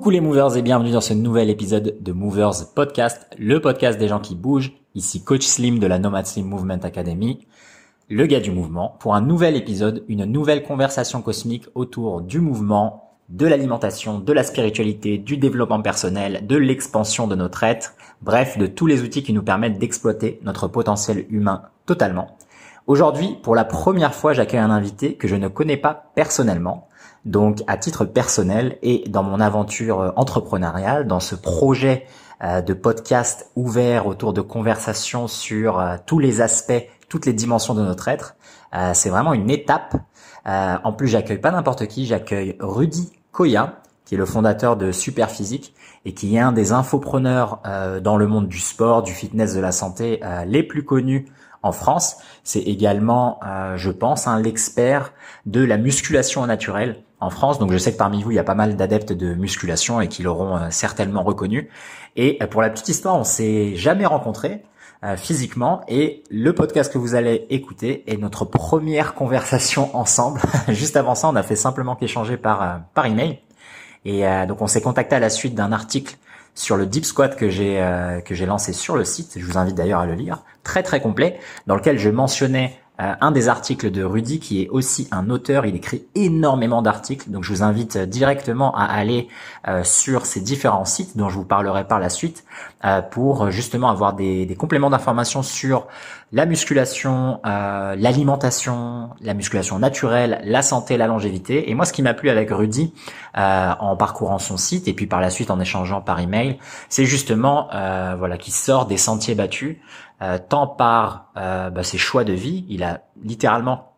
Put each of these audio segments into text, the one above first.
Coucou les movers et bienvenue dans ce nouvel épisode de Movers Podcast, le podcast des gens qui bougent. Ici Coach Slim de la Nomad Slim Movement Academy, le gars du mouvement, pour un nouvel épisode, une nouvelle conversation cosmique autour du mouvement, de l'alimentation, de la spiritualité, du développement personnel, de l'expansion de notre être, bref, de tous les outils qui nous permettent d'exploiter notre potentiel humain totalement. Aujourd'hui, pour la première fois, j'accueille un invité que je ne connais pas personnellement. Donc à titre personnel et dans mon aventure euh, entrepreneuriale, dans ce projet euh, de podcast ouvert autour de conversations sur euh, tous les aspects, toutes les dimensions de notre être, c'est vraiment une étape. en plus, j'accueille pas n'importe qui, j'accueille Rudy Koya, qui est le fondateur de Superphysique et qui est un des infopreneurs dans le monde du sport, du fitness, de la santé les plus connus en France. C'est également, je pense, l'expert de la musculation naturelle en France. Donc je sais que parmi vous, il y a pas mal d'adeptes de musculation et qui l'auront euh, certainement reconnu. Et euh, pour la petite histoire, on s'est jamais rencontrés euh, physiquement et le podcast que vous allez écouter est notre première conversation ensemble. Juste avant ça, on a fait simplement qu'échanger par par email. Et donc on s'est contacté à la suite d'un article sur le deep squat que j'ai que j'ai lancé sur le site. Je vous invite d'ailleurs à le lire, très très complet, dans lequel je mentionnais euh, un des articles de Rudy qui est aussi un auteur. Il écrit énormément d'articles, donc je vous invite directement à aller euh, sur ces différents sites dont je vous parlerai par la suite euh, pour justement avoir des, compléments d'informations sur la musculation, l'alimentation, la musculation naturelle, la santé, la longévité. Et moi, ce qui m'a plu avec Rudy en parcourant son site et puis par la suite en échangeant par email, c'est justement voilà qui sort des sentiers battus euh, tant par euh, bah, ses choix de vie. Il a littéralement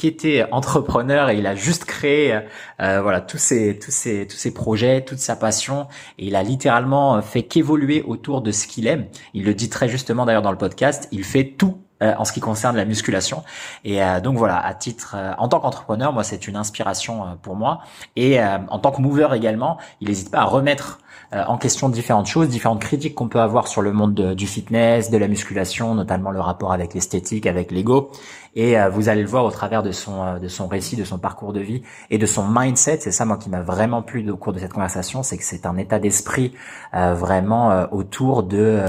été entrepreneur et il a juste créé euh, voilà tous ses tous ses tous ses projets, toute sa passion et il a littéralement fait qu'évoluer autour de ce qu'il aime. Il le dit très justement d'ailleurs dans le podcast, il fait tout en ce qui concerne la musculation. Et donc voilà, à titre, en tant qu'entrepreneur, moi c'est une inspiration pour moi. Et en tant que mover également, il n'hésite pas à remettre euh, en question différentes choses, différentes critiques qu'on peut avoir sur le monde du fitness, de la musculation, notamment le rapport avec l'esthétique, avec l'ego. Et euh, vous allez le voir au travers de son euh, de son récit, de son parcours de vie et de son mindset. C'est ça moi qui m'a vraiment plu au cours de cette conversation, c'est que c'est un état d'esprit vraiment autour de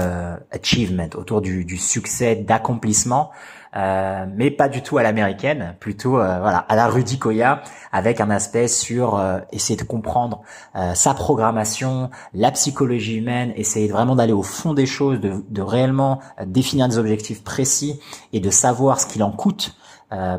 achievement, autour du, du succès, d'accomplissement. Euh, mais pas du tout à l'américaine, plutôt euh, voilà à la Rudy Koya, avec un aspect sur euh, essayer de comprendre sa programmation, la psychologie humaine, essayer vraiment d'aller au fond des choses, de, de réellement définir des objectifs précis et de savoir ce qu'il en coûte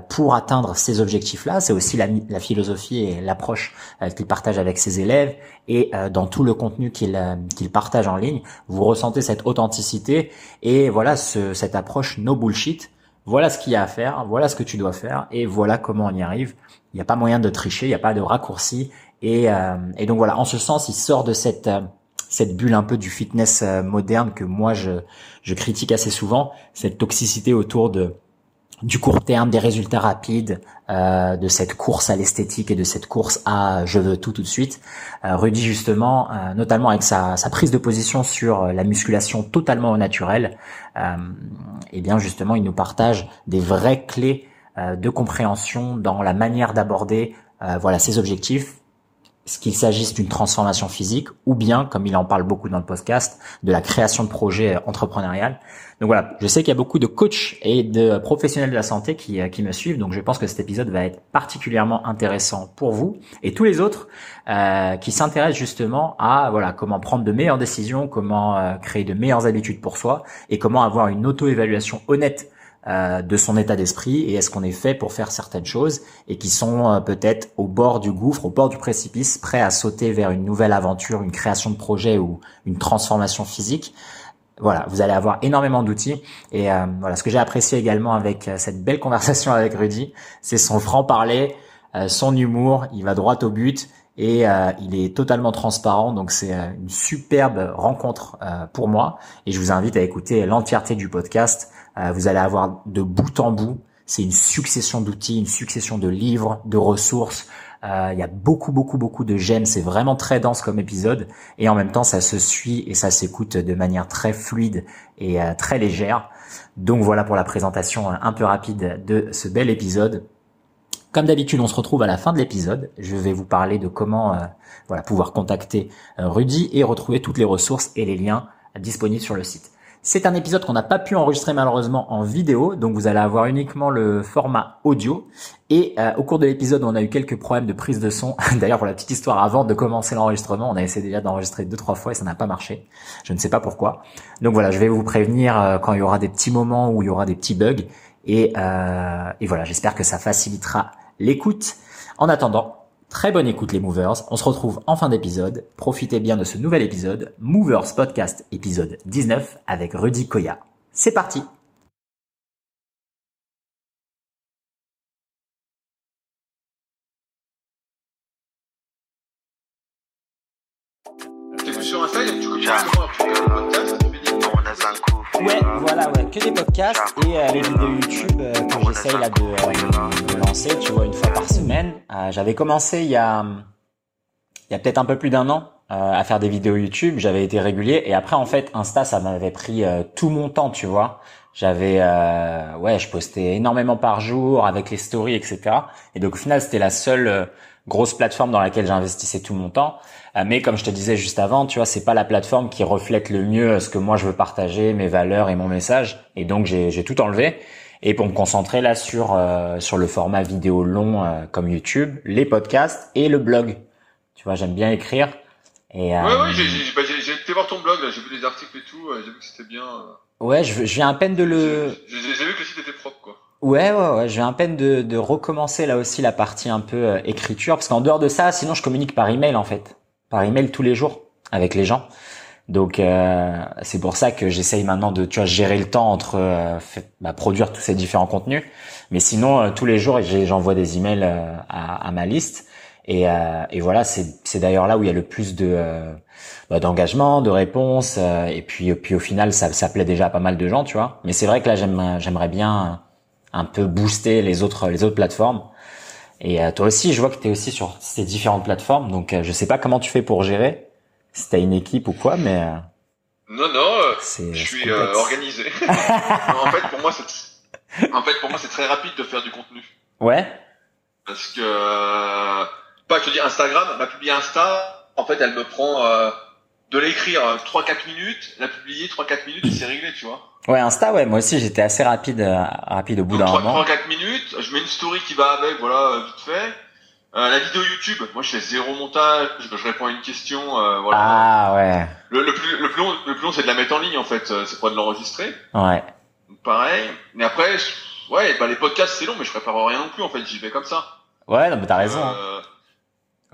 pour atteindre ces objectifs-là. C'est aussi la, la, philosophie et l'approche qu'il partage avec ses élèves et dans tout le contenu qu'il qu'il partage en ligne. Vous ressentez cette authenticité et voilà ce, cette approche no bullshit voilà ce qu'il y a à faire, voilà ce que tu dois faire, et voilà comment on y arrive. Il n'y a pas moyen de tricher, il n'y a pas de raccourci. Et, euh, et, donc voilà, en ce sens, il sort de cette euh, cette bulle un peu du fitness euh, moderne que moi je, je critique assez souvent, cette toxicité autour de du court terme, des résultats rapides, euh, de cette course à l'esthétique et de cette course à je veux tout tout de suite. Euh, Rudy justement, euh, notamment avec sa, prise de position sur la musculation totalement au naturel, euh, et eh bien justement il nous partage des vraies clés euh, de compréhension dans la manière d'aborder voilà ses objectifs, qu'il s'agisse d'une transformation physique ou bien, comme il en parle beaucoup dans le podcast, de la création de projets entrepreneuriales. Donc voilà, je sais qu'il y a beaucoup de coachs et de professionnels de la santé qui, euh, qui me suivent, donc je pense que cet épisode va être particulièrement intéressant pour vous et tous les autres euh, qui s'intéressent justement à voilà comment prendre de meilleures décisions, comment euh, créer de meilleures habitudes pour soi et comment avoir une auto-évaluation honnête euh, de son état d'esprit et est-ce qu'on est fait pour faire certaines choses et qui sont peut-être au bord du gouffre, au bord du précipice, prêts à sauter vers une nouvelle aventure, une création de projet ou une transformation physique. Voilà, vous allez avoir énormément d'outils. Et euh, voilà, ce que j'ai apprécié également avec euh, cette belle conversation avec Rudy, c'est son franc-parler, euh, son humour, il va droit au but et il est totalement transparent. Donc c'est une superbe rencontre pour moi. Et je vous invite à écouter l'entièreté du podcast. Vous allez avoir de bout en bout, c'est une succession d'outils, une succession de livres, de ressources, euh, il y a beaucoup, beaucoup, beaucoup de gemmes. C'est vraiment très dense comme épisode. Et en même temps, ça se suit et ça s'écoute de manière très fluide et euh, très légère. Donc voilà pour la présentation un peu rapide de ce bel épisode. Comme d'habitude, on se retrouve à la fin de l'épisode. Je vais vous parler de comment voilà pouvoir contacter Rudy et retrouver toutes les ressources et les liens disponibles sur le site. C'est un épisode qu'on n'a pas pu enregistrer malheureusement en vidéo, donc vous allez avoir uniquement le format audio. Et euh, au cours de l'épisode, on a eu quelques problèmes de prise de son. D'ailleurs, pour la petite histoire, avant de commencer l'enregistrement, on a essayé déjà d'enregistrer deux trois fois et ça n'a pas marché. Je ne sais pas pourquoi. Donc voilà, je vais vous prévenir euh, quand il y aura des petits moments où il y aura des petits bugs. Et, euh, et voilà, j'espère que ça facilitera l'écoute. En attendant, Très bonne écoute les Movers, on se retrouve en fin d'épisode. Profitez bien de ce nouvel épisode, Movers Podcast épisode 19 avec Rudy Koya. C'est parti voilà, ouais, que des podcasts et euh, les vidéos YouTube euh, que j'essaye là de, euh, de, lancer, tu vois, une fois par semaine. J'avais commencé il y a, il y a peut-être un peu plus d'un an à faire des vidéos YouTube. J'avais été régulier et après en fait Insta ça m'avait pris tout mon temps, tu vois. J'avais, ouais, je postais énormément par jour avec les stories, etc. Et donc au final c'était la seule grosse plateforme dans laquelle j'investissais tout mon temps. Euh, mais comme je te disais juste avant, tu vois, c'est pas la plateforme qui reflète le mieux ce que moi je veux partager, mes valeurs et mon message. Et donc j'ai tout enlevé. Et pour me concentrer là sur euh, sur le format vidéo long euh, comme YouTube, les podcasts et le blog. Tu vois, j'aime bien écrire. Et, ouais, ouais, j'ai bah, été voir ton blog là, j'ai vu des articles et tout, j'ai vu que c'était bien. Ouais, je, je viens à peine de le. J'ai vu que le site était propre quoi. Ouais, ouais, ouais. Je viens à peine de, de recommencer là aussi la partie un peu écriture, parce qu'en dehors de ça, sinon je communique par email en fait par email tous les jours avec les gens. Donc euh, c'est pour ça que j'essaye maintenant de tu vois gérer le temps entre euh, bah, produire tous ces différents contenus. Mais sinon euh, tous les jours j'envoie des emails euh, à, à, ma liste et, et voilà c'est d'ailleurs là où il y a le plus de bah, d'engagement, de réponses et puis puis au final ça ça plaît déjà à pas mal de gens tu vois. Mais c'est vrai que là j'aime j'aimerais bien un peu booster les autres les autres plateformes et euh, toi aussi, je vois que tu es aussi sur ces différentes plateformes, donc euh, je sais pas comment tu fais pour gérer, si tu as une équipe ou quoi, mais... Euh, non, non, je suis organisé. en fait, pour moi, c'est en fait, pour moi, c'est très rapide de faire du contenu. Ouais. Parce que, pas je te dis Instagram, ma publier Insta, en fait, elle me prend de l'écrire 3-4 minutes, la publier 3-4 minutes et c'est réglé, tu vois. Ouais, Insta, ouais, moi aussi j'étais assez rapide, euh, rapide au bout d'un moment. 3-4 minutes, je mets une story qui va avec, voilà, euh, vite fait. Euh, la vidéo YouTube, moi je fais zéro montage, je, réponds à une question, euh, voilà. Ah ouais. Le, le, plus, le plus long, le plus long c'est de la mettre en ligne en fait, c'est pas de l'enregistrer. Ouais. pareil. Mais après, ouais, bah les podcasts c'est long, mais je prépare rien non plus en fait, j'y vais comme ça. Ouais, non mais t'as raison. Hein.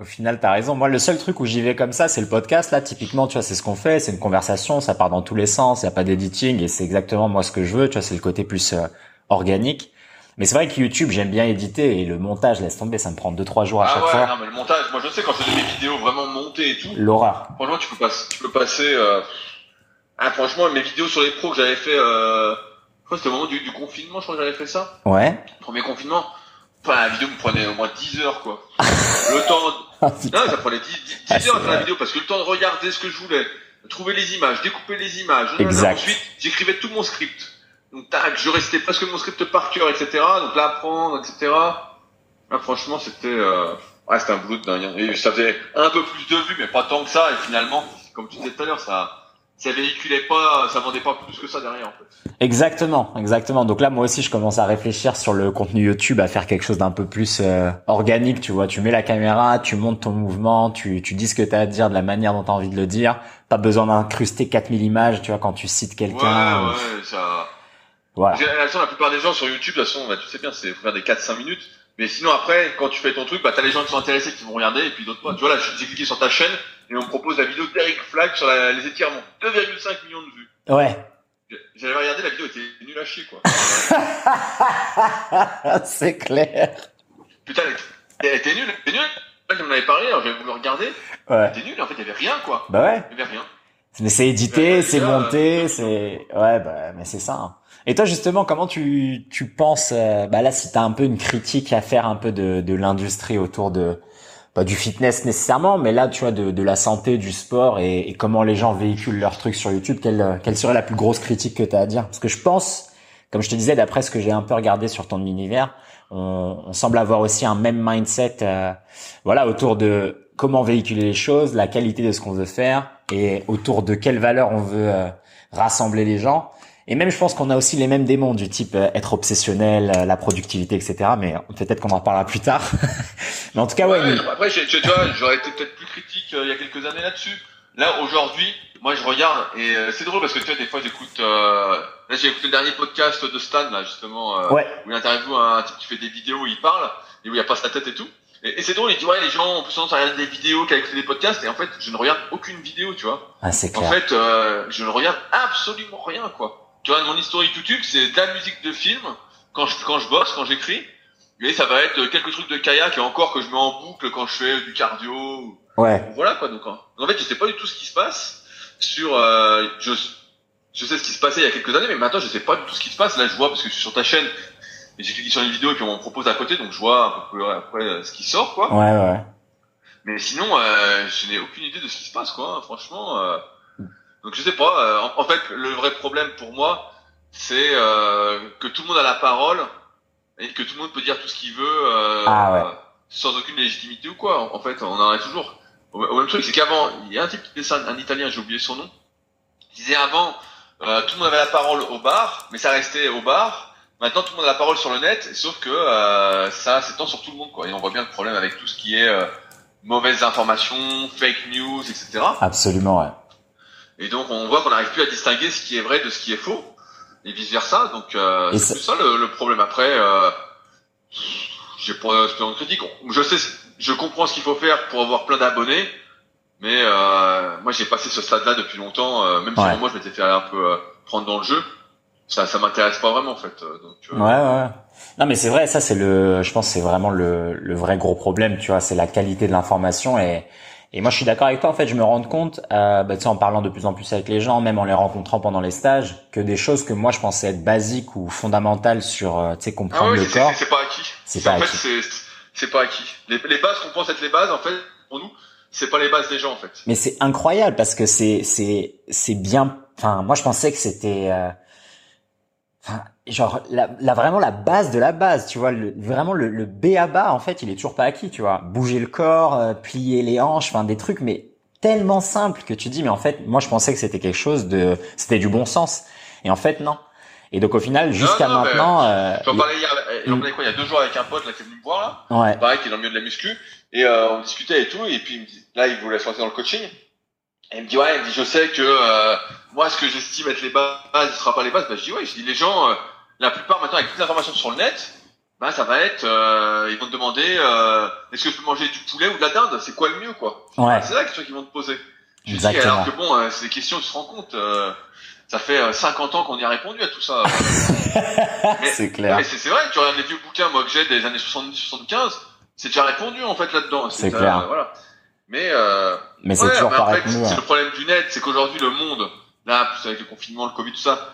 Au final, t'as raison. Moi, le seul truc où j'y vais comme ça, c'est le podcast. Là, typiquement, tu vois, c'est ce qu'on fait. C'est une conversation. Ça part dans tous les sens. Il n'y a pas d'editing et c'est exactement moi ce que je veux. Tu vois, c'est le côté plus euh, organique. Mais c'est vrai que YouTube, j'aime bien éditer et le montage, laisse tomber, ça me prend deux trois jours à ah chaque ouais, fois. Non, mais le montage, moi je sais quand c'est des vidéos vraiment montées et tout. L'horreur. Franchement, tu peux passer, tu peux passer. Euh... Ah, franchement, mes vidéos sur les pros que j'avais fait, euh... je crois que c'était au moment du, du, confinement, je crois que j'avais fait ça. Ouais. Premier confinement. Enfin, la vidéo me prenait au moins 10 heures, quoi. le temps, ah, non, ça prenait 10, ah, heures à faire la vidéo parce que le temps de regarder ce que je voulais, trouver les images, découper les images. Exact. Ensuite, j'écrivais tout mon script. Donc, tac, je restais presque mon script par cœur, etc. Donc, l'apprendre, etc. Là, franchement, c'était, euh... ouais, c'était un boulot de dingue. Et ça faisait un peu plus de vues, mais pas tant que ça. Et finalement, comme tu disais tout à l'heure, ça, ça véhiculait pas, ça vendait pas plus que ça derrière en fait. Exactement, exactement. Donc là, moi aussi, je commence à réfléchir sur le contenu YouTube, à faire quelque chose d'un peu plus euh, organique. Tu vois, tu mets la caméra, tu montes ton mouvement, tu, tu dis ce que tu as à dire de la manière dont tu as envie de le dire. Pas besoin d'incruster 4000 images, tu vois, quand tu cites quelqu'un. Ouais, ouais, ça. Voilà. La plupart des gens sur YouTube, de toute façon, bah, tu sais bien, c'est faire des 4-5 minutes. Mais sinon après, quand tu fais ton truc, bah t'as les gens qui sont intéressés qui vont regarder et puis d'autres pas. Tu vois là, j'ai cliqué sur ta chaîne et on propose la vidéo d'Eric Flag sur les étirements. 2,5 millions de vues. Ouais. J'avais regardé la vidéo, était nulle à chier quoi. C'est clair. Putain, elle était nulle, elle était nulle. Je m'en avais parlé, alors j'avais voulu regarder. Ouais. Elle était nulle, en fait, il y avait rien quoi. Bah ouais. Il y avait rien. Mais c'est édité, c'est monté, c'est ouais bah mais c'est ça. Hein. Et toi justement, comment tu tu penses euh, bah là si tu as un peu une critique à faire un peu de de l'industrie autour de du fitness nécessairement, mais là tu vois de la santé, du sport et, comment les gens véhiculent leurs trucs sur YouTube, quelle quelle serait la plus grosse critique que tu as à dire? Parce que je pense comme je te disais d'après ce que j'ai un peu regardé sur ton univers, on, semble avoir aussi un même mindset, euh, voilà, autour de comment véhiculer les choses, la qualité de ce qu'on veut faire et autour de quelles valeurs on veut euh, rassembler les gens. Et même, je pense qu'on a aussi les mêmes démons du type euh, être obsessionnel, la productivité, etc. Mais peut-être qu'on en reparlera plus tard. mais en tout cas, ouais. Après, tu vois, j'aurais été peut-être plus critique il y a quelques années là-dessus. Là, aujourd'hui, moi, je regarde et c'est drôle parce que tu vois, des fois, j'écoute. Là, j'ai écouté le dernier podcast de Stan, là, justement, euh, où il interviewe un type qui fait des vidéos où il parle et où il a pas sa tête et tout. Et, c'est drôle, il dit ouais, les gens ont plus tendance à regarder des vidéos qu'à écouter des podcasts. Et en fait, je ne regarde aucune vidéo, tu vois. Ah, c'est clair. En fait, euh, je ne regarde absolument rien, quoi. Tu vois, mon historique YouTube, c'est de la musique de film quand je quand je bosse, quand j'écris. Mais ça va être quelques trucs de kayak et encore que je mets en boucle quand je fais du cardio. Ouais. Voilà quoi. Donc en fait, je sais pas du tout ce qui se passe sur. Euh, je je sais ce qui se passait il y a quelques années, mais maintenant je sais pas du tout ce qui se passe. Là, je vois parce que je suis sur ta chaîne et j'ai cliqué sur une vidéo et puis on me propose à côté, donc je vois un peu après euh, ce qui sort, quoi. Ouais, ouais. Mais sinon, euh, je n'ai aucune idée de ce qui se passe, quoi. Franchement, euh... donc je sais pas. Euh, en, fait, le vrai problème pour moi, c'est euh, que tout le monde a la parole et que tout le monde peut dire tout ce qu'il veut ah, sans aucune légitimité ou quoi. En fait, on en est toujours au, même truc. C'est qu'avant, il y a un type qui dessine, un Italien, j'ai oublié son nom, disait avant euh, tout le monde avait la parole au bar, mais ça restait au bar. Maintenant, tout le monde a la parole sur le net, sauf que euh, ça s'étend sur tout le monde, quoi. Et on voit bien le problème avec tout ce qui est euh, mauvaises informations, fake news, etc. Absolument, ouais. Et donc, on voit qu'on n'arrive plus à distinguer ce qui est vrai de ce qui est faux, et vice versa. Donc, euh, c'est plus ça le, le, problème. Après, euh, j'ai pas de critique. Je sais, je comprends ce qu'il faut faire pour avoir plein d'abonnés. Mais euh, moi, j'ai passé ce stade-là depuis longtemps. Euh, même si moi, je m'étais fait un peu euh, prendre dans le jeu, ça, ça m'intéresse pas vraiment en fait. Euh, donc, ouais, ouais. Non, mais c'est vrai. Ça, c'est le. Je pense, c'est vraiment le, le vrai gros problème. Tu vois, c'est la qualité de l'information et. Et moi, je suis d'accord avec toi. En fait, je me rends compte, euh, bah, tu sais, en parlant de plus en plus avec les gens, même en les rencontrant pendant les stages, que des choses que moi je pensais être basiques ou fondamentales sur, tu sais, comprendre ah le corps. C'est pas acquis. C'est pas en acquis. fait, c'est pas acquis. Les, les bases qu'on pense être les bases, en fait, pour nous, c'est pas les bases des gens en fait. Mais c'est incroyable parce que c'est c'est c'est bien. Enfin, moi je pensais que c'était euh, genre la, la, vraiment la base de la base, tu vois, le, vraiment le, le B à bas en fait, il est toujours pas acquis, tu vois. Bouger le corps, euh, plier les hanches, enfin des trucs mais tellement simples que tu dis mais en fait, moi je pensais que c'était quelque chose de c'était du bon sens et en fait non. Et donc au final, jusqu'à maintenant, euh, j'en parlais hier, j'en parlais quoi, il y a deux jours avec un pote là qui est venu me voir là, ouais. pareil qui est dans le milieu de la muscu et euh, on discutait et tout, et puis il me dit, là, il voulait se lancer dans le coaching. Et il me dit, ouais, il me dit, je sais que euh, moi, ce que j'estime être les bases, ce sera pas les bases. Bah, je dis, ouais, je dis, les gens, euh, la plupart maintenant, avec toutes les informations sur le net, bah, ça va être, euh, ils vont te demander, euh, est-ce que je peux manger du poulet ou de la dinde? C'est quoi le mieux, quoi? Ouais. C'est la question qu'ils vont te poser. Je Exactement. Dis, alors que bon, euh, c'est des questions, tu te rends compte, ça fait 50 ans qu'on y a répondu à tout ça. c'est clair. Mais c'est vrai, tu regardes les vieux bouquins, moi, que j'ai des années 70-75, c'est déjà répondu en fait là-dedans. C'est clair. Euh, voilà. Mais euh, mais c'est toujours mais pas en fait, répondu. C'est hein. le problème du net, c'est qu'aujourd'hui le monde, là, plus avec le confinement, le Covid, tout ça,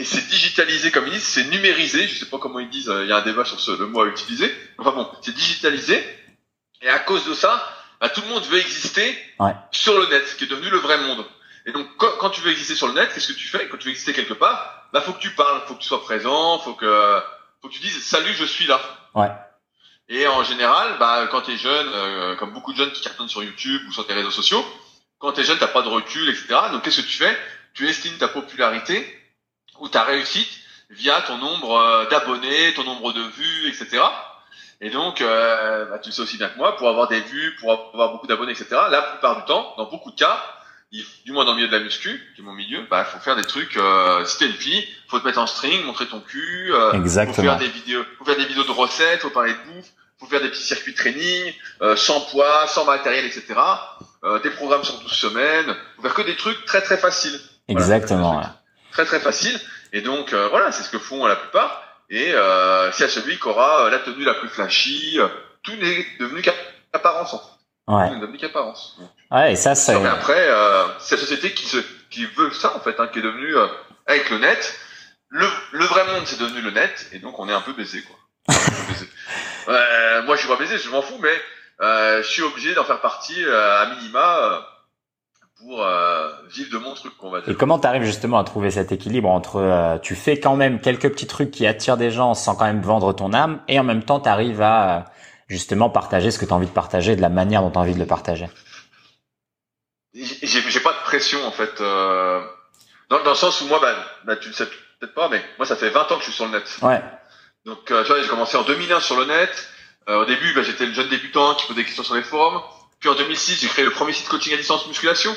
et c'est digitalisé comme ils disent, c'est numérisé. Je sais pas comment ils disent. euh, Il y a un débat sur ce, le mot à utiliser. Enfin bon, c'est digitalisé. Et à cause de ça, bah, tout le monde veut exister Ouais. sur le net, qui est devenu le vrai monde. Et donc, quand, quand tu veux exister sur le net, qu'est-ce que tu fais? Quand tu veux exister quelque part, bah faut que tu parles, faut que tu sois présent, faut que faut que tu dises salut, je suis là. Ouais. Et en général, bah, quand tu es jeune, euh, comme beaucoup de jeunes qui cartonnent sur YouTube ou sur tes réseaux sociaux, quand tu es jeune, t'as pas de recul, etc. Donc qu'est-ce que tu fais? Tu estimes ta popularité ou ta réussite via ton nombre euh, d'abonnés, ton nombre de vues, etc. Et donc, euh, bah, tu le sais aussi bien que moi, pour avoir des vues, pour avoir beaucoup d'abonnés, etc. La plupart du temps, dans beaucoup de cas, il, du moins dans le milieu de la muscu, qui est mon milieu, bah faut faire des trucs. Euh, si t'es une fille, faut te mettre en string, montrer ton cul. Euh, Exactement. Faut faire des vidéos, faut faire des vidéos de recettes, faut parler de bouffe, faut faire des petits circuits de training, euh, sans poids, sans matériel, etc. Euh, des programmes sur 12 semaines. Faut faire que des trucs très très faciles. Exactement. Très très faciles. Et donc euh, voilà, c'est ce que font la plupart. Et euh, c'est à celui qui aura euh, la tenue la plus flashy. euh, tout n'est devenu qu'apparence. En fait. Ouais. Tout n'est devenu qu'apparence. Ouais, et ça, c'est. mais après, euh, c'est la société qui se, qui veut ça en fait, hein, qui est devenue euh, avec le net. Le, le vrai monde, c'est devenu le net, et donc on est un peu baisé, quoi. Euh, moi, je suis pas baisé, je m'en fous, mais euh, je suis obligé d'en faire partie euh, à minima euh, pour euh, vivre de mon truc, on va dire. Et comment t'arrives justement à trouver cet équilibre entre euh, tu fais quand même quelques petits trucs qui attirent des gens sans quand même vendre ton âme et en même temps t'arrives à justement partager ce que tu as envie de partager de la manière dont tu as envie de le partager J'ai pas de pression en fait. Euh, dans, dans, le sens où moi, bah, bah tu ne sais peut-être pas, mais moi ça fait 20 ans que je suis sur le net. Ouais. Donc euh, tu vois, j'ai commencé en 2001 sur le net. Euh, au début, bah, j'étais le jeune débutant qui posait des questions sur les forums. Puis en 2006, j'ai créé le premier site coaching à distance musculation.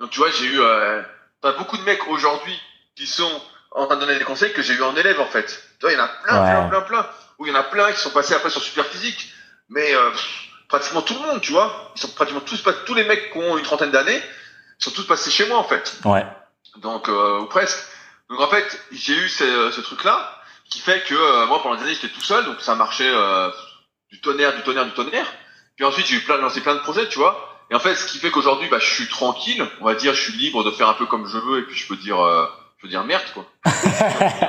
Donc tu vois, j'ai eu euh, pas beaucoup de mecs aujourd'hui qui sont en train de donner des conseils que j'ai eu en élève en fait. Tu vois, il y en a plein, plein, plein, plein. Ou il y en a plein qui sont passés après sur super physique. Mais euh, pratiquement tout le monde, tu vois. Ils sont pratiquement tous, tous les mecs qui ont une trentaine d'années, sont tous passés chez moi en fait. Ouais. Donc euh, ou presque. Donc en fait, j'ai eu ce, ce truc-là qui fait que euh, moi pendant des années j'étais tout seul, donc ça marchait euh, du tonnerre, du tonnerre, du tonnerre. Puis ensuite j'ai eu plein lancé plein de projets, tu vois. Et en fait, ce qui fait qu'aujourd'hui, bah, je suis tranquille, on va dire, je suis libre de faire un peu comme je veux, et puis je peux dire, euh, je peux dire merde, quoi.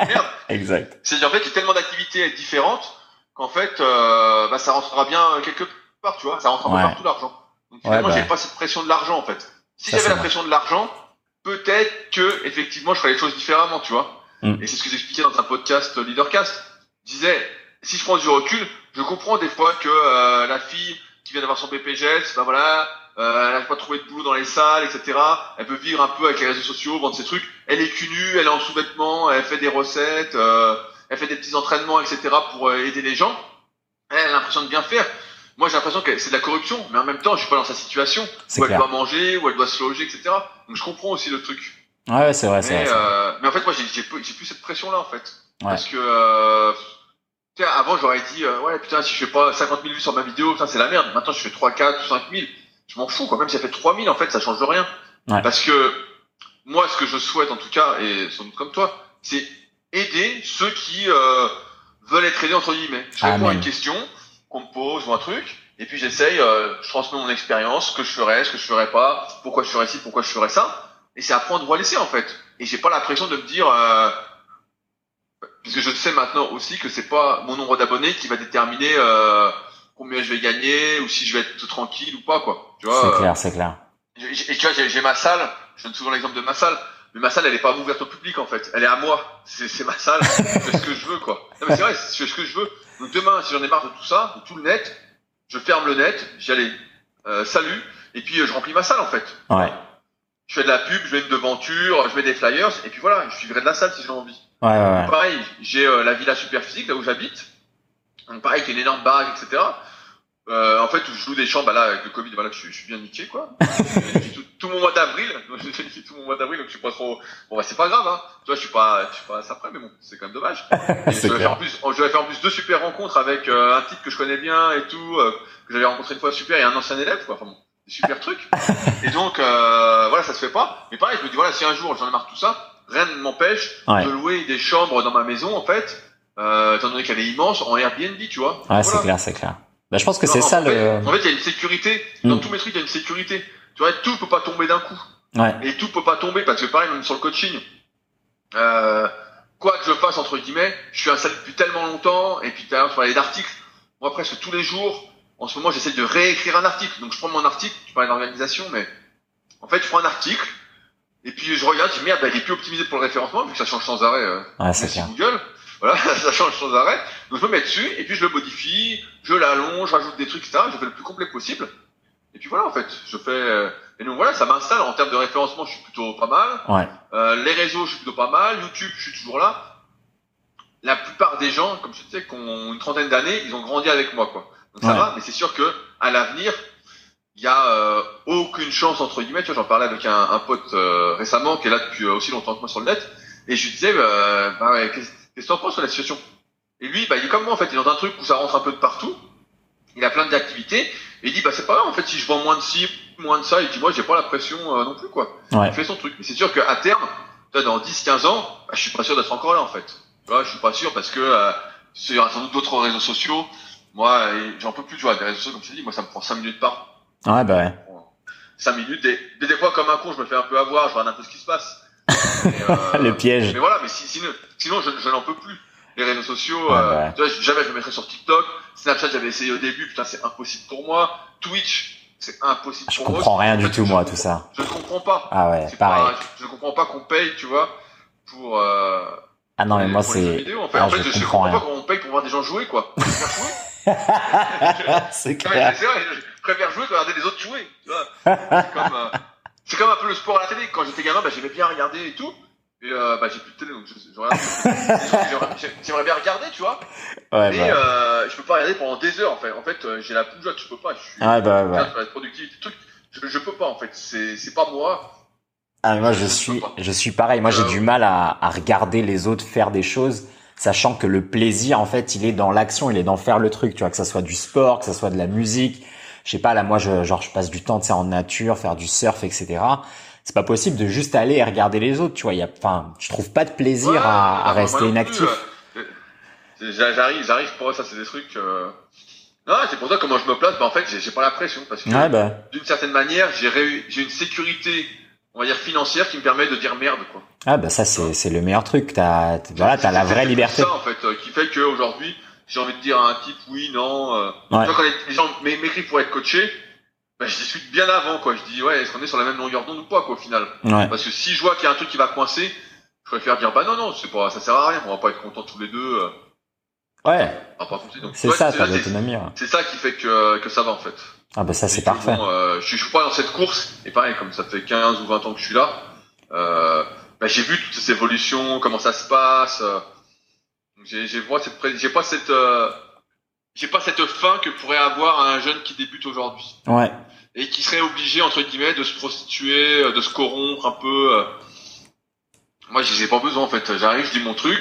merde. Exact. C'est en fait, il y a tellement d'activités différentes qu'en fait, euh, bah, ça rentrera bien quelque part, tu vois. Ça rentrera ouais. partout l'argent. Donc finalement, ouais, bah. j'ai pas cette pression de l'argent, en fait. Si j'avais la pression de l'argent, peut-être que effectivement, je ferais les choses différemment, tu vois. Mm. Et c'est ce que j'expliquais dans un podcast Leadercast. Je disais, si je prends du recul, je comprends des fois que euh, la fille qui vient d'avoir son BPGS, ben voilà, euh, elle n'arrive pas à trouver de boulot dans les salles, etc. Elle peut vivre un peu avec les réseaux sociaux, vendre ses trucs. Elle est cul elle est en sous-vêtements, elle fait des recettes, euh, elle fait des petits entraînements, etc. pour euh, aider les gens. Elle a l'impression de bien faire. Moi, j'ai l'impression que c'est de la corruption, mais en même temps, je suis pas dans sa situation où elle doit manger, où elle doit se loger, etc. Donc, je comprends aussi le truc. Ouais, c'est vrai, c'est mais, vrai. Euh, mais en fait, moi, j'ai plus cette pression-là, en fait. Ouais. Parce que, euh, Tiens, avant, j'aurais dit, euh, ouais, putain, si je fais pas 50 000 vues sur ma vidéo, putain, c'est la merde. Maintenant, je fais 3, 4, 5 000. Je m'en fous, quoi. Même si ça fait 3 000, en fait, ça change rien. Ouais. Parce que, moi, ce que je souhaite, en tout cas, et sans doute comme toi, c'est aider ceux qui, euh, veulent être aidés, entre guillemets. Je réponds à une question qu'on me pose ou un truc, et puis j'essaye, euh, je transmets mon expérience, ce que je ferais, ce que je ferais pas, pourquoi je ferais ci, pourquoi je ferais ça. Et c'est à prendre ou à laisser, en fait. Et j'ai pas l'impression de me dire, euh, parce que je sais maintenant aussi que c'est pas mon nombre d'abonnés qui va déterminer euh, combien je vais gagner ou si je vais être tranquille ou pas quoi. Tu vois. C'est clair, c'est clair. Et tu vois, j'ai ma salle. Je donne souvent l'exemple de ma salle. Mais ma salle, elle est pas ouverte au public en fait. Elle est à moi. C'est ma salle. je fais ce que je veux quoi. Non mais c'est vrai, je fais ce que je veux. Donc demain, si j'en ai marre de tout ça, de tout le net, je ferme le net. J'y allais. Euh, salut. Et puis je remplis ma salle en fait. Ouais. Je fais de la pub, je mets une devanture, je mets des flyers. Et puis voilà, je suivrai de la salle si j'ai envie. Ouais, ouais, ouais. Pareil, j'ai euh, la villa super physique là où j'habite. Donc pareil, qui est une énorme baraque, etc. Euh, en fait, où je loue des chambres, bah, là, avec le Covid, voilà, je, je suis bien niqué, quoi. tout, tout, mon mois d'avril, tout mon mois d'avril, donc je suis pas trop, bon, bah, c'est pas grave, hein. Tu vois, je suis pas, je suis pas après, mais bon, c'est quand même dommage. je vais faire en plus, je vais faire en plus deux super rencontres avec euh, un type que je connais bien et tout, euh, que j'avais rencontré une fois super et un ancien élève, quoi. Enfin bon, des super trucs. Et donc, euh, voilà, ça se fait pas. Mais pareil, je me dis, voilà, si un jour j'en ai marre de tout ça, rien ne m'empêche ouais. de louer des chambres dans ma maison, en fait, euh, étant donné qu'elle est immense, en Airbnb, tu vois. Ouais, voilà. c'est clair, c'est clair. Bah, je pense que c'est ça en fait, le. En fait, il y a une sécurité. Dans mm. tous mes trucs, il y a une sécurité. Tu vois, tout peut pas tomber d'un coup. Ouais. Et tout peut pas tomber parce que pareil, même sur le coaching, euh, quoi que je fasse entre guillemets, je suis installé depuis tellement longtemps. Et puis tout à l'heure, tu parlais d'articles. Moi, presque tous les jours, en ce moment, j'essaie de réécrire un article. Donc, je prends mon article. Tu parlais d'organisation, mais en fait, je prends un article. Et puis je regarde, je dis merde, bah, il est plus optimisé pour le référencement vu que ça change sans arrêt. Euh, ouais, c'est clair. Google. Voilà, ça change sans arrêt. Donc je me mets dessus et puis je le modifie, je l'allonge, je rajoute des trucs, etc. Je fais le plus complet possible. Et puis voilà, en fait, je fais. euh, Et donc voilà, ça m'installe en termes de référencement, je suis plutôt pas mal. Ouais. Euh, les réseaux, je suis plutôt pas mal. YouTube, je suis toujours là. La plupart des gens, comme je disais, qui ont une trentaine d'années, ils ont grandi avec moi, quoi. Donc ça Ouais. va, mais c'est sûr que à l'avenir, il y a euh, aucune chance entre guillemets. Tu vois, j'en parlais avec un, un pote euh, récemment qui est là depuis euh, aussi longtemps que moi sur le net, et je lui disais, euh, bah ouais, qu'est-ce qu'est-ce que t'en penses sur la situation? Et lui, bah il est comme moi en fait, il est dans un truc où ça rentre un peu de partout. Il a plein d'activités, et il dit bah c'est pas grave en fait si je vends moins de ci, moins de ça. Il dit moi j'ai pas la pression euh, non plus quoi. Ouais. Il fait son truc. Mais c'est sûr qu'à terme, dans 10-15 ans, bah, je suis pas sûr d'être encore là en fait. Tu vois, je suis pas sûr parce que euh, il y aura sans doute d'autres réseaux sociaux. Moi, j'en peux plus, tu vois, des réseaux sociaux comme je t'ai dit, moi ça me prend 5 minutes par Ouais, bah ouais. 5 minutes. Et, des, des fois, comme un con, je me fais un peu avoir, je regarde un peu ce qui se passe. Euh, Le piège. Mais voilà, mais si, sinon, sinon je, je n'en peux plus. Les réseaux sociaux, Ouais, euh, ouais. tu vois, jamais je me mettrais sur TikTok. Snapchat, j'avais essayé au début, putain, c'est impossible pour moi. Twitch, c'est impossible. Je pour moi. comprends rien En du tout je moi tout ça. Je ne comprends pas. Ah ouais, C'est pareil. pas- je, je comprends pas qu'on paye, tu vois, pour. Euh, Ah non mais moi c'est. En fait, ah, en fait je je, comprends comprends pas qu'on paye pour voir des gens jouer, quoi. Je c'est clair. c'est vrai, je préfère jouer que regarder les autres jouer. Tu vois. C'est comme, euh, c'est comme un peu le sport à la télé. Quand j'étais gamin, bah, j'aimais bien regarder et tout. Et euh, bah, j'ai plus de télé, donc je, je regarde. J'aimerais- J'aimerais bien regarder, tu vois. Ouais Et bah. euh, je peux pas regarder pendant des heures, en fait. En fait, euh, j'ai la bougeotte, je peux pas. Je suis Ah bah, la productivité, truc. Je, je peux pas, en fait. C'est, c'est pas moi. Ah, mais moi, je Je suis, je suis pareil. Moi, j'ai Euh, du mal à, à regarder les autres faire des choses, sachant que le plaisir, en fait, il est dans l'action, il est dans faire le truc. Tu vois, que ça soit du sport, que ça soit de la musique. Je sais pas, là, moi, je, genre, je passe du temps, tu sais, en nature, faire du surf, etc. C'est pas possible de juste aller et regarder les autres. Tu vois, il y a, enfin, je trouve pas de plaisir Ouais, à, rester inactif. euh, j'a- J'arrive, j'arrive, pour ça, c'est des trucs. Euh... Non, c'est pour ça comment je me place. Bah, en fait, j'ai pas la pression parce que Ouais, bah, d'une certaine manière, j'ai une sécurité, on va dire financière, qui me permet de dire merde, quoi. ah, bah, ça, c'est, c'est le meilleur truc. T'as, voilà, t'as la C'est- vraie c'est liberté. ça, en fait, euh, qui fait qu'aujourd'hui, j'ai envie de dire à un type oui, non. Euh, Ouais. tu vois, quand les, gens m'é- m'écrivent pour être coaché, bah, je discute bien avant, quoi. Je dis, ouais, est-ce qu'on est sur la même longueur d'onde ou pas, quoi, au final? Ouais. Parce que si je vois qu'il y a un truc qui va coincer, je préfère dire, bah non, non, c'est pas, ça sert à rien, on va pas être contents tous les deux, euh, Ouais. C'est ça, l'autonomie. C'est ça qui fait que, que ça va, en fait. Ah, bah, ça, c'est parfait. bon, euh, je, suis- je suis pas dans cette course, et pareil, comme ça fait 15 ou 20 ans que je suis là, euh, bah, j'ai vu toutes ces évolutions, comment ça se passe. euh, j'ai, j'ai, pas cette, j'ai pas cette, euh, j'ai pas cette faim que pourrait avoir un jeune qui débute aujourd'hui Ouais. et qui serait obligé entre guillemets de se prostituer, euh, de se corrompre un peu. euh. Moi, j'y ai pas besoin en fait. J'arrive, je dis mon truc,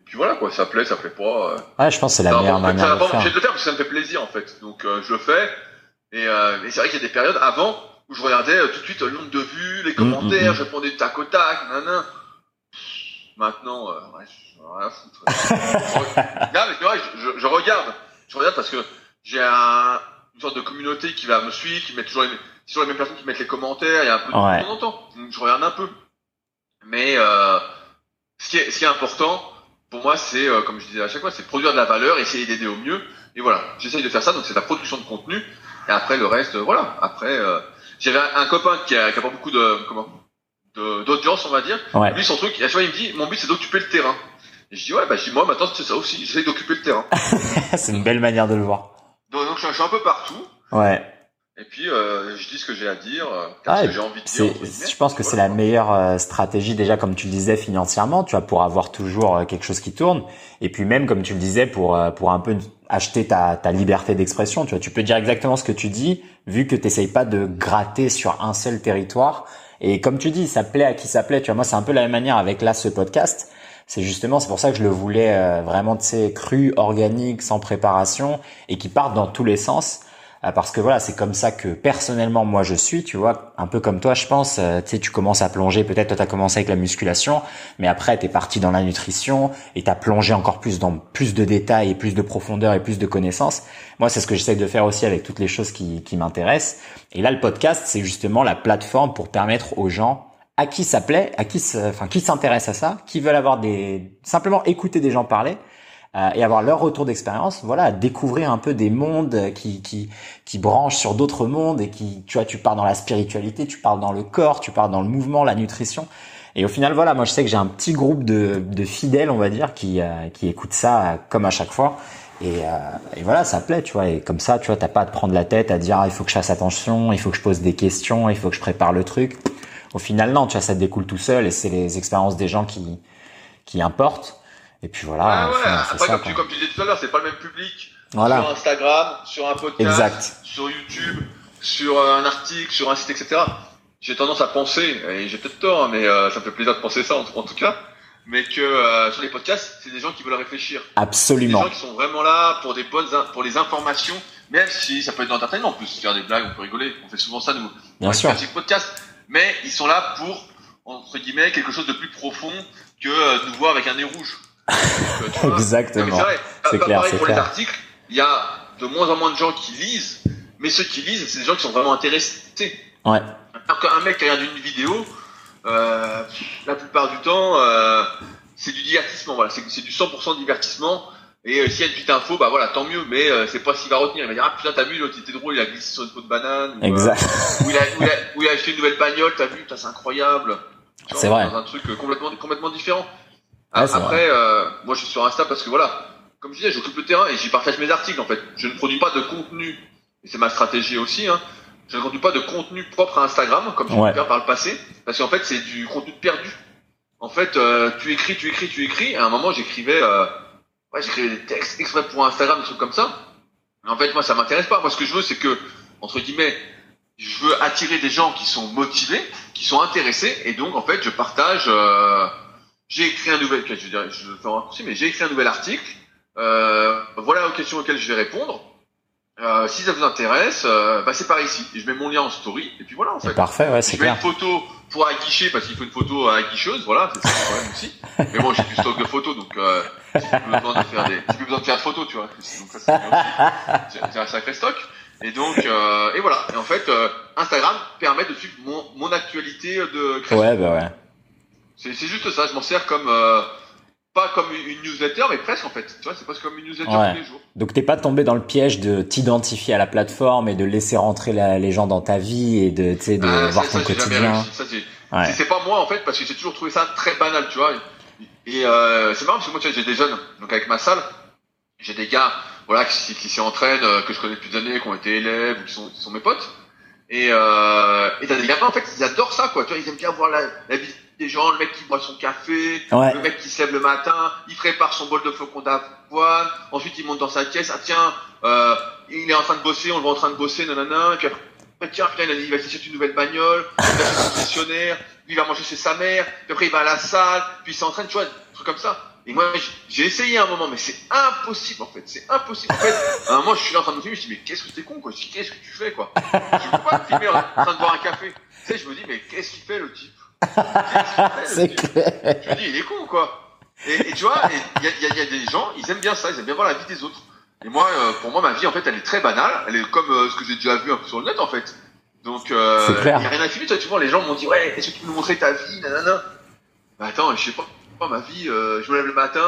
et puis voilà quoi. Ça plaît, ça plaît pas. euh. Ouais, je pense que c'est la Ça meilleure pas- ça manière va de faire. de le faire parce que ça me fait plaisir en fait. Donc euh, je le fais. Et, euh, et c'est vrai qu'il y a des périodes avant où je regardais euh, tout de suite le nombre de vues, les commentaires, mm, mm. je répondais du tac au tac, nanana. Maintenant, euh, ouais, rien à foutre. non, mais c'est vrai, je, regarde. Je regarde parce que j'ai un, une sorte de communauté qui va me suivre, qui met toujours les, toujours les mêmes personnes qui mettent les commentaires, il y a un peu de Ouais. temps en temps. Donc je regarde un peu. Mais euh, ce, qui est, ce qui est important, pour moi, c'est, euh, comme je disais à chaque fois, c'est produire de la valeur, essayer d'aider au mieux. Et voilà, j'essaye de faire ça, donc c'est la production de contenu. Et après, le reste, euh, voilà. Après, euh, j'avais un, un copain qui a, qui a pas beaucoup de, comment, d'audience, on va dire. Ouais. Lui, son truc, à chaque fois, il me dit, mon but, c'est d'occuper le terrain. Et je dis, ouais, bah, je dis, moi, maintenant, c'est ça aussi. J'essaye d'occuper le terrain. c'est une belle manière de le voir. Donc, donc, je suis- je suis un peu partout. Ouais. Et puis, euh, je dis ce que j'ai à dire, Ah, ce que j'ai envie de dire. Je pense que c'est la meilleure euh, stratégie déjà, comme tu le disais, financièrement, tu vois, pour avoir toujours euh, quelque chose qui tourne. Et puis même, comme tu le disais, pour pour un peu acheter ta, ta liberté d'expression, tu vois, tu peux dire exactement ce que tu dis, vu que t'essayes pas de gratter sur un seul territoire. Et comme tu dis, ça plaît à qui ça plaît. Tu vois, moi, c'est un peu la même manière avec là ce podcast. C'est justement, c'est pour ça que je le voulais euh, vraiment, tu sais, cru, organique, sans préparation, et qui parte dans tous les sens. Euh, parce que voilà, c'est comme ça que personnellement moi je suis, tu vois, un peu comme toi je pense, euh, tu sais, tu commences à plonger, peut-être toi tu as commencé avec la musculation, mais après tu es parti dans la nutrition et tu as plongé encore plus dans plus de détails et plus de profondeur et plus de connaissances. Moi, c'est ce que j'essaye de faire aussi avec toutes les choses qui, qui m'intéressent. Et là, le podcast, c'est justement la plateforme pour permettre aux gens à qui ça plaît, à qui, enfin, qui s'intéressent à ça, qui veulent avoir des, simplement écouter des gens parler, euh, et avoir leur retour d'expérience, voilà, découvrir un peu des mondes qui qui qui branchent sur d'autres mondes et qui, tu vois, tu pars dans la spiritualité, tu pars dans le corps, tu pars dans le mouvement, la nutrition. Et au final, voilà, moi je sais que j'ai un petit groupe de, de fidèles, on va dire, qui euh, qui écoutent ça euh, comme à chaque fois. Et, euh, et voilà, ça plaît, tu vois. Et comme ça, tu vois, t'as pas à te prendre la tête à dire, ah, il faut que je fasse attention, il faut que je pose des questions, il faut que je prépare le truc. Au final, non, tu vois, ça découle tout seul et c'est les expériences des gens qui qui importent. Et puis voilà, Ah on ouais, on après, ça, comme, tu, comme tu disais tout à l'heure, c'est pas le même public. Voilà. Sur Instagram, sur un podcast, Exact. sur YouTube, sur euh, un article, sur un site, etc. J'ai tendance à penser, et j'ai peut-être tort, hein, mais euh, ça me fait plaisir de penser ça en, en tout cas, mais que euh, sur les podcasts, c'est des gens qui veulent réfléchir. Des Absolument. gens qui sont vraiment là pour des bonnes, pour les informations, même si ça peut être on peut se faire des blagues, on peut rigoler, on fait souvent ça nous. Bien dans sûr. podcasts, mais ils sont là pour entre guillemets quelque chose de plus profond que euh, nous voir avec un nez rouge. Donc, Exactement. c'est vrai. C'est clair, pour les clair. articles, il y a de moins en moins de gens qui lisent, mais ceux qui lisent, c'est des gens qui sont vraiment intéressés. Ouais. Alors qu'un mec qui regarde une vidéo, euh, la plupart du temps, euh, c'est du divertissement. Voilà, c'est c'est du 100% divertissement. Et euh, s'il y a une petite info, bah voilà, tant mieux, mais euh, c'est pas ce qu'il va retenir. Il va dire, ah putain, t'as vu, l'autre, était drôle, il a glissé sur une peau de banane. Ou, euh, Exact. ou, il a, ou, il a, ou il a acheté une nouvelle bagnole, t'as vu, c'est incroyable. C'est vrai. Dans un truc euh, complètement, complètement différent. Ouais, Après, euh, moi, je suis sur Insta parce que voilà, comme je disais, j'occupe le terrain et j'y partage mes articles, en fait. Je ne produis pas de contenu, et c'est ma stratégie aussi, hein. Je ne produis pas de contenu propre à Instagram, comme j'ai pu faire par le passé, parce qu'en fait, c'est du contenu perdu. En fait, euh, tu écris, tu écris, tu écris. À un moment, j'écrivais, euh, ouais, j'écrivais des textes exprès pour Instagram, des trucs comme ça. Mais en fait, moi, ça m'intéresse pas. Moi, ce que je veux, c'est que, entre guillemets, je veux attirer des gens qui sont motivés, qui sont intéressés, et donc, en fait, je partage. Euh, j'ai écrit un nouvel, je veux dire, je fais un mais j'ai écrit un nouvel article. Euh, voilà aux questions auxquelles je vais répondre. Euh, si ça vous intéresse, euh, bah, c'est par ici. Et je mets mon lien en story, et puis voilà, en fait. C'est parfait, ouais, c'est Je mets une clair. photo pour aguicher parce qu'il faut une photo à aguicheuse, voilà, c'est ça le problème aussi. Mais bon, j'ai du stock de photos, donc euh, j'ai plus besoin de faire des, j'ai plus besoin de faire de photos, tu vois. Donc ça, c'est un sacré stock. Et donc, euh, et voilà. Et en fait, euh, Instagram permet de suivre mon, mon actualité de création. Ouais, bah ouais. C'est c'est juste ça. Je m'en sers comme euh, pas comme une newsletter, mais presque en fait. Tu vois, c'est presque comme une newsletter Ouais. tous les jours. Donc t'es pas tombé dans le piège de t'identifier à la plateforme et de laisser rentrer la- les gens dans ta vie et de, tu sais, de Ah, voir ton ça, quotidien. Ouais. C'est- pas moi en fait parce que j'ai toujours trouvé ça très banal, tu vois. Et euh, c'est marrant parce que moi, tu j'ai des jeunes, donc avec ma salle, j'ai des gars, voilà, qui, qui s'y entraînent, euh, que je connais depuis des années, qui ont été élèves ou qui sont, qui sont mes potes. Et euh, et t'as des gamins en fait, ils adorent ça, quoi. Tu vois, ils aiment bien voir la, la vie des gens, le mec qui boit son café, Ouais. le mec qui se lève le matin, il prépare son bol de flocons d'avoine, ensuite il monte dans sa caisse, ah tiens, euh, il est en train de bosser, on le voit en train de bosser, nanana, et puis après, ah, tiens, putain, il, va s'acheter une nouvelle bagnole, il va chez son concessionnaire, lui il va manger chez sa mère, puis après il va à la salle, puis il s'entraîne, tu vois, des trucs comme ça. Et moi, j'ai essayé un moment, mais c'est impossible en fait, c'est impossible. En fait, à un moment, je suis là en train de me filmer, je me dis, mais qu'est-ce que t'es con, quoi, qu'est-ce que tu fais, quoi? Je peux pas te filmer en train de boire un café. Tu sais, je me dis, mais qu'est-ce qu'il fait, le type? Le C'est clair. je me dis, il est con, quoi. Et, et tu vois, il y a, y a- y a des gens, ils aiment bien ça, ils aiment bien voir la vie des autres. Et moi, euh, pour moi, ma vie, en fait, elle est très banale. Elle est comme euh, ce que j'ai déjà vu un peu sur le net, en fait. Donc, euh, il y a rien à filmer. Tu vois, tu vois, les gens m'ont dit, ouais, est-ce que tu peux nous montrer ta vie, nanana. Bah, attends, je sais pas. Moi, ma vie, euh, je me lève le matin,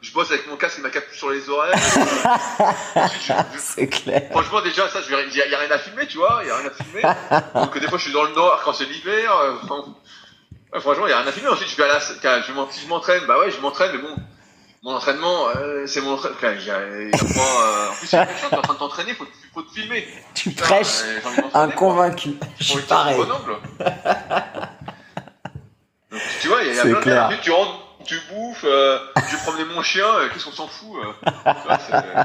je bosse avec mon casque et ma capuche sur les oreilles. euh, C'est clair. Franchement, déjà, ça, il y, a- y a rien à filmer, tu vois, il y a rien à filmer. Donc, des fois, je suis dans le nord quand c'est l'hiver. euh, enfin, ouais, franchement, il y a rien à filmer. Ensuite, je vais à la, quand je je m'entraîne, bah ouais, je m'entraîne, mais bon, mon entraînement, euh, c'est mon entraînement. Pas, euh, en plus, c'est quelque chose, t'es en train de t'entraîner, faut, faut te filmer. Tu Putain, prêches euh, un quoi. convaincu. Je suis pareil. bon angle. Donc, tu vois, il y a, y a plein clair. Tu rentres, tu bouffes, euh, je vais promener mon chien, euh, qu'est-ce qu'on s'en fout euh,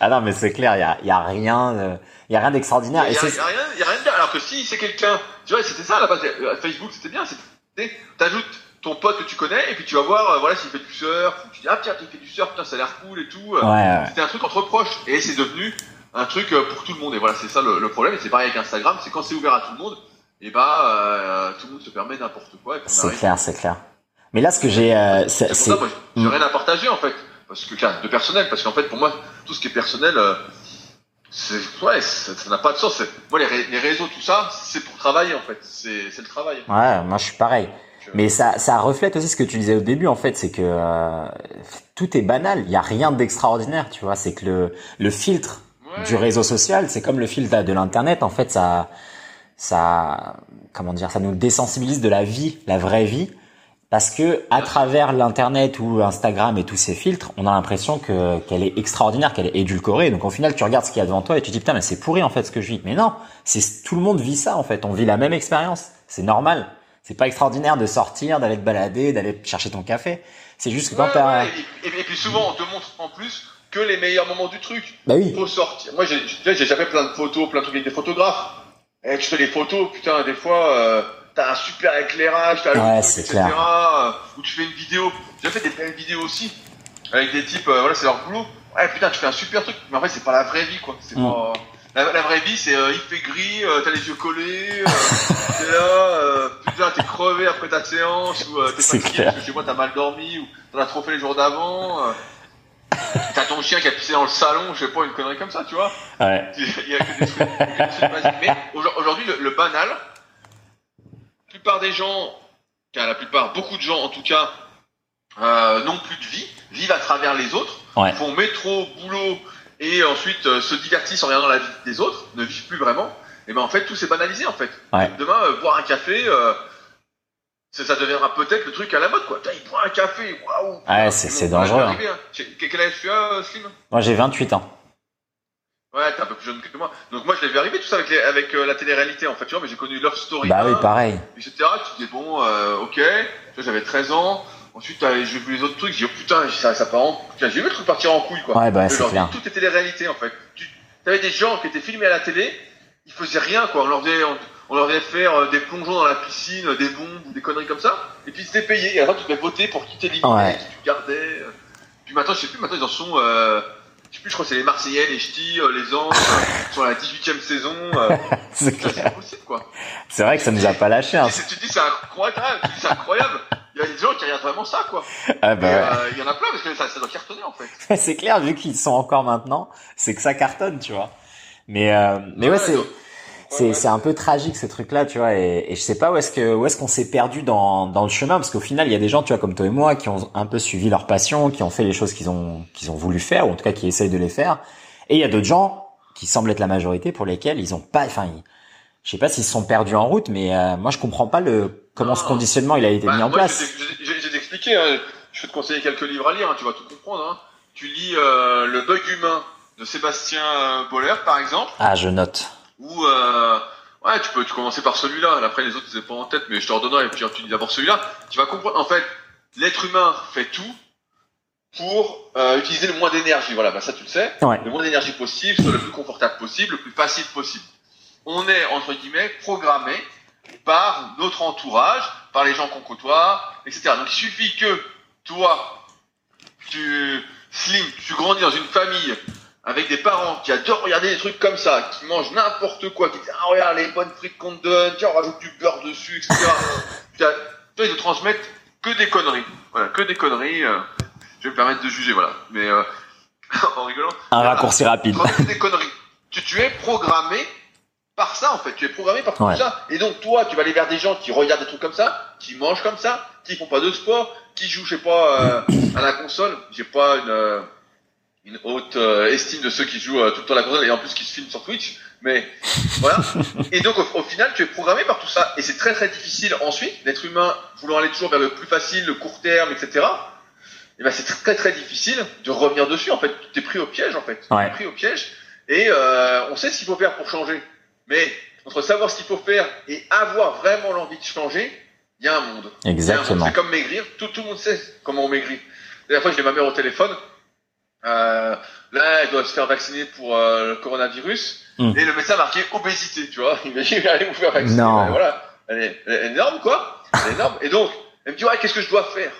Ah non, mais c'est clair, il y a, y a rien, de- il y a rien d'extraordinaire. Il a, rien, y a rien de bien. Alors que si c'est quelqu'un, tu vois, c'était ça à la base. euh, Facebook, c'était bien. C'était, t'ajoutes ton pote que tu connais et puis tu vas voir, euh, voilà, s'il fait du surf. ou Tu dis ah tiens, il fait du surf, putain, ça a l'air cool et tout. ouais, ouais. C'était un truc entre proches et c'est devenu un truc euh, pour tout le monde. Et voilà, c'est ça le, le problème. Et c'est pareil avec Instagram, c'est quand c'est ouvert à tout le monde, et bah euh, tout le monde se permet n'importe quoi. C'est clair, c'est clair. Mais là, ce que j'ai, euh, c'est c'est, pour c'est- ça, moi, j'ai rien à partager en fait, parce que de personnel, parce qu'en fait, pour moi, tout ce qui est personnel, euh, c'est ouais, ça n'a pas de sens. Moi, les, les réseaux, tout ça, c'est pour travailler en fait. C'est c'est le travail. ouais, moi je suis pareil. Je- Mais ça, ça reflète aussi ce que tu disais au début, en fait, c'est que euh, tout est banal. Il y a rien d'extraordinaire, tu vois. C'est que le, le filtre Ouais. du réseau social, c'est comme le filtre de l'internet. En fait, ça, ça, comment dire, ça nous désensibilise de la vie, la vraie vie, parce que à travers l'internet ou Instagram et tous ces filtres, on a l'impression que qu'elle est extraordinaire, qu'elle est édulcorée. Donc au final, tu regardes ce qu'il y a devant toi et tu te dis putain, mais c'est pourri en fait ce que je vis. Mais non, c'est tout le monde vit ça en fait. On vit la même expérience. C'est normal. C'est pas extraordinaire de sortir, d'aller te balader, d'aller chercher ton café. C'est juste que quand Ouais, t'as, ouais, et, puis souvent, on te montre en plus que les meilleurs moments du truc. bah oui, Faut sortir. Moi, j'ai j'ai- fait plein de photos, plein de trucs avec des photographes. Et tu fais des photos, putain, des fois, euh, t'as un super éclairage, t'as le Ouais, c'est etc. clair. Ou tu fais une vidéo. J'ai fait des belles vidéos aussi. Avec des types, euh, voilà, c'est leur boulot. Ouais, putain, tu fais un super truc. Mais en fait, c'est pas la vraie vie, quoi. C'est Mm. pas... La, la vraie vie, c'est euh, il fait gris, euh, t'as les yeux collés, t'es là, putain, t'es crevé après ta séance, ou t'es fatigué parce que chez moi t'as mal dormi, ou t'en as trop fait les jours d'avant. T'as ton chien qui a pissé dans le salon, je sais pas, une connerie comme ça, tu vois. ouais, Il y a que des trucs. Mais aujourd- aujourd'hui, le, le banal, plupart des gens, car la plupart, beaucoup de gens en tout cas, euh, n'ont plus de vie. vivent à travers les autres, Ouais. font métro, boulot, et ensuite euh, se divertissent en regardant la vie des autres, ne vivent plus vraiment, et ben en fait tout s'est banalisé en fait. Ouais. Demain, euh, boire un café, ça, ça deviendra peut-être le truc à la mode quoi. Il boit un café, waouh. Ouais, c'est- dangereux, arriver, hein. Quel âge tu as, Slim? Moi, j'ai 28 ans. Ouais, t'es un peu plus jeune que moi. Donc moi, je l'ai vu arriver tout ça avec, les- avec euh, la télé-réalité en fait, tu vois, mais j'ai connu Love Story. Bah oui, 1, pareil. etc. Tu dis bon, euh, ok. Tu vois, j'avais 13 ans. Ensuite, j'ai vu les autres trucs. J'ai dit oh, putain, ça, ça part en. J'ai vu le truc partir en couille quoi. Ouais, bah, c'est clair. tout était télé-réalité en fait. Tu avais des gens qui étaient filmés à la télé, ils faisaient rien quoi. On leur faisait, on, on leur faisait faire euh, des plongeons dans la piscine, euh, des bombes ou des conneries comme ça. Et puis ils étaient payés. Et après, tu devais voter pour qui t'éliminait, Ouais. qui tu gardais. Puis maintenant, je sais plus. Maintenant, ils en sont. Euh, je sais plus. Je crois que c'est les Marseillais, les Ch'tis, euh, les Anges. euh, à la 18e saison. Euh, C'est c'est possible quoi. C'est vrai que ça nous a pas lâché. Hein. Tu dis c'est incroyable, tu dis c'est incroyable. Il y a des gens qui regardent vraiment ça quoi. Ah bah, ouais. euh, il y en a plein parce que ça, ça doit cartonner en fait. c'est clair, vu qu'ils sont encore maintenant, c'est que ça cartonne, tu vois. Mais, euh, mais ouais, c'est, donc, c'est, ouais, c'est un peu tragique ces trucs-là, tu vois. Et, et je sais pas où est-ce que, où est-ce qu'on s'est perdu dans, dans le chemin, parce qu'au final, il y a des gens, tu vois, comme toi et moi, qui ont un peu suivi leur passion, qui ont fait les choses qu'ils ont, qu'ils ont voulu faire, ou en tout cas qui essayent de les faire. Et il y a d'autres gens qui semblent être la majorité pour lesquels ils ont pas, enfin, je sais pas s'ils se sont perdus en route, mais euh, moi je comprends pas le comment ce Non. conditionnement il a été Bah, mis en moi, place. je vais t'ex- je vais- je vais t'expliquer. hein. Je vais te conseiller quelques livres à lire. hein, tu vas tout comprendre. hein. Tu lis euh, Le bug humain de Sébastien euh, Boller, par exemple. Ah, je note. Ou euh, ouais, tu peux tu commencer par celui-là. Après les autres, ils pas en tête, mais je te redonnerai. Et puis tu lis d'abord celui-là. Tu vas comprendre. En fait, l'être humain fait tout pour euh, utiliser le moins d'énergie. Voilà, bah ça tu le sais. Ouais. Le moins d'énergie possible, soit le plus confortable possible, le plus facile possible. On est entre guillemets programmé par notre entourage, par les gens qu'on côtoie, etc. Donc il suffit que toi, tu slim, tu grandis dans une famille avec des parents qui adorent regarder des trucs comme ça, qui mangent n'importe quoi, qui disent ah regarde les bonnes frites qu'on te donne, tiens on rajoute du beurre dessus, etc. Toi ils te transmettent que des conneries, voilà, que des conneries. euh, je vais me permettre de juger, voilà. Mais euh, en rigolant. Un raccourci rapide. Transmettre des conneries. Tu, tu es programmé par ça en fait. Tu es programmé par tout Ouais. ça. Et donc toi, tu vas aller vers des gens qui regardent des trucs comme ça, qui mangent comme ça, qui font pas de sport, qui jouent, je sais pas, euh, à la console. J'ai pas une euh, une haute euh, estime de ceux qui jouent euh, tout le temps à la console et en plus qui se filment sur Twitch. Mais voilà. Et donc au, au final, tu es programmé par tout ça. Et c'est très très difficile ensuite, l'être humain voulant aller toujours vers le plus facile, le court terme, etc. Et ben c'est très très difficile de revenir dessus. En fait, tu es pris au piège en fait. Ouais. es pris au piège. Et euh, on sait ce qu'il faut faire pour changer. Mais entre savoir ce qu'il faut faire et avoir vraiment l'envie de changer, il y a un monde. Il y a un monde. Exactement. C'est comme maigrir. Tout, tout le monde sait comment on maigrit. La dernière fois, j'ai ma mère au téléphone. Euh, là, elle doit se faire vacciner pour euh, le coronavirus. Mm. Et le médecin a marqué obésité, tu vois. Il m'a dit, allez vous faire vacciner. Non. Ben, voilà. Elle est, elle est énorme, quoi. Elle est énorme. Et donc, elle me dit, ouais, qu'est-ce que je dois faire?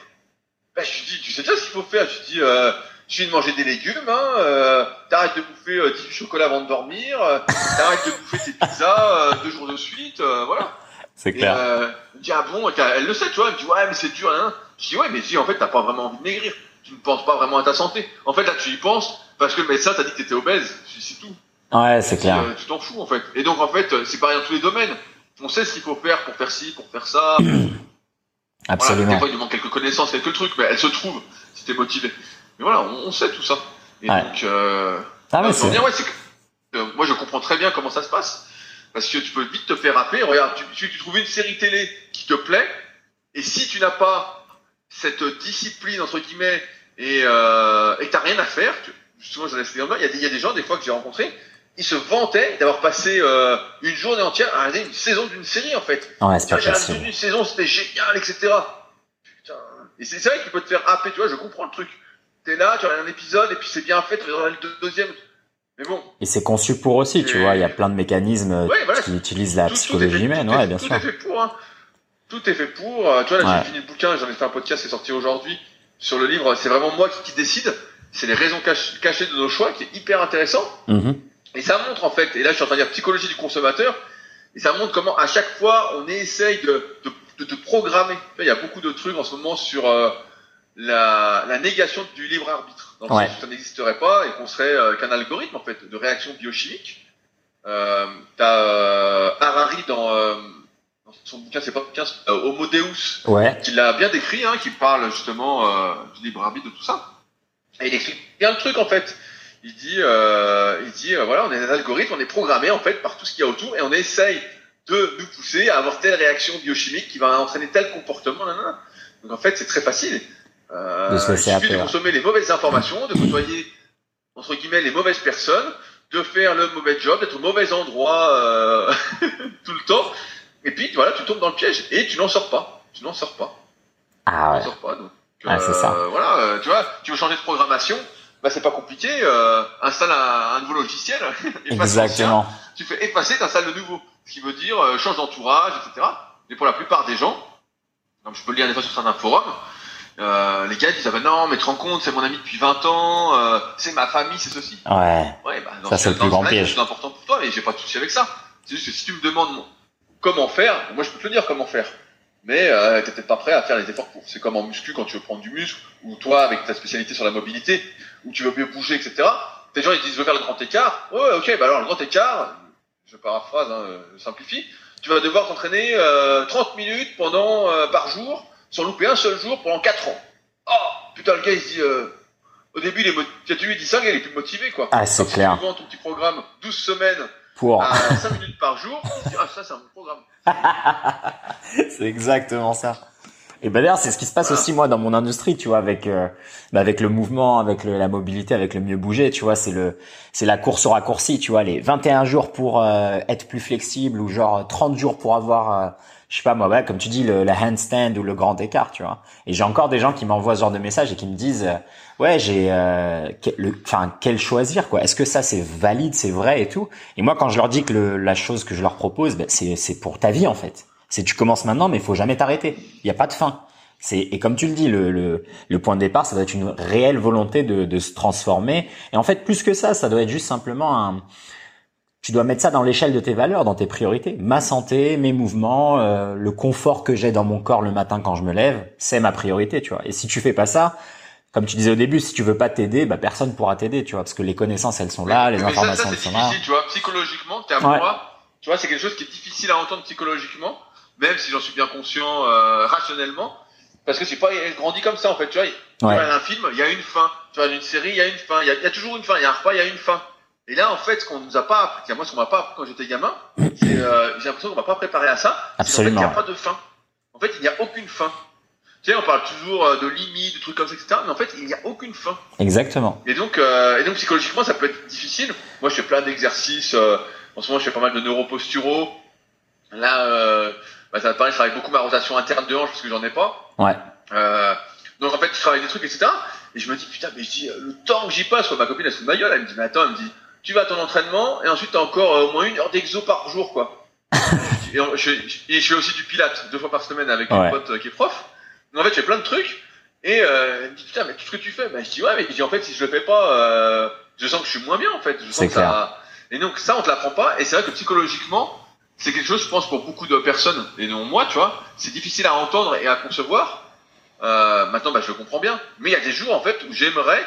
Ben, Je lui dis, tu sais déjà ce qu'il faut faire Je lui dis, euh, je lui dis de manger des légumes, hein, euh, t'arrêtes de bouffer euh, 18 chocolats avant de dormir, euh, t'arrêtes de bouffer tes pizzas euh, deux jours de suite, euh, voilà. C'est Et clair. euh, elle me dit, ah bon, et elle le sait, tu vois, elle me dit, ouais, mais c'est dur, hein. Je dis, ouais, mais si, en fait, t'as pas vraiment envie de maigrir. Tu ne penses pas vraiment à ta santé. En fait, là, tu y penses parce que le médecin t'a dit que t'étais obèse. C'est tout. Ouais, c'est clair. Euh, tu t'en fous, en fait. Et donc, en fait, euh, c'est pareil dans tous les domaines. On sait ce qu'il faut faire pour faire ci, pour faire ça. Voilà, des Absolument. fois, il nous manque quelques connaissances, quelques trucs, mais elles se trouvent si t'es motivé. Mais voilà, on, on sait tout ça. Et Ouais. donc, euh, Ah euh, c'est. dire, ouais, c'est que, euh, moi, je comprends très bien comment ça se passe. Parce que tu peux vite te faire happer. Regarde, tu, tu, tu trouves une série télé qui te plaît. Et si tu n'as pas cette discipline, entre guillemets, et, euh, et t'as rien à faire, tu, justement, j'en ai fait il y a des, il y a des gens, des fois, que j'ai rencontrés, ils se vantaient d'avoir passé euh, une journée entière à regarder une saison d'une série, en fait. Ouais, c'est pas possible. une saison, c'était génial, etc. Putain. Et c'est vrai qu'il peut te faire happer, tu vois, je comprends le truc. T'es là, tu regardes un épisode, et puis c'est bien fait, tu regardes le deux- deuxième. Mais bon, Et c'est conçu pour aussi, tu vois. Il y a plein de mécanismes euh, Ouais, voilà. qui utilisent la tout, tout psychologie fait, humaine, tout ouais, bien tout sûr. est fait pour, hein. Tout est fait pour. Euh, tu vois, là, Ouais. j'ai fini le bouquin, j'en ai fait un podcast qui est sorti aujourd'hui sur le livre. C'est vraiment moi qui, qui décide. C'est les raisons cach- cachées de nos choix qui est hyper intéressant. Mhm. Et ça montre en fait, et là je suis en train de dire psychologie du consommateur, et ça montre comment à chaque fois on essaye de, de, de te programmer. Il y a beaucoup de trucs en ce moment sur euh, la, la négation du libre arbitre, dans le Ouais. sens où ça n'existerait pas et qu'on serait euh, qu'un algorithme en fait de réaction biochimique. Euh, T'as euh, Harari dans, euh, dans son bouquin, c'est pas bouquin, euh, Homo Deus, Ouais. qui l'a bien décrit, hein, qui parle justement euh, du libre arbitre de tout ça. Et il explique bien le truc en fait. Il dit, euh, il dit, euh, voilà, on est des algorithmes, on est programmé en fait par tout ce qu'il y a autour et on essaye de nous pousser à avoir telle réaction biochimique qui va entraîner tel comportement. Donc en fait, c'est très facile. Euh, De se il suffit de happer, consommer les mauvaises informations, de côtoyer entre guillemets les mauvaises personnes, de faire le mauvais job, d'être au mauvais endroit euh, tout le temps, et puis voilà, tu tombes dans le piège et tu n'en sors pas. Tu n'en sors pas. Ah Tu ouais. n'en sors pas. Donc, Ah, ça. euh, voilà, euh, tu vois, tu veux changer de programmation, bah c'est pas compliqué. Euh, installe un, un nouveau logiciel. Exactement. tu fais effacer, t'installes le nouveau. Ce qui veut dire euh, change d'entourage, etc. Mais pour la plupart des gens, comme je peux le lire des fois sur certains forums, euh, les gars disent ah ben non, mais tu te rends compte, c'est mon ami depuis 20 ans, euh, c'est ma famille, c'est ceci. Ouais. Ouais, bah, dans Ça, ce- c'est le plus grand piège. C'est important pour toi, mais j'ai pas de souci avec ça. C'est juste que si tu me demandes comment faire, moi je peux te le dire comment faire. Mais euh, t'es peut-être pas prêt à faire les efforts pour. C'est comme en muscu quand tu veux prendre du muscle, ou toi avec ta spécialité sur la mobilité, où tu veux mieux bouger, etc. Des gens ils disent je veux faire le grand écart. Ouais, ok, bah alors le grand écart, je paraphrase, hein, je simplifie. Tu vas devoir t'entraîner euh, 30 minutes pendant euh, par jour, sans louper un seul jour pendant 4 ans. Oh putain le gars il se dit. Euh, au début, il est mo- quand tu lui dis ça, il est plus motivé, quoi. Ah, c'est clair. Tu ton petit programme 12 semaines Pour. à 5 minutes par jour, ah, ça, c'est un bon programme. c'est exactement ça. Et ben d'ailleurs, c'est ce qui se passe aussi moi dans mon industrie, tu vois, avec euh, bah, avec le mouvement, avec le- la mobilité, avec le mieux bouger, tu vois, c'est le c'est la course au raccourci, tu vois, les 21 jours pour euh, être plus flexible ou genre 30 jours pour avoir euh, je sais pas moi, comme tu dis le, le handstand ou le grand écart, tu vois. Et j'ai encore des gens qui m'envoient ce genre de messages et qui me disent euh, ouais, j'ai euh, quel- enfin quel choisir quoi. Est-ce que ça c'est valide, c'est vrai et tout? Et moi quand je leur dis que le, la chose que je leur propose, ben, c'est c'est pour ta vie en fait. C'est tu commences maintenant, mais il faut jamais t'arrêter. Il n'y a pas de fin. C'est et comme tu le dis, le, le, le point de départ, ça doit être une réelle volonté de, de se transformer. Et en fait, plus que ça, ça doit être juste simplement un. Tu dois mettre ça dans l'échelle de tes valeurs, dans tes priorités. Ma santé, mes mouvements, euh, le confort que j'ai dans mon corps le matin quand je me lève, c'est ma priorité, tu vois. Et si tu fais pas ça, comme tu disais au début, si tu veux pas t'aider, bah personne pourra t'aider, tu vois, parce que les connaissances elles sont là, les Mais ça, informations ça, elles c'est sont là. difficile, tu vois, psychologiquement, t'es à Ouais. moi. Tu vois, c'est quelque chose qui est difficile à entendre psychologiquement, même si j'en suis bien conscient euh, rationnellement. Parce que c'est pas grandi comme ça, en fait, tu vois. Tu Ouais. regardes un film, il y a une fin. Tu vois, une série, il y a une fin. Il y a, il y a toujours une fin. Il y a un repas, il y a une fin. Et là, en fait, ce qu'on nous a pas appris, moi, ce qu'on m'a pas appris quand j'étais gamin, c'est, euh, j'ai l'impression qu'on m'a pas préparé à ça. fait, Absolument. Il n'y a pas de fin. En fait, il n'y a aucune fin. Tu sais, on parle toujours euh, de limites, de trucs comme ça, etc. Mais en fait, il n'y a aucune fin. Exactement. Et donc, euh, et donc psychologiquement, ça peut être difficile. Moi, je fais plein d'exercices. euh, en ce moment, je fais pas mal de neuroposturaux. Là, euh, bah, ça va pareil, je travaille beaucoup ma rotation interne de hanche parce que j'en ai pas. Ouais. Euh, donc en fait, je travaille des trucs, etc. Et je me dis, putain, mais je dis, euh, le temps que j'y passe, quoi. ma copine, elle se fout de ma gueule, elle me dit, mais attends, elle me dit, tu vas à ton entraînement, et ensuite t'as encore au moins une heure d'exo par jour, quoi. et, je, je- et je fais aussi du pilates, deux fois par semaine avec Ouais. une pote qui est prof. Donc en fait, je fais plein de trucs, et euh, elle me dit, putain, mais tout ce que tu fais, bah, je dis, ouais, mais je dis, en fait, si je le fais pas, euh, je sens que je suis moins bien, en fait. Je sens que ça... Et donc ça, on te l'apprend pas, et c'est vrai que psychologiquement, c'est quelque chose, je pense, pour beaucoup de personnes, et non moi, tu vois, c'est difficile à entendre et à concevoir. Euh, maintenant, bah, je le comprends bien. Mais il y a des jours, en fait, où j'aimerais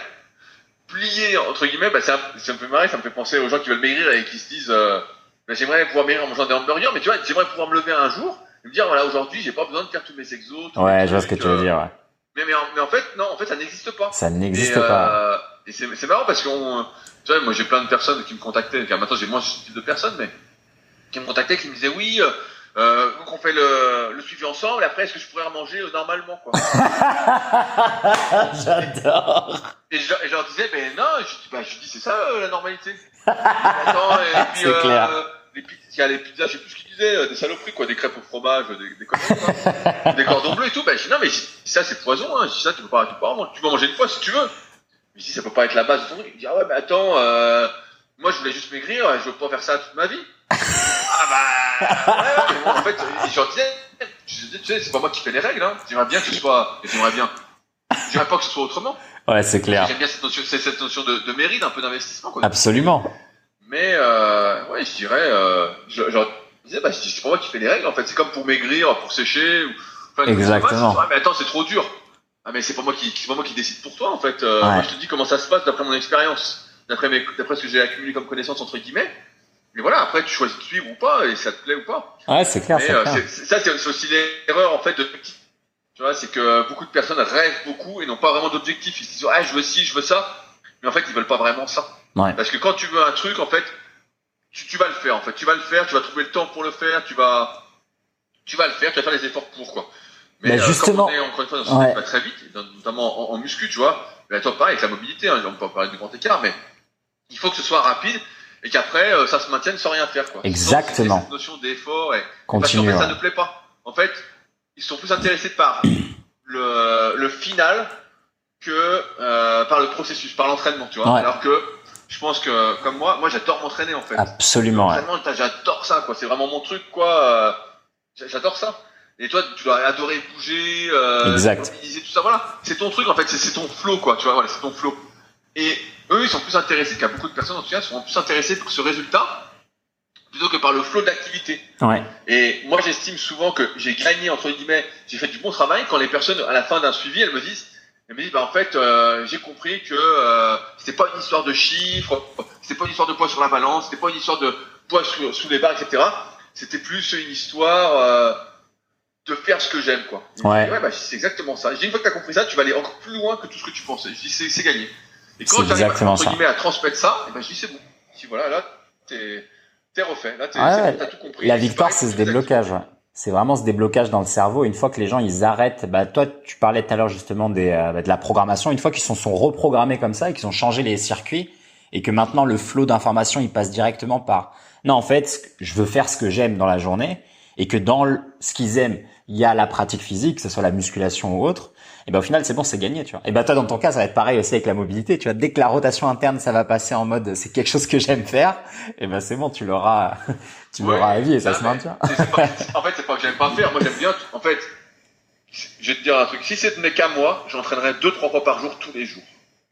plier, entre guillemets, bah, ça, ça me fait marrer, ça me fait penser aux gens qui veulent maigrir et qui se disent, bah, j'aimerais pouvoir maigrir en mangeant des hamburgers, mais tu vois, j'aimerais pouvoir me lever un jour me dire, voilà, aujourd'hui, j'ai pas besoin de faire tous mes exos. tous Ouais, mes je vois ce que tu veux euh, dire. Ouais. Mais, mais, en, mais en fait, non, en fait, ça n'existe pas. Ça n'existe pas. euh, et c'est c'est marrant parce qu'on, tu vois, moi j'ai plein de personnes qui me contactaient. Car maintenant j'ai moins ce type de personnes, mais qui me contactaient, qui me disaient oui, euh, euh, donc on fait le, le suivi ensemble. Et après, est-ce que je pourrais manger euh, normalement, quoi? J'adore. Et je, et je leur disais, ben non. Je dis, bah, je dis c'est ça euh, la normalité. C'est clair. Les pizzas, il y a les pizzas, je sais plus ce qu'ils disaient, euh, des saloperies, quoi, des crêpes au fromage, des, des quoi. des cordons bleus et tout. Ben je dis non, mais ça c'est poison. Hein. Je dis ça, tu peux pas, tu peux pas en manger. Tu peux manger une fois si tu veux. Mais si ça peut pas être la base de ton truc, il me dit ah ouais, mais attends, euh, moi je voulais juste maigrir, je veux pas faire ça toute ma vie. ah bah ouais, ouais, mais moi en fait, je disais, je tu sais, c'est pas moi qui fais les règles, hein. J'aimerais bien que ce soit, j'aimerais bien. J'aimerais pas que ce soit autrement. Ouais, c'est clair. J'aime bien cette notion, cette notion de, de mérite, un peu d'investissement, quoi. Absolument. Mais euh, ouais, je dirais, euh, je, je disais, bah, c'est pas moi qui fais les règles. En fait, c'est comme pour maigrir, pour sécher. Ou, enfin, Exactement. pas- mais attends, c'est trop dur. Ah mais c'est pas moi qui, c'est pas moi qui décide pour toi en fait. Euh, Ouais. Moi je te dis comment ça se passe d'après mon expérience, d'après mes, d'après ce que j'ai accumulé comme connaissances entre guillemets. Mais voilà, après tu choisis de suivre ou pas et ça te plaît ou pas. Ouais, c'est clair, Mais euh, clair. ça c'est aussi l'erreur en fait de. Tu vois, c'est que beaucoup de personnes rêvent beaucoup et n'ont pas vraiment d'objectif. Ils se disent, ah, je veux ci, je veux ça. Mais en fait, ils veulent pas vraiment ça. Ouais. Parce que quand tu veux un truc, en fait, tu, tu vas le faire. En fait, tu vas le faire, tu vas trouver le temps pour le faire, tu vas, tu vas le faire, tu vas faire les efforts pour quoi. Mais euh, justement- comme on est encore une fois dans Ouais. va très vite, et notamment en, en muscu, tu vois. Mais toi, pareil avec la mobilité, hein, on peut pas parler du grand écart, mais il faut que ce soit rapide et qu'après euh, ça se maintienne sans rien faire quoi. Exactement. Cette notion d'effort et parce qu'en Continue. fait ça ne plaît pas. En fait, ils sont plus intéressés par le, le final que euh, par le processus, par l'entraînement, tu vois. Ouais. Alors que je pense que comme moi, moi j'adore m'entraîner en fait. Absolument. ouais. J'adore ça quoi. C'est vraiment mon truc quoi. Euh, j'a- J'adore ça. Et toi, tu dois adorer bouger, euh, Exact. mobiliser tout ça. Voilà, c'est ton truc en fait. C'est- ton flow quoi. Tu vois, voilà, c'est ton flow. Et eux, ils sont plus intéressés, qu'à beaucoup de personnes en tout cas, sont plus intéressés pour ce résultat plutôt que par le flow de l'activité. Ouais. Et moi, j'estime souvent que j'ai gagné entre guillemets, j'ai fait du bon travail quand les personnes à la fin d'un suivi, elles me disent, elles me disent, bah en fait, euh, j'ai compris que euh, c'était pas une histoire de chiffres, c'était pas une histoire de poids sur la balance, c'était pas une histoire de poids sous, sous les barres, etc. C'était plus une histoire euh, de faire ce que j'aime, quoi. Je Ouais. dis, ouais, bah c'est exactement ça. Je dis, une fois que t'as compris ça, tu vas aller encore plus loin que tout ce que tu pensais. Je dis, c'est c'est gagné. Et quand j'arrive à transmettre ça, et ben je dis, c'est bon. Si voilà, là, t'es t'es refait. Là, Ouais, ouais. tout compris. La victoire, c'est ce déblocage. ouais. C'est vraiment ce déblocage dans le cerveau. Une fois que les gens ils arrêtent, bah toi tu parlais tout à l'heure justement des, euh, bah, de la programmation. Une fois qu'ils sont, sont reprogrammés comme ça et qu'ils ont changé les circuits et que maintenant le flot d'informations il passe directement par. Non, en fait, je veux faire ce que j'aime dans la journée et que dans le- ce qu'ils aiment, il y a la pratique physique, que ce soit la musculation ou autre. Et ben au final c'est bon, c'est gagné, tu vois. Et ben toi dans ton cas ça va être pareil aussi avec la mobilité, tu vois. Dès que la rotation interne ça va passer en mode c'est quelque chose que j'aime faire, et ben c'est bon, tu l'auras, tu Ouais, l'auras à vie et ça se maintient. en fait, c'est pas que j'aime pas faire. Moi, j'aime bien. En fait, je vais te dire un truc. Si c'était qu'à moi, j'entraînerais deux, trois fois par jour, tous les jours.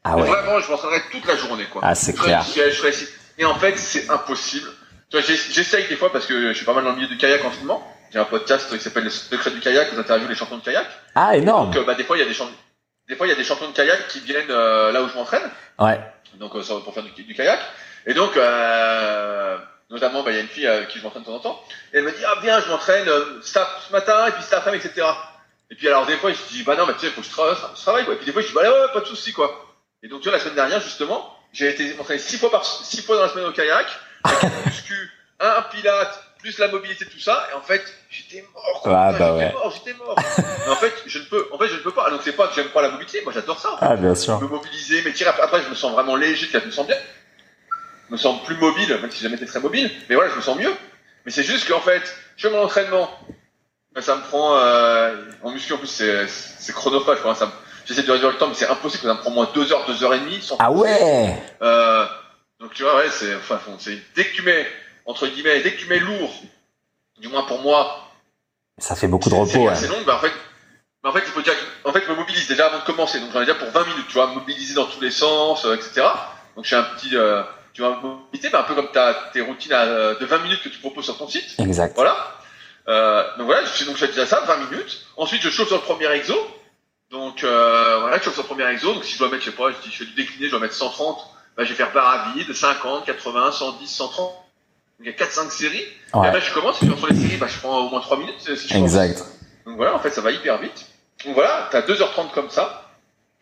Ah ouais. Vraiment, je m'entraînerais toute la journée, quoi. Ah, c'est clair. je. Et en fait, c'est impossible. Tu vois, j'ess- j'essaye des fois parce que je suis pas mal dans le milieu du kayak en ce moment. J'ai un podcast qui s'appelle Le Secret du kayak où j'interviewe les champions de kayak. Ah énorme. Donc, euh, bah, des fois, il y a des champions, des fois, il y a des champions de kayak qui viennent euh, là où je m'entraîne. Ouais. donc euh, ça, pour faire du, du kayak. Et donc, euh, notamment, bah, il y a une fille euh, qui je m'entraîne de temps en temps. Et elle me dit, ah bien, je m'entraîne euh, ap- ce matin, et puis cet après-midi, etc. Et puis alors des fois, je dis, bah non, mais tu sais, faut que je travaille, je travaille quoi. Et puis des fois, je dis, bah ouais, ouais, pas de souci, quoi. Et donc, tu vois, la semaine dernière, justement, j'ai été m'entraîner six fois par, six fois dans la semaine au kayak, avec un muscu, un pilate, plus la mobilité, tout ça. Et en fait, j'étais mort. Ah, bah j'étais ouais. mort, j'étais mort. Mais en fait, je ne peux, en fait, je ne peux pas. Donc c'est pas que j'aime pas la mobilité, moi j'adore ça. en fait Ah bien sûr. me mobiliser, mais tirer après, je me sens vraiment léger, je me sens bien. Je me sens plus mobile, même si j'ai jamais été très mobile, mais voilà, je me sens mieux. Mais c'est juste qu'en fait, je fais mon entraînement, ben, ça me prend, euh, en muscu en plus c'est, chronophage, quoi, ça j'essaie de réduire le temps, mais c'est impossible, ça me prend moins deux heures, deux heures et demie, sans Ah ouais. euh, donc tu vois, ouais, c'est, enfin, dès que tu mets, entre guillemets, dès que tu mets lourd, du moins pour moi, Ça fait beaucoup de c'est repos. Ouais. assez long, en fait, en fait, en je me mobilise déjà avant de commencer. Donc, j'en ai déjà pour 20 minutes, tu vois, me mobiliser dans tous les sens, euh, etc. Donc, j'ai un petit, euh, tu vois, mobilité, un peu comme ta, tes routines à, euh, de 20 minutes que tu proposes sur ton site. Exact. Voilà. Euh, donc voilà, je, donc déjà ça, 20 minutes. Ensuite, je chauffe sur le premier exo. Donc, voilà, je chauffe sur le premier exo. Donc, si je dois mettre, je sais pas, je, dis, je fais du décliné, je dois mettre 130. Bah, je vais faire barre à vide, 50, 80, 110, 130. Donc, il y a 4-5 séries. Et après, je commence, et puis entre les séries, bah, je prends au moins 3 minutes. Si je. Exact. Donc voilà, en fait, ça va hyper vite. Donc voilà, t'as 2h30 comme ça.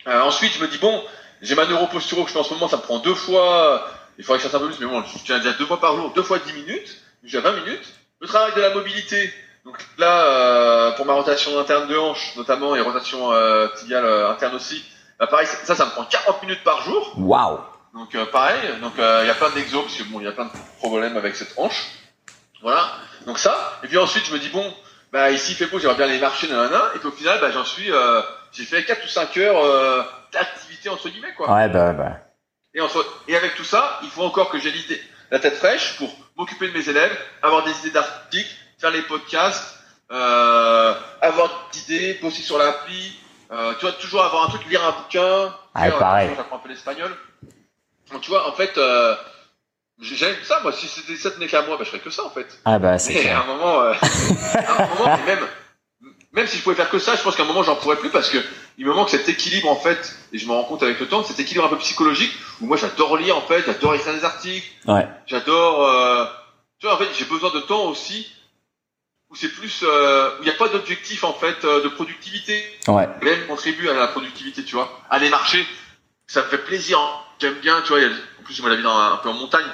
Euh, ensuite, je me dis, bon, j'ai ma neuroposturo que je fais en ce moment, ça me prend deux fois, il faudrait que je fasse un peu plus, mais bon, je tiens déjà deux fois par jour, deux fois 10 minutes, j'ai 20 minutes. Le travail de la mobilité, donc là, euh, pour ma rotation interne de hanche, notamment, et rotation euh, tibiale euh, interne aussi, bah, pareil, ça, ça me prend 40 minutes par jour. Waouh. Donc euh, pareil, donc euh, il y a plein d'exos parce que bon, il y a plein de problèmes avec cette hanche. Voilà. Donc ça. Et puis ensuite, je me dis bon, bah ici il fait beau, j'aimerais bien aller marcher, nanana. Et puis au final, bah j'en suis, euh, j'ai fait 4 ou 5 heures euh, d'activité entre guillemets quoi. Ouais bah bah. Et entre et avec tout ça, il faut encore que j'ai l'idée, la tête fraîche pour m'occuper de mes élèves, avoir des idées d'articles, faire les podcasts, euh, avoir des idées, bosser sur l'appli. Euh, tu vois, toujours avoir un truc, lire un bouquin. Ah, pareil. J'apprends un peu l'espagnol. Tu vois, en fait, euh, j'aime ça. Moi, si c'était ça tenait qu'à moi, bah, je ferais que ça en fait. Ah bah c'est Mais à clair. un moment, euh, à un moment, même, même si je pouvais faire que ça, je pense qu'à un moment, j'en pourrais plus parce que il me manque cet équilibre en fait, et je me rends compte avec le temps, cet équilibre un peu psychologique où moi j'adore lire en fait, j'adore écrire des articles, Ouais. j'adore, euh, tu vois, en fait, j'ai besoin de temps aussi où où c'est plus, euh, où il n'y a pas d'objectif en fait euh, de productivité. Ouais. Même contribue à la productivité, tu vois. Aller marcher, ça me fait plaisir. hein. J'aime bien, tu vois. en plus, moi, la vie dans un, peu en montagne,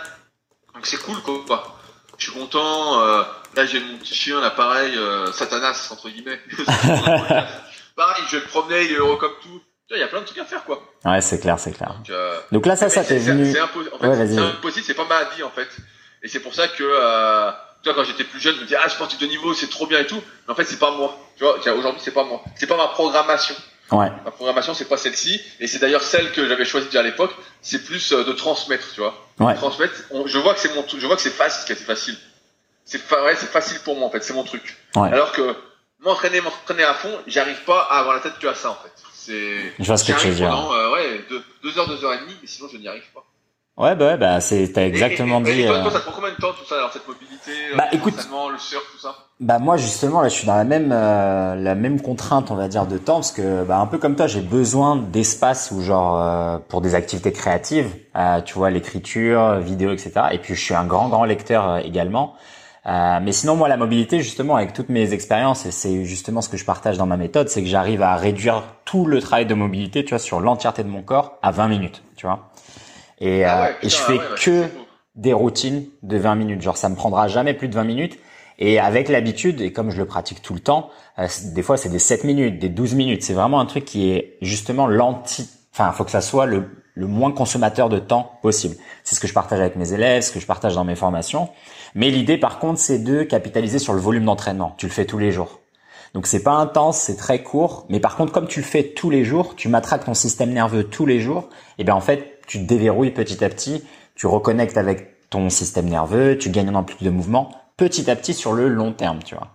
donc c'est cool, quoi. Je suis content. euh, là, j'ai mon petit chien, là, pareil, euh, Satanas entre guillemets. pareil, je vais le promener, il est heureux comme tout. Tu vois, il y a plein de trucs à faire, quoi. Ouais, c'est clair, c'est clair. Donc, euh, Donc là, ça, ça c'est- venu. C'est impossible. En fait, Ouais, c'est impossible, c'est pas ma vie en fait. Et c'est pour ça que, euh, tu vois, quand j'étais plus jeune, je me disais, ah, sportif de niveau, c'est trop bien et tout. Mais en fait, c'est pas moi. Tu vois, aujourd'hui, c'est pas moi. C'est pas ma programmation. Ouais. Ma programmation, c'est pas celle-ci. Et c'est d'ailleurs celle que j'avais choisie déjà à l'époque. C'est plus euh, de transmettre, tu vois. Ouais. Transmettre. on- je vois que c'est mon truc. Je vois que c'est facile, c'est facile. C'est ouais, c'est facile pour moi en fait. C'est mon truc. Ouais. Alors que m'entraîner, m'entraîner à fond, j'arrive pas à avoir la tête que à ça en fait. C'est. Je vois ce que tu veux dire. pendant, euh, ouais, deux, deux heures, deux heures et demie, mais sinon je n'y arrive pas. Ouais, bah ouais, bah c'est, t'as exactement et, et, dit. Et toi, euh, toi, ça te prend combien de temps tout ça, alors cette mobilité, Bah, euh, écoute- le surf, tout ça Bah moi justement là je suis dans la même euh, la même contrainte on va dire de temps parce que bah un peu comme toi j'ai besoin d'espace ou genre euh, pour des activités créatives euh, tu vois l'écriture vidéo etc et puis je suis un grand grand lecteur euh, également Euh, mais sinon moi la mobilité justement avec toutes mes expériences et c'est justement ce que je partage dans ma méthode c'est que j'arrive à réduire tout le travail de mobilité tu vois sur l'entièreté de mon corps à 20 minutes tu vois et, Ah euh, ouais, et je fais ouais, bah, que des routines de 20 minutes. Genre, ça me prendra jamais plus de 20 minutes. Et avec l'habitude, et comme je le pratique tout le temps, euh, des fois c'est des 7 minutes, des 12 minutes. C'est vraiment un truc qui est justement l'anti... Enfin, faut que ça soit le, le moins consommateur de temps possible. C'est ce que je partage avec mes élèves, ce que je partage dans mes formations. Mais l'idée, par contre, c'est de capitaliser sur le volume d'entraînement. Tu le fais tous les jours. Donc c'est pas intense, c'est très court, mais par contre comme tu le fais tous les jours, tu matraques ton système nerveux tous les jours, et bien en fait tu te déverrouilles petit à petit, tu reconnectes avec ton système nerveux, tu gagnes en amplitude de mouvement petit à petit sur le long terme, tu vois.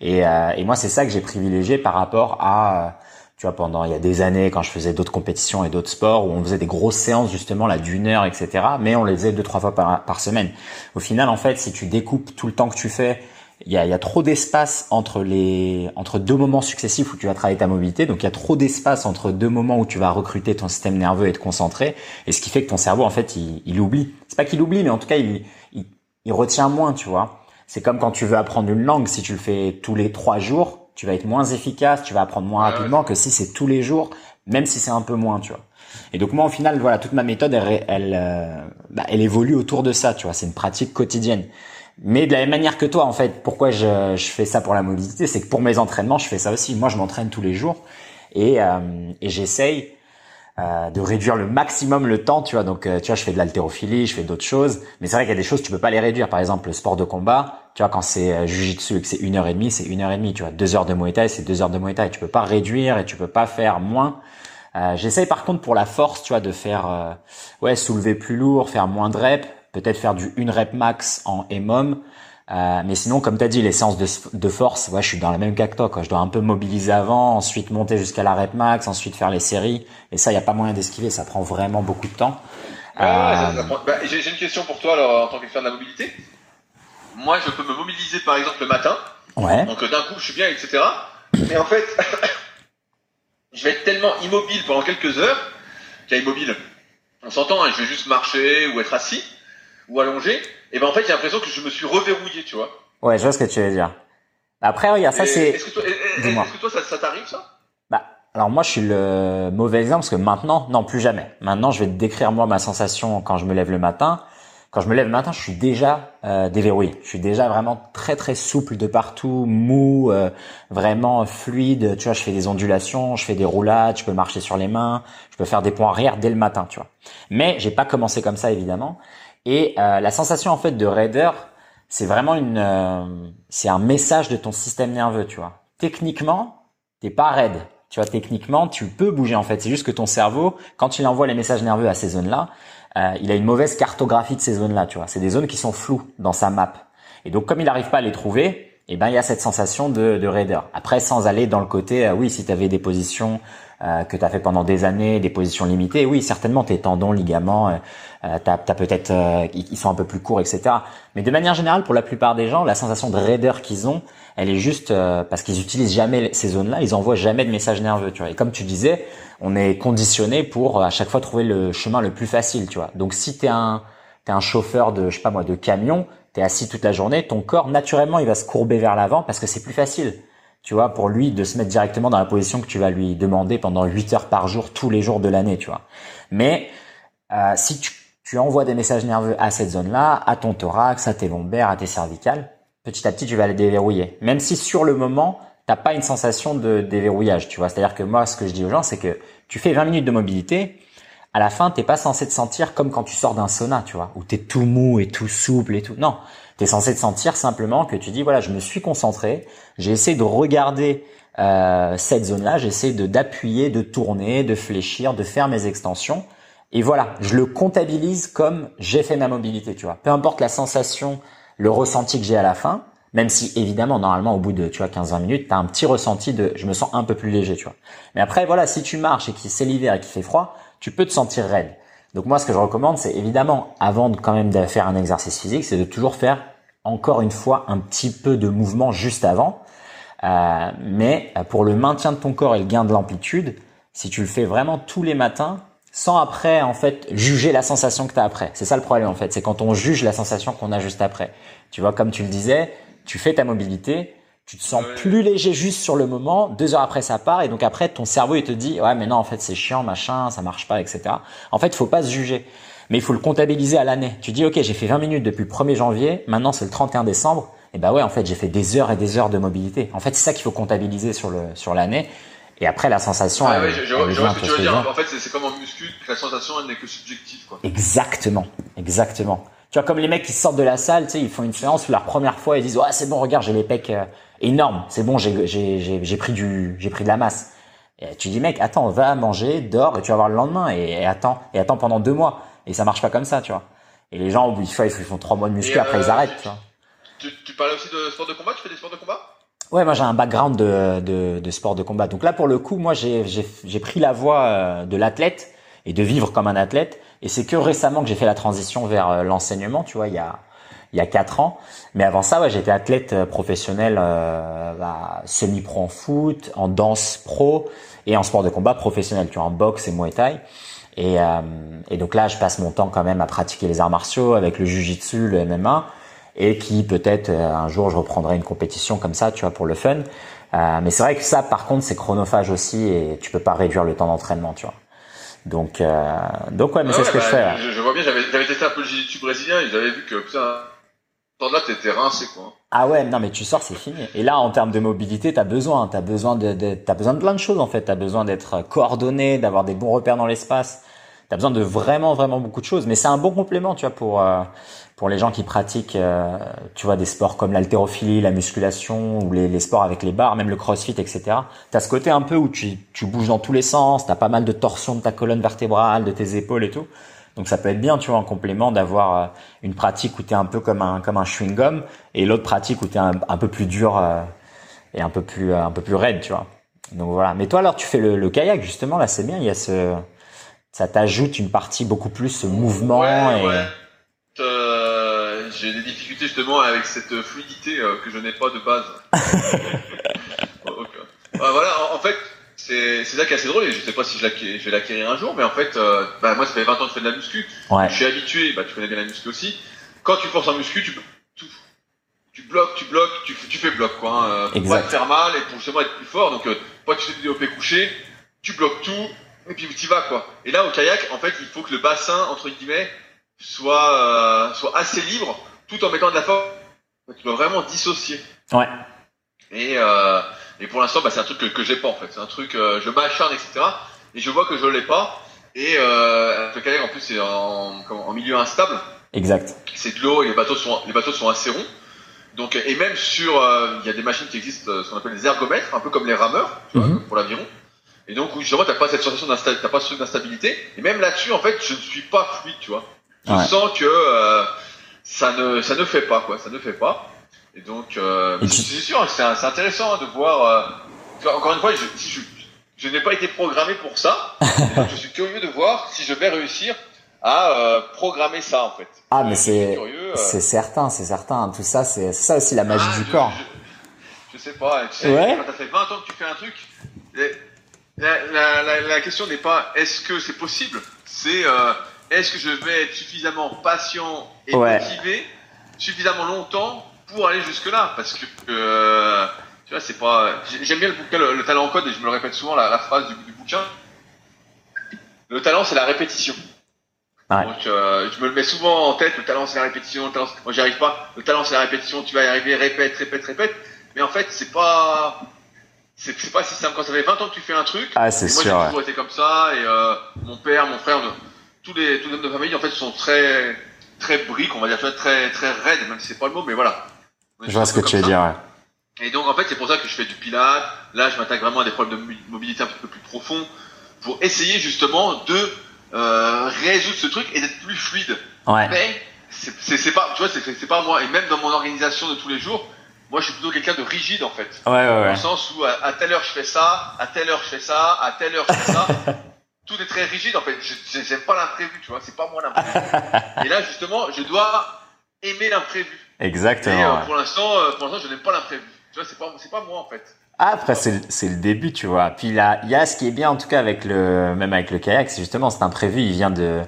Et, euh, et moi c'est ça que j'ai privilégié par rapport à, euh, tu vois, pendant il y a des années quand je faisais d'autres compétitions et d'autres sports où on faisait des grosses séances justement là d'une heure, etc. Mais on les faisait deux trois fois par, par semaine. Au final en fait si tu découpes tout le temps que tu fais il y a, y a trop d'espace entre les entre deux moments successifs où tu vas travailler ta mobilité. Donc il y a trop d'espace entre deux moments où tu vas recruter ton système nerveux et te concentrer. Et ce qui fait que ton cerveau en fait il, il oublie. C'est pas qu'il oublie, mais en tout cas il, il il retient moins, tu vois. C'est comme quand tu veux apprendre une langue. Si tu le fais tous les trois jours, tu vas être moins efficace, tu vas apprendre moins Ouais, rapidement que si c'est tous les jours, même si c'est un peu moins, tu vois. Et donc moi, au final, voilà, toute ma méthode, elle, elle, euh, bah, elle évolue autour de ça, tu vois. C'est une pratique quotidienne. Mais de la même manière que toi, en fait, pourquoi je, fais ça pour la mobilité, c'est que pour mes entraînements, je fais ça aussi. Moi, je m'entraîne tous les jours et, euh, j'essaye euh, de réduire le maximum le temps, tu vois. Donc, euh, tu vois, je fais de l'haltérophilie, je fais d'autres choses, mais c'est vrai qu'il y a des choses tu peux pas les réduire. Par exemple, le sport de combat, tu vois, quand c'est euh, jujitsu et que c'est une heure et demie, c'est une heure et demie. Tu vois, deux heures de muay c'est deux heures de muay thai. Tu peux pas réduire et tu peux pas faire moins. Euh, J'essaye par contre pour la force, tu vois, de faire ouais soulever plus lourd, faire moins de reps, peut-être faire du une rep max en EMOM. Euh, mais sinon, comme tu as dit, les séances de, de force, ouais, je suis dans la même cas que toi. Quoi. Je dois un peu mobiliser avant, ensuite monter jusqu'à la rep max, ensuite faire les séries. Et ça, il y a pas moyen d'esquiver. Ça prend vraiment beaucoup de temps. Ça- Euh, bah, J'ai une question pour toi alors en tant qu'expert de la mobilité. Moi, je peux me mobiliser par exemple le matin, ouais, donc d'un coup je suis bien, etc. Mais en fait, je vais être tellement immobile pendant quelques heures qu'à immobile, on s'entend, hein, je vais juste marcher ou être assis ou allongé. Et ben en fait, j'ai l'impression que je me suis reverrouillé, tu vois. ouais, je vois ce que tu veux dire. Après, regarde, ça c'est. Est-ce que toi, est- est- Dis-moi. est-ce que toi, ça, ça t'arrive ça? Bah, alors moi, je suis le mauvais exemple parce que maintenant, non, plus jamais. Maintenant, je vais te décrire moi ma sensation quand je me lève le matin. Quand je me lève le matin, je suis déjà euh, déverrouillé. Je suis déjà vraiment très très souple de partout, mou, euh, vraiment fluide. Tu vois, je fais des ondulations, je fais des roulades, je peux marcher sur les mains, je peux faire des points arrière dès le matin, tu vois. Mais j'ai pas commencé comme ça évidemment. Et euh, la sensation en fait de raideur, c'est vraiment une, euh, c'est un message de ton système nerveux, tu vois. Techniquement, t'es pas raide. Tu vois, techniquement, tu peux bouger en fait. C'est juste que ton cerveau, quand il envoie les messages nerveux à ces zones-là, euh, il a une mauvaise cartographie de ces zones-là. Tu vois, c'est des zones qui sont floues dans sa map. Et donc, comme il n'arrive pas à les trouver, eh ben, il y a cette sensation de, de raideur. Après, sans aller dans le côté, euh, oui, si tu avais des positions euh, que tu as fait pendant des années, des positions limitées, oui, certainement tes tendons, ligaments, euh, euh, t'as, peut-être, euh, ils sont un peu plus courts, etc. Mais de manière générale, pour la plupart des gens, la sensation de raideur qu'ils ont, elle est juste euh, parce qu'ils utilisent jamais ces zones-là, ils envoient jamais de messages nerveux, tu vois. Et comme tu disais, on est conditionné pour à chaque fois trouver le chemin le plus facile, tu vois. Donc si t'es un t'es un chauffeur de je sais pas moi de camion, tu es assis toute la journée, ton corps naturellement il va se courber vers l'avant parce que c'est plus facile. Tu vois, pour lui de se mettre directement dans la position que tu vas lui demander pendant 8 heures par jour tous les jours de l'année, tu vois. Mais euh, si tu, tu envoies des messages nerveux à cette zone-là, à ton thorax, à tes lombaires, à tes cervicales, petit à petit tu vas les déverrouiller. Même si sur le moment, t'as pas une sensation de déverrouillage, tu vois. C'est-à-dire que moi, ce que je dis aux gens, c'est que tu fais 20 minutes de mobilité, à la fin, t'es pas censé te sentir comme quand tu sors d'un sauna, tu vois, où t'es tout mou et tout souple et tout. Non, t'es censé te sentir simplement que tu dis voilà, je me suis concentré, j'ai essayé de regarder euh, cette zone-là, j'ai essayé de d'appuyer, de tourner, de fléchir, de faire mes extensions. Et voilà, je le comptabilise comme j'ai fait ma mobilité, tu vois. Peu importe la sensation, le ressenti que j'ai à la fin, même si évidemment normalement au bout de tu vois 15-20 minutes, tu as un petit ressenti de je me sens un peu plus léger, tu vois. Mais après voilà, si tu marches et que c'est l'hiver et qu'il fait froid, tu peux te sentir raide. Donc moi, ce que je recommande, c'est évidemment, avant de quand même de faire un exercice physique, c'est de toujours faire encore une fois un petit peu de mouvement juste avant. Euh, mais pour le maintien de ton corps et le gain de l'amplitude, si tu le fais vraiment tous les matins, sans après en fait juger la sensation que tu as après. C'est ça le problème en fait, c'est quand on juge la sensation qu'on a juste après. Tu vois, comme tu le disais, tu fais ta mobilité, tu te sens plus léger juste sur le moment, deux heures après ça part et donc après ton cerveau il te dit ouais mais non en fait c'est chiant machin ça marche pas etc. En fait il faut pas se juger mais il faut le comptabiliser à l'année. Tu dis ok j'ai fait 20 minutes depuis le 1er janvier, maintenant c'est le 31 décembre et bah ouais en fait j'ai fait des heures et des heures de mobilité. En fait c'est ça qu'il faut comptabiliser sur le sur l'année et après la sensation. Ah, ouais, je, je, vois ce que tu veux dire. En fait c'est comme en muscu la sensation elle n'est que subjective quoi. Exactement exactement. Tu vois, comme les mecs qui sortent de la salle, tu sais, ils font une séance où la première fois ils disent ouais c'est bon regarde j'ai les pecs euh, énorme. C'est bon, j'ai pris du, j'ai pris de la masse. Et tu dis mec, attends, va manger, dors et tu vas voir le lendemain et, attends et attends pendant deux mois. Et ça marche pas comme ça, tu vois. Et les gens, au bout ils font trois mois de muscu, après ils euh, arrêtent. Tu, vois. Tu, tu, parlais aussi de sport de combat? Tu fais des sports de combat? Ouais, moi j'ai un background de, de, de, sport de combat. Donc là, pour le coup, moi j'ai pris la voie euh, de l'athlète et de vivre comme un athlète. Et c'est que récemment que j'ai fait la transition vers euh, l'enseignement. Tu vois, il y a il y a quatre ans. Mais avant ça, ouais, j'étais athlète euh, professionnel, euh, bah, semi-pro en foot, en danse pro et en sport de combat professionnel, tu vois, en boxe et muay thai. Et, euh, et donc là, je passe mon temps quand même à pratiquer les arts martiaux avec le jujitsu, le MMA, et qui peut-être un jour je reprendrai une compétition comme ça, tu vois, pour le fun. mais c'est vrai que ça, par contre, c'est chronophage aussi et tu peux pas réduire le temps d'entraînement, tu vois. Donc, donc ouais, mais c'est ce que je bah, fais. Je, je, vois bien, j'avais testé un peu le jiu-jitsu brésilien, ils avaient vu que putain, là, t'étais rincé, quoi? Ah ouais, non, mais tu sors, c'est fini. Et là, en termes de mobilité, t'as besoin, t'as besoin de, t'as besoin de plein de choses, en fait. T'as besoin d'être coordonné, d'avoir des bons repères dans l'espace. T'as besoin de vraiment, vraiment beaucoup de choses. Mais c'est un bon complément, tu vois, pour, euh, pour les gens qui pratiquent, euh, tu vois, des sports comme l'haltérophilie, la musculation, ou les, les sports avec les barres, même le crossfit, etc. T'as ce côté un peu où tu, tu bouges dans tous les sens, t'as pas mal de torsion de ta colonne vertébrale, de tes épaules et tout. Donc ça peut être bien, tu vois, en complément d'avoir euh, une pratique où tu es un peu comme un comme un chewing gum et l'autre pratique où tu es un, peu plus dur euh, et un peu plus euh, un peu plus raide, tu vois. Donc voilà. Mais toi alors tu fais le, kayak justement là, c'est bien, il y a ce ça t'ajoute une partie beaucoup plus ce mouvement ouais, et ouais. Euh, j'ai des difficultés justement avec cette fluidité que je n'ai pas de base. voilà, en fait, c'est ça qui est assez drôle et je sais pas si je, je vais l'acquérir un jour mais en fait euh, bah, moi ça fait 20 ans que je fais de la muscu. Ouais. je suis habitué bah tu connais bien la muscu aussi. Quand tu forces en muscu tu tout. Tu bloques tu bloques tu, tu fais bloc quoi hein, pour pas te faire mal et pour justement être plus fort. Donc euh, pas tu fais du développé couché tu bloques tout et puis tu vas quoi. Et là au kayak en fait il faut que le bassin entre guillemets soit euh, soit assez libre tout en mettant de la force. Tu dois vraiment dissocier. Ouais. Et euh, et pour l'instant, bah, c'est un truc que, que j'ai pas en fait. C'est un truc, euh, je m'acharne, etc. Et je vois que je l'ai pas. Et euh, le kayak en plus c'est en, en, milieu instable. Exact. C'est de l'eau et les bateaux sont les bateaux sont assez ronds. Donc et même sur euh, il y a des machines qui existent, euh, ce qu'on appelle des ergomètres, un peu comme les rameurs tu vois, mm-hmm. pour l'aviron. Et donc justement t'as pas cette sensation d'instabilité, pas ce truc d'instabilité. Et même là-dessus en fait je ne suis pas fluide, tu vois. Je sens que euh, ça ne ça ne fait pas quoi, ça ne fait pas. Et donc, euh, c'est sûr, c'est intéressant de voir. Euh, encore une fois, je, je, je n'ai pas été programmé pour ça. donc je suis curieux de voir si je vais réussir à euh, programmer ça en fait. Ah, mais c'est c'est certain, c'est certain. Tout ça, c'est ça aussi la magie ah, du corps. Je, sais pas. Tu sais, ouais. quand t'as fait 20 ans que tu fais un truc, la, la, la, la question n'est pas est-ce que c'est possible, c'est est-ce que je vais être suffisamment patient et motivé suffisamment longtemps pour aller jusque là, parce que euh, tu vois, c'est pas. J'aime bien le bouquin, le, talent en code, et je me le répète souvent la, la phrase du, du, bouquin. Le talent, c'est la répétition. Ouais. Donc, euh, je me le mets souvent en tête. Le talent, c'est la répétition. Le talent, moi, j'y arrive pas. Le talent, c'est la répétition. Tu vas y arriver, répète, répète, répète. Mais en fait, c'est pas c'est pas si simple quand ça fait 20 ans que tu fais un truc. Ah. Moi, j'ai toujours été comme ça et euh, mon père, mon frère, tous les tous les hommes de famille en fait sont très très briques, on va dire, très très raides, même si c'est pas le mot, mais voilà. Je vois ce que tu veux dire. Ouais. Et donc en fait, c'est pour ça que je fais du pilate. Là, je m'attaque vraiment à des problèmes de mobilité un petit peu plus profonds pour essayer justement de euh, résoudre ce truc et d'être plus fluide. Ouais. Mais c'est pas, tu vois, c'est pas moi. Et même dans mon organisation de tous les jours, moi, je suis plutôt quelqu'un de rigide en fait. Ouais, ouais, ouais. Dans le sens où à, telle heure je fais ça, à telle heure je fais ça, à telle heure je fais ça. Tout est très rigide en fait. J'aime pas l'imprévu, tu vois. C'est pas moi l'imprévu. et là, justement, je dois aimer l'imprévu. Exactement. Et euh, pour l'instant, euh, pour l'instant, je n'aime pas l'imprévu. Tu vois, c'est pas, c'est pas moi en fait. Ah, après, c'est, c'est le début, tu vois. Puis là, il y a ce qui est bien, en tout cas, avec le, même avec le kayak, c'est justement cet imprévu, il vient de,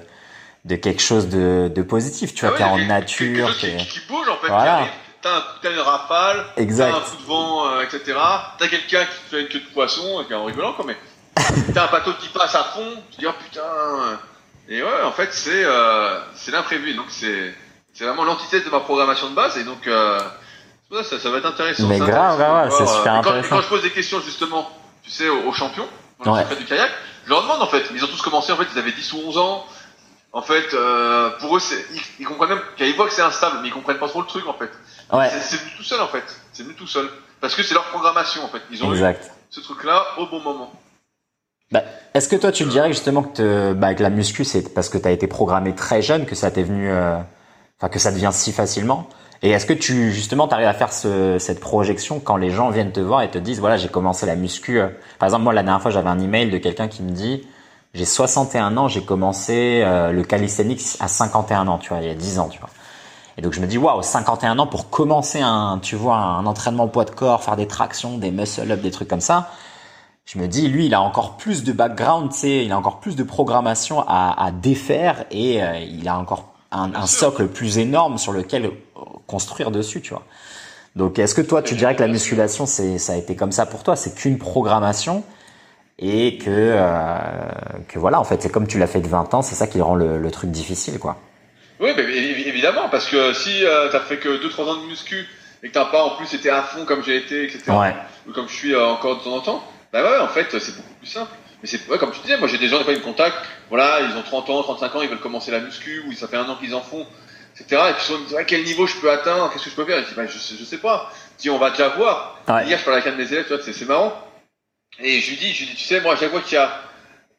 de quelque chose de, de positif, tu vois, ah ouais, est en nature. Qui, qui, bouge, en fait, voilà t'as une rafale, t'as un coup de vent, euh, etc. T'as quelqu'un qui fait une queue de poisson, en rigolant quoi, mais t'as un bateau qui passe à fond, tu te dis oh putain. Et ouais, en fait c'est euh, c'est l'imprévu, donc c'est c'est vraiment l'antithèse de ma programmation de base et donc euh, ça, ça va être intéressant. Mais grave, grave, c'est super quand, intéressant. Quand je pose des questions justement, tu sais, aux, champions, dans le du kayak, je leur demande en fait, ils ont tous commencé en fait, ils avaient 10 ou 11 ans. En fait, euh, pour eux, ils, ils, comprennent même, qu'ils voient que c'est instable, mais ils comprennent pas trop le truc en fait. Ouais. C'est venu tout seul en fait. C'est venu tout seul. Parce que c'est leur programmation en fait. Ils ont exact. eu ce truc-là au bon moment. Bah, Est-ce que toi tu dirais justement que te, bah, avec la muscu c'est parce que tu as été programmé très jeune que ça t'est venu, euh, enfin que ça devient si facilement Et est-ce que tu justement t'arrives à faire ce, cette projection quand les gens viennent te voir et te disent voilà j'ai commencé la muscu. Euh. Par exemple moi la dernière fois j'avais un email de quelqu'un qui me dit j'ai 61 ans j'ai commencé euh, le calisthenics à 51 ans tu vois il y a 10 ans tu vois. Et donc je me dis waouh, 51 ans pour commencer un, tu vois, un entraînement poids de corps, faire des tractions, des muscle up, des trucs comme ça. Je me dis lui, il a encore plus de background, tu sais, il a encore plus de programmation à, à défaire et euh, il a encore un, un, socle plus énorme sur lequel construire dessus, tu vois. Donc est-ce que toi tu dirais que la musculation c'est ça a été comme ça pour toi, c'est qu'une programmation et que euh, que voilà en fait c'est comme tu l'as fait de 20 ans, c'est ça qui rend le, le truc difficile quoi. Oui, mais évidemment, parce que si euh, t'as fait que 2-3 ans de muscu et que t'as pas en plus été à fond comme j'ai été, etc., ou comme je suis euh, encore de temps en temps, bah ouais, en fait, c'est beaucoup plus simple. Mais c'est ouais, comme tu disais, moi j'ai des gens, des fois ils me contactent, voilà, ils ont 30 ans, 35 ans, ils veulent commencer la muscu, ou ça fait un an qu'ils en font, etc. Et puis souvent ils me disent, quel niveau je peux atteindre, qu'est-ce que je peux faire? Et je dis, bah, je, sais, je sais pas. Je dis, on va déjà voir. Hier, je parlais avec un de mes élèves, tu vois, c'est marrant. Et je lui dis, je lui dis, tu sais, moi, à chaque fois qu'il y a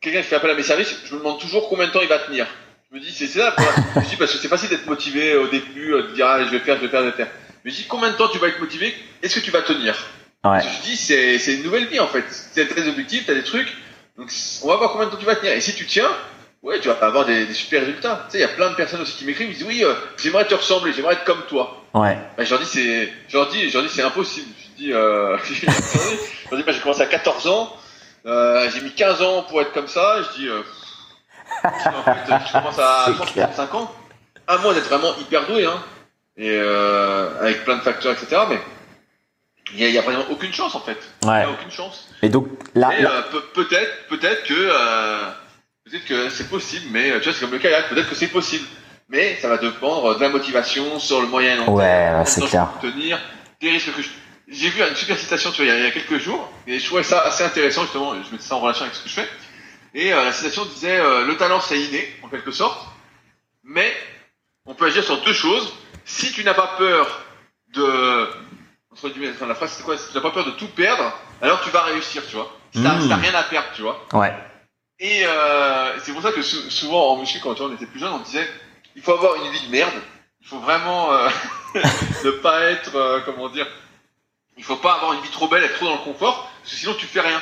quelqu'un qui fait appel à mes services, je me demande toujours combien de temps il va tenir. Je me dis, c'est ça, quoi. je dis, parce que c'est facile d'être motivé au début, euh, de dire, ah, je vais faire, je vais faire, je vais faire. Mais je dis, combien de temps tu vas être motivé? Est-ce que tu vas tenir? Ouais. Je dis, c'est, c'est une nouvelle vie, en fait. Tu as des objectifs, tu as des trucs. Donc, on va voir combien de temps tu vas tenir. Et si tu tiens, ouais, tu vas avoir des, des super résultats. Tu sais, il y a plein de personnes aussi qui m'écrivent, ils disent, oui, euh, j'aimerais te ressembler, j'aimerais être comme toi. Ouais. Bah, je leur dis, c'est, je leur dis, je leur dis, c'est impossible. Je dis, euh, je leur dis, bah, j'ai commencé à 14 ans, euh, j'ai mis 15 ans pour être comme ça. Je dis, euh, en fait, je commence à 35 ans. À moins d'être vraiment hyper doué, hein, et euh, avec plein de facteurs, etc. Mais il n'y a, a vraiment aucune chance en fait. Il n'y a aucune chance. Et donc là, euh, peut-être, peut-être que euh, peut-être que c'est possible, mais tu vois, c'est comme le kayak. Peut-être que c'est possible, mais ça va dépendre de la motivation sur le moyen long terme. Ouais, c'est clair. Tenir des risques que j'ai vu une super citation, tu vois, il y, a, quelques jours, et je trouvais ça assez intéressant justement. Je mettais ça en relation avec ce que je fais. Et euh, la citation disait euh, le talent c'est inné en quelque sorte, mais on peut agir sur deux choses. Si tu n'as pas peur de entre guillemets, enfin, la phrase c'est quoi? Si tu n'as pas peur de tout perdre, alors tu vas réussir, tu vois. Si t'as mmh. rien à perdre, tu vois. Ouais. Et euh, c'est pour ça que souvent en muscu quand on était plus jeune, on disait il faut avoir une vie de merde. Il faut vraiment euh, ne pas être euh, comment dire. Il faut pas avoir une vie trop belle, être trop dans le confort, parce que sinon tu fais rien.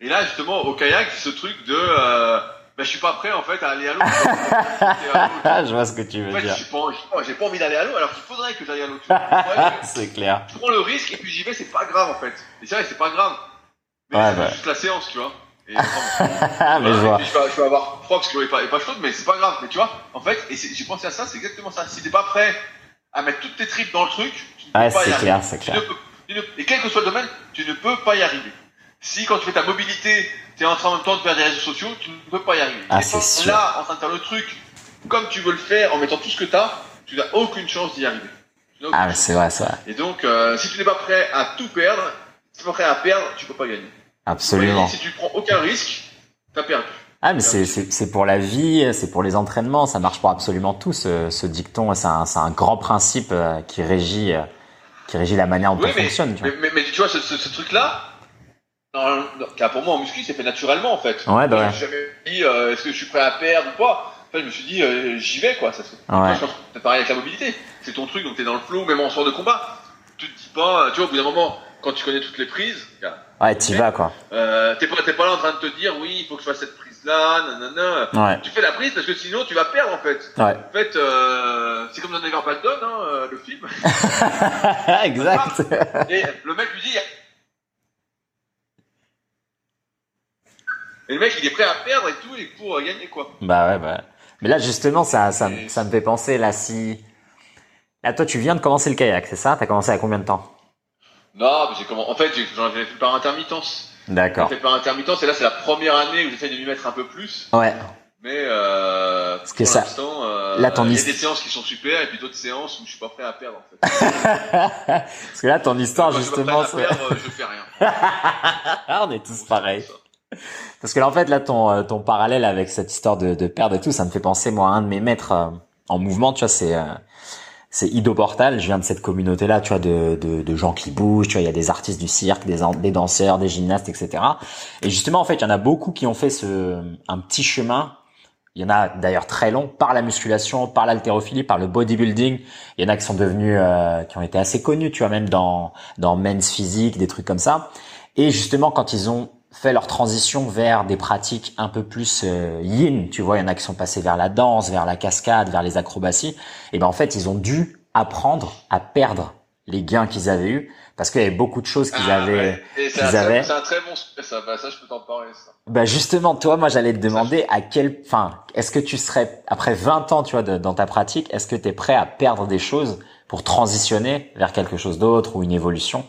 Et là, justement, au kayak, ce truc de, euh, ben, je suis pas prêt en fait à aller à l'eau. je vois ce que tu veux en fait, dire. J'ai pas, j'ai pas envie d'aller à l'eau, alors qu'il faudrait que j'aille à l'eau. c'est clair. Je prends le risque et puis j'y vais, c'est pas grave en fait. Et c'est vrai, c'est pas grave. Mais ouais, c'est bah. juste la séance, tu vois. Et, mais je vois. Je, vais, je vais avoir froid parce que l'eau est pas, est pas chaude, mais c'est pas grave. Mais tu vois, en fait, et j'ai pensé à ça, c'est exactement ça. Si t'es pas prêt à mettre toutes tes tripes dans le truc, tu Ouais, ne peux pas y arriver. clair, c'est Tu clair. ne peux- tu ne- et quel que soit le domaine, tu ne peux pas y arriver. Si quand tu fais ta mobilité, tu es en train en même temps de faire des réseaux sociaux, tu ne peux pas y arriver. Ah, c'est sûr. là en train de faire le truc comme tu veux le faire en mettant tout ce que tu as, tu n'as aucune chance d'y arriver. Ah, c'est vrai, c'est vrai. Et donc, euh, si tu n'es pas prêt à tout perdre, si tu n'es pas prêt à perdre, tu peux pas gagner. Absolument. Si tu prends aucun risque, tu as perdu. Ah, mais c'est, pour la vie, c'est pour les entraînements, ça marche pour absolument tout, ce, ce dicton. C'est un, grand principe euh, qui régit, euh, qui régit la manière dont Oui, on mais, fonctionne. Tu vois. mais, mais, mais tu vois, ce, ce, ce truc-là, car pour moi en muscu, c'est fait naturellement en fait. Ouais, bah ouais. J'ai jamais dit euh, est-ce que je suis prêt à perdre ou pas. En fait, je me suis dit euh, j'y vais quoi. Ça se. Ouais. Je pense que c'est pareil avec la mobilité. C'est ton truc, donc t'es dans le flow, même en sport de combat. Tu te dis pas, tu vois, au bout d'un moment, quand tu connais toutes les prises, Ouais, t'y vas, quoi. euh, t'es pas, t'es pas là en train de te dire oui, il faut que je fasse cette prise-là, nanana. Ouais, Tu fais la prise parce que sinon tu vas perdre en fait. ouais. En fait, euh, c'est comme dans Never Back Down, hein, euh, le film. exact. Et le mec lui dit. Et le mec, il est prêt à perdre et tout, et pour euh, gagner quoi. bah ouais, bah. Mais là, justement, ça, ça, me- ça me fait penser, là, si. Là, toi, tu viens de commencer le kayak, c'est ça? T'as commencé à combien de temps? Non, mais j'ai comment. En fait, j'ai- j'en avais fait par intermittence. J'ai D'accord. fait par intermittence, et là, c'est la première année où j'essaie de m'y mettre un peu plus. Ouais. Mais euh, que pour ça- euh, là, ton il y a des séances qui sont super, et puis d'autres séances où je suis pas prêt à perdre en fait. Parce que là, ton histoire, Quand je suis pas justement, prêt à perdre, euh, je fais rien. Ah, on est tous pareils. Parce que là, en fait, là, ton, euh, ton parallèle avec cette histoire de, de perdre et tout, ça me fait penser, moi, à un de mes maîtres euh, en mouvement, tu vois, c'est euh, c'est Ido Portal. Je viens de cette communauté-là, tu vois, de, de, de gens qui bougent, tu vois, il y a des artistes du cirque, des, des danseurs, des gymnastes, etc. Et justement, en fait, il y en a beaucoup qui ont fait ce un petit chemin. Il y en a d'ailleurs très long par la musculation, par l'haltérophilie, par le bodybuilding. Il y en a qui sont devenus, euh, qui ont été assez connus, tu vois, même dans dans Men's Physique, des trucs comme ça. Et justement, quand ils ont fait leur transition vers des pratiques un peu plus euh, yin, tu vois, il y en a qui sont passés vers la danse, vers la cascade, vers les acrobaties, et ben en fait, ils ont dû apprendre à perdre les gains qu'ils avaient eus parce qu'il y avait beaucoup de choses qu'ils Ah, avaient ouais. C'est qu'ils un, très- avaient- c'est un très bon sujet, ça. Bah, ça, je peux t'en parler, ça. bah justement, toi, moi, j'allais te demander à quel, enfin, est-ce que tu serais après 20 ans, tu vois, de- dans ta pratique, est-ce que tu es prêt à perdre des choses pour transitionner vers quelque chose d'autre ou une évolution?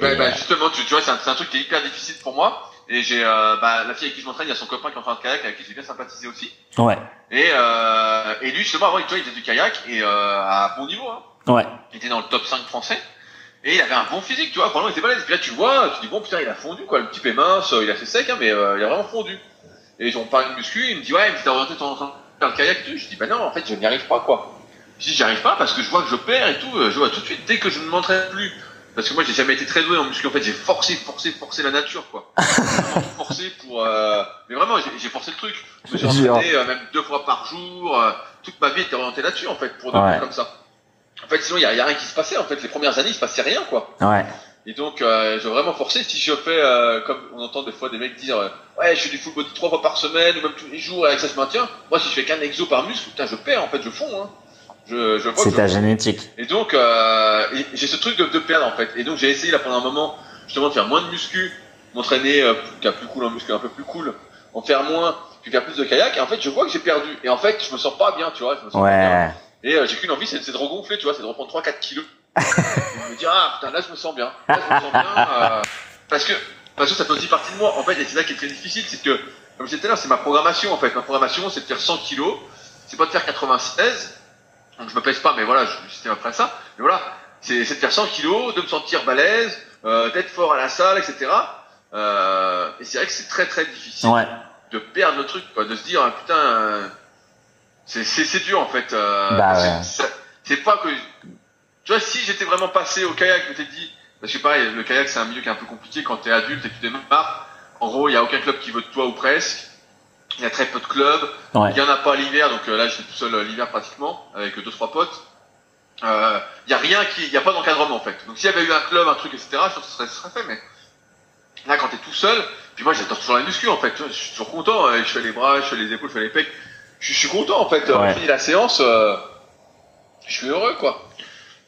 Bah, Et, bah, euh, justement, tu, tu vois, c'est un, c'est un truc qui est hyper difficile pour moi. Et j'ai euh, bah, la fille avec qui je m'entraîne, il y a son copain qui est en train de kayak, avec qui j'ai bien sympathisé aussi. Ouais, Et, euh, et lui, justement, avant, il faisait du kayak et euh, à bon niveau. Hein. ouais, Il était dans le top 5 français. Et il avait un bon physique, tu vois. Pendant, il était balèze. Et puis là, tu vois, tu dis, bon, putain, il a fondu, quoi. Le type est mince, il a fait sec, hein, mais euh, il a vraiment fondu. Et on parle de muscu, il me dit, ouais, mais t'as orienté ton train vers le kayak et tout. Je dis, bah non, en fait, je n'y arrive pas, quoi. Je dis, j'y arrive pas parce que je vois que je perds et tout. euh, Je vois tout de suite, dès que je ne m'entraîne plus. Parce que moi, j'ai jamais été très doué en muscu. En fait, j'ai forcé, forcé, forcé la nature, quoi. Forcé pour. Euh... Mais vraiment, j'ai j'ai forcé le truc. Je me suis entraîné euh, même deux fois par jour. euh, toute ma vie était orientée là-dessus, en fait, pour devenir Ouais. comme ça. En fait, sinon, il y a, y a rien qui se passait. En fait, les premières années, il se passait rien, quoi. ouais, Et donc, euh, veux vraiment forcer. Si je fais, euh, comme on entend des fois des mecs dire, euh, ouais, je fais du full body trois fois par semaine ou même tous les jours et avec ça se maintient. Moi, si je fais qu'un exo par muscle, putain, je perds. En fait, je fonds. Hein. Je, je c'est ta je- génétique. Et donc, euh, j'ai ce truc de, de perdre en fait. Et donc, j'ai essayé là pendant un moment justement de faire moins de muscu, m'entraîner euh, plus- cool en muscu, un peu plus cool, en faire moins, puis faire plus de kayak. Et en fait, je vois que j'ai perdu. Et en fait, je me sens pas bien, tu vois. Je me sens pas bien. Ouais, Et euh, j'ai qu'une envie, c'est c'est de regonfler, tu vois, c'est de reprendre 3-4 kilos. et de me dire, ah putain, là je me sens bien. Là je me sens bien. euh, parce que parce que ça fait aussi partie de moi. En fait, et c'est ça qui est très difficile, c'est que, comme je disais tout à l'heure, c'est ma programmation en fait. Ma programmation, c'est de faire 100 kilos, c'est pas de faire 96. Donc je me pèse pas, mais voilà, je- c'était après ça. Mais voilà, c'est de faire 100 kilos, de me sentir balèze, euh, d'être fort à la salle, etc. Euh, et c'est vrai que c'est très très difficile ouais, de perdre le truc, quoi, de se dire ah, putain, euh, c'est dur en fait. Euh, Bah ouais. C'est pas que tu vois si j'étais vraiment passé au kayak, je m'étais dit parce que pareil, le kayak c'est un milieu qui est un peu compliqué quand t'es adulte et que tu démarres. En gros, il y a aucun club qui veut de toi ou presque. Il y a très peu de clubs. ouais, Il y en a pas l'hiver, donc euh, là j'étais tout seul euh, l'hiver pratiquement avec deux trois potes. Euh, Il y a rien qui, il y a pas d'encadrement en fait. Donc s'il y avait eu un club, un truc, etc. Je pense que ce serait, ce serait fait. Mais là quand t'es tout seul, puis moi j'adore toujours la muscu en fait. Je suis toujours content. euh, Je fais les bras, je fais les épaules, je fais les pecs. Je, je suis content en fait. Euh, Ouais. On finit la séance, euh, je suis heureux quoi.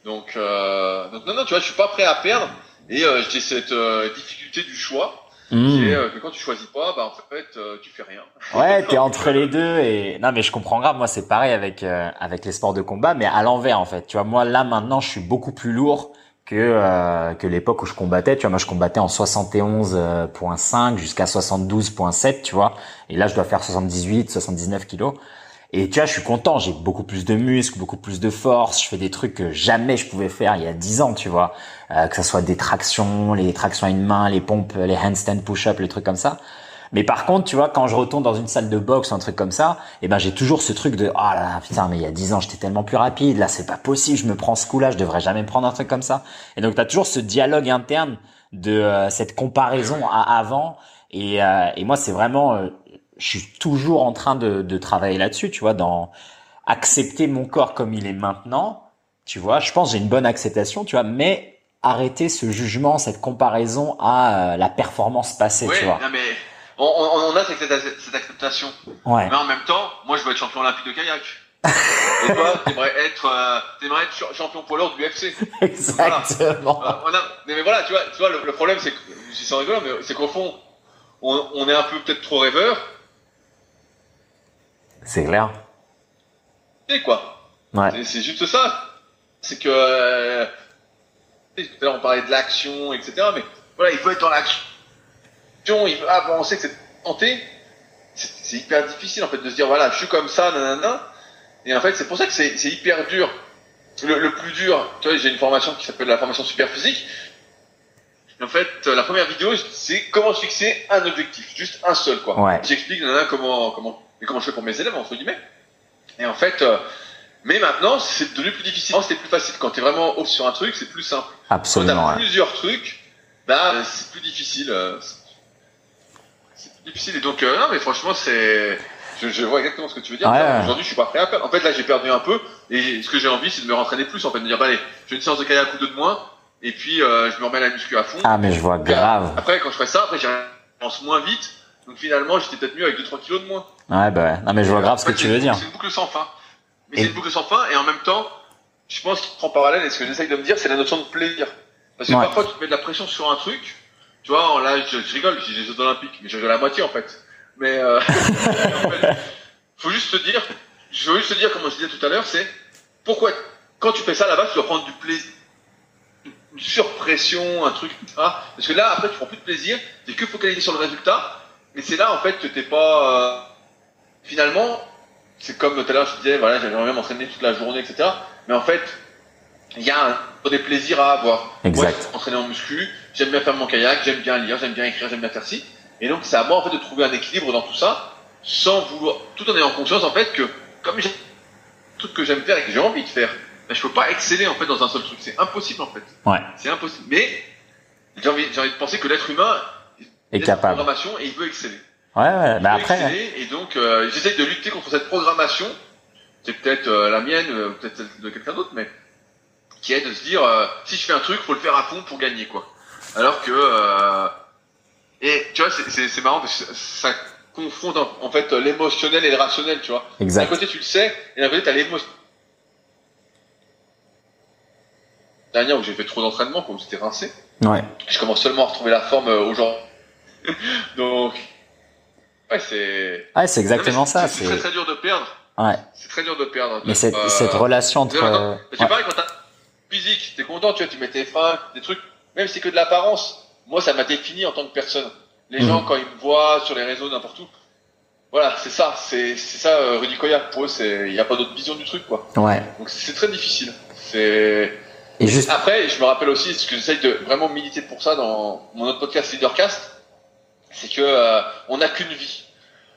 Donc, euh, donc non non, tu vois, je suis pas prêt à perdre et euh, j'ai cette euh, difficulté du choix. C'est euh, que quand tu choisis pas, bah en fait, euh, tu fais rien. Ouais, t'es entre les deux et non mais je comprends grave. Moi c'est pareil avec euh, avec les sports de combat, mais à l'envers en fait. Tu vois, moi là maintenant je suis beaucoup plus lourd que euh, que l'époque où je combattais. Tu vois, moi je combattais en 71.5 jusqu'à 72.7, tu vois. Et là je dois faire 78, 79 kilos. Et tu vois, je suis content. J'ai beaucoup plus de muscles, beaucoup plus de force. Je fais des trucs que jamais je pouvais faire il y a 10 ans, tu vois. Euh, que ça soit des tractions, les tractions à une main, les pompes, les handstand push-up, les trucs comme ça. Mais par contre, tu vois, quand je retourne dans une salle de boxe ou un truc comme ça, eh ben j'ai toujours ce truc de oh là là, putain, mais il y a 10 ans, j'étais tellement plus rapide. Là, c'est pas possible. Je me prends ce coup-là. Je devrais jamais me prendre un truc comme ça. Et donc, t'as toujours ce dialogue interne de euh, cette comparaison à avant. Et, euh, et moi, c'est vraiment, euh, je suis toujours en train de, de travailler là-dessus, tu vois, dans accepter mon corps comme il est maintenant. Tu vois, je pense que j'ai une bonne acceptation, tu vois, mais arrêter ce jugement, cette comparaison à euh, la performance passée, tu vois. non mais on, on, on a cette, cette acceptation. Ouais. Mais en même temps, moi je veux être champion olympique de kayak. Et toi, t'aimerais être, euh, être ch- champion lourd du UFC. Exactement. On a- mais, voilà, tu vois, tu vois le, le problème c'est que, mais c'est qu'au fond, on, on est un peu peut-être trop rêveur. C'est clair. Sais quoi Ouais. C'est- juste ça. C'est que euh, tout à l'heure on parlait de l'action, etc. Mais voilà, il faut être dans l'action, il veut avancer, que c'est hyper difficile en fait de se dire voilà, je suis comme ça, nanana. Et en fait, c'est pour ça que c'est hyper dur. Le, le plus dur, tu vois, j'ai une formation qui s'appelle la formation super physique. En fait, euh, la première vidéo, c'est comment se fixer un objectif, juste un seul, quoi. Ouais. J'explique nanana, comment comment et comment je fais pour mes élèves entre guillemets? Et en fait, euh, mais maintenant, c'est devenu plus difficile. C'était plus facile. Quand tu es vraiment haut sur un truc, c'est plus simple. Quand Absolument. t'as ouais. plusieurs trucs, bah, euh, c'est plus difficile. euh, c'est- plus difficile. Et donc, euh, non, mais franchement, c'est. Je, je vois exactement ce que tu veux dire. Ouais. Aujourd'hui, je suis pas prêt à perdre. En fait, là, j'ai perdu un peu. Et ce que j'ai envie, c'est de me rentraîner plus. En fait, de dire, bah, allez, j'ai une séance de kayak ou deux de moins. Et puis, euh, je me remets à la muscu à fond. Ah mais je vois grave. Après, quand je fais ça, après, j'avance moins vite. Donc, finalement, j'étais peut-être mieux avec 2-3 kilos de moins. Ouais bah ouais. non mais je vois grave ce que tu veux dire. C'est une boucle sans fin. Mais Et- c'est une boucle sans fin, et en même temps, je pense qu'il prend parallèle, et ce que j'essaye de me dire, c'est la notion de plaisir. Parce que Ouais. parfois, tu te mets de la pression sur un truc, tu vois, là, je, je rigole, j'ai des Jeux Olympiques, mais je rigole à moitié, en fait. Mais, euh, faut juste te dire, je veux juste te dire, comme je disais tout à l'heure, c'est, pourquoi, quand tu fais ça là-bas, tu dois prendre du plaisir, une surpression, un truc. Parce que là, après, tu prends plus de plaisir, t'es que focalisé sur le résultat, et c'est là, en fait, que t'es pas, euh, finalement, c'est comme tout à l'heure, je disais, voilà, j'aimerais bien m'entraîner toute la journée, etc. Mais en fait, il y a un, des plaisirs à avoir. Exact. Moi, je m'entraîner en muscu, j'aime bien faire mon kayak, j'aime bien lire, j'aime bien écrire, j'aime bien faire ci. Et donc, c'est à moi, en fait, de trouver un équilibre dans tout ça, sans vouloir, tout en ayant conscience, en fait, que, comme j'ai truc que j'aime faire et que j'ai envie de faire, ben, je peux pas exceller, en fait, dans un seul truc. C'est impossible, en fait. Ouais. C'est impossible. Mais, j'ai envie, j'ai envie de penser que l'être humain, Est capable. programmation et il veut exceller. Ouais ouais. Bah Il veut après. exceller, et donc euh, j'essaye de lutter contre cette programmation. C'est peut-être euh, la mienne, euh, peut-être celle de quelqu'un d'autre, mais qui est de se dire euh, si je fais un truc, faut le faire à fond pour gagner quoi. Alors que euh, et tu vois c'est- marrant parce que ça confronte en, en fait l'émotionnel et le rationnel, tu vois. D'un côté tu le sais et d'un côté t'as l'émotion. Dernière où j'ai fait trop d'entraînement, comme j'étais rincé. Ouais. Je commence seulement à retrouver la forme aujourd'hui. Donc ouais c'est Ouais c'est exactement ça. C'est très très dur de perdre. ouais. C'est très dur de perdre. Mais cette Euh, cette relation entre. C'est pareil quand t'as physique, t'es content, tu vois, tu mets tes freins, des trucs, même si c'est que de l'apparence. Moi, ça m'a défini en tant que personne. Les Mhm. gens, quand ils me voient sur les réseaux, n'importe où, voilà, c'est ça, c'est ça, euh, Rudy Koya. Pour eux, il n'y a pas d'autre vision du truc, quoi. Ouais. Donc c'est très difficile. C'est Et juste. après, je me rappelle aussi, ce que j'essaye de vraiment militer pour ça dans mon autre podcast Leadercast, c'est que euh, on n'a qu'une vie.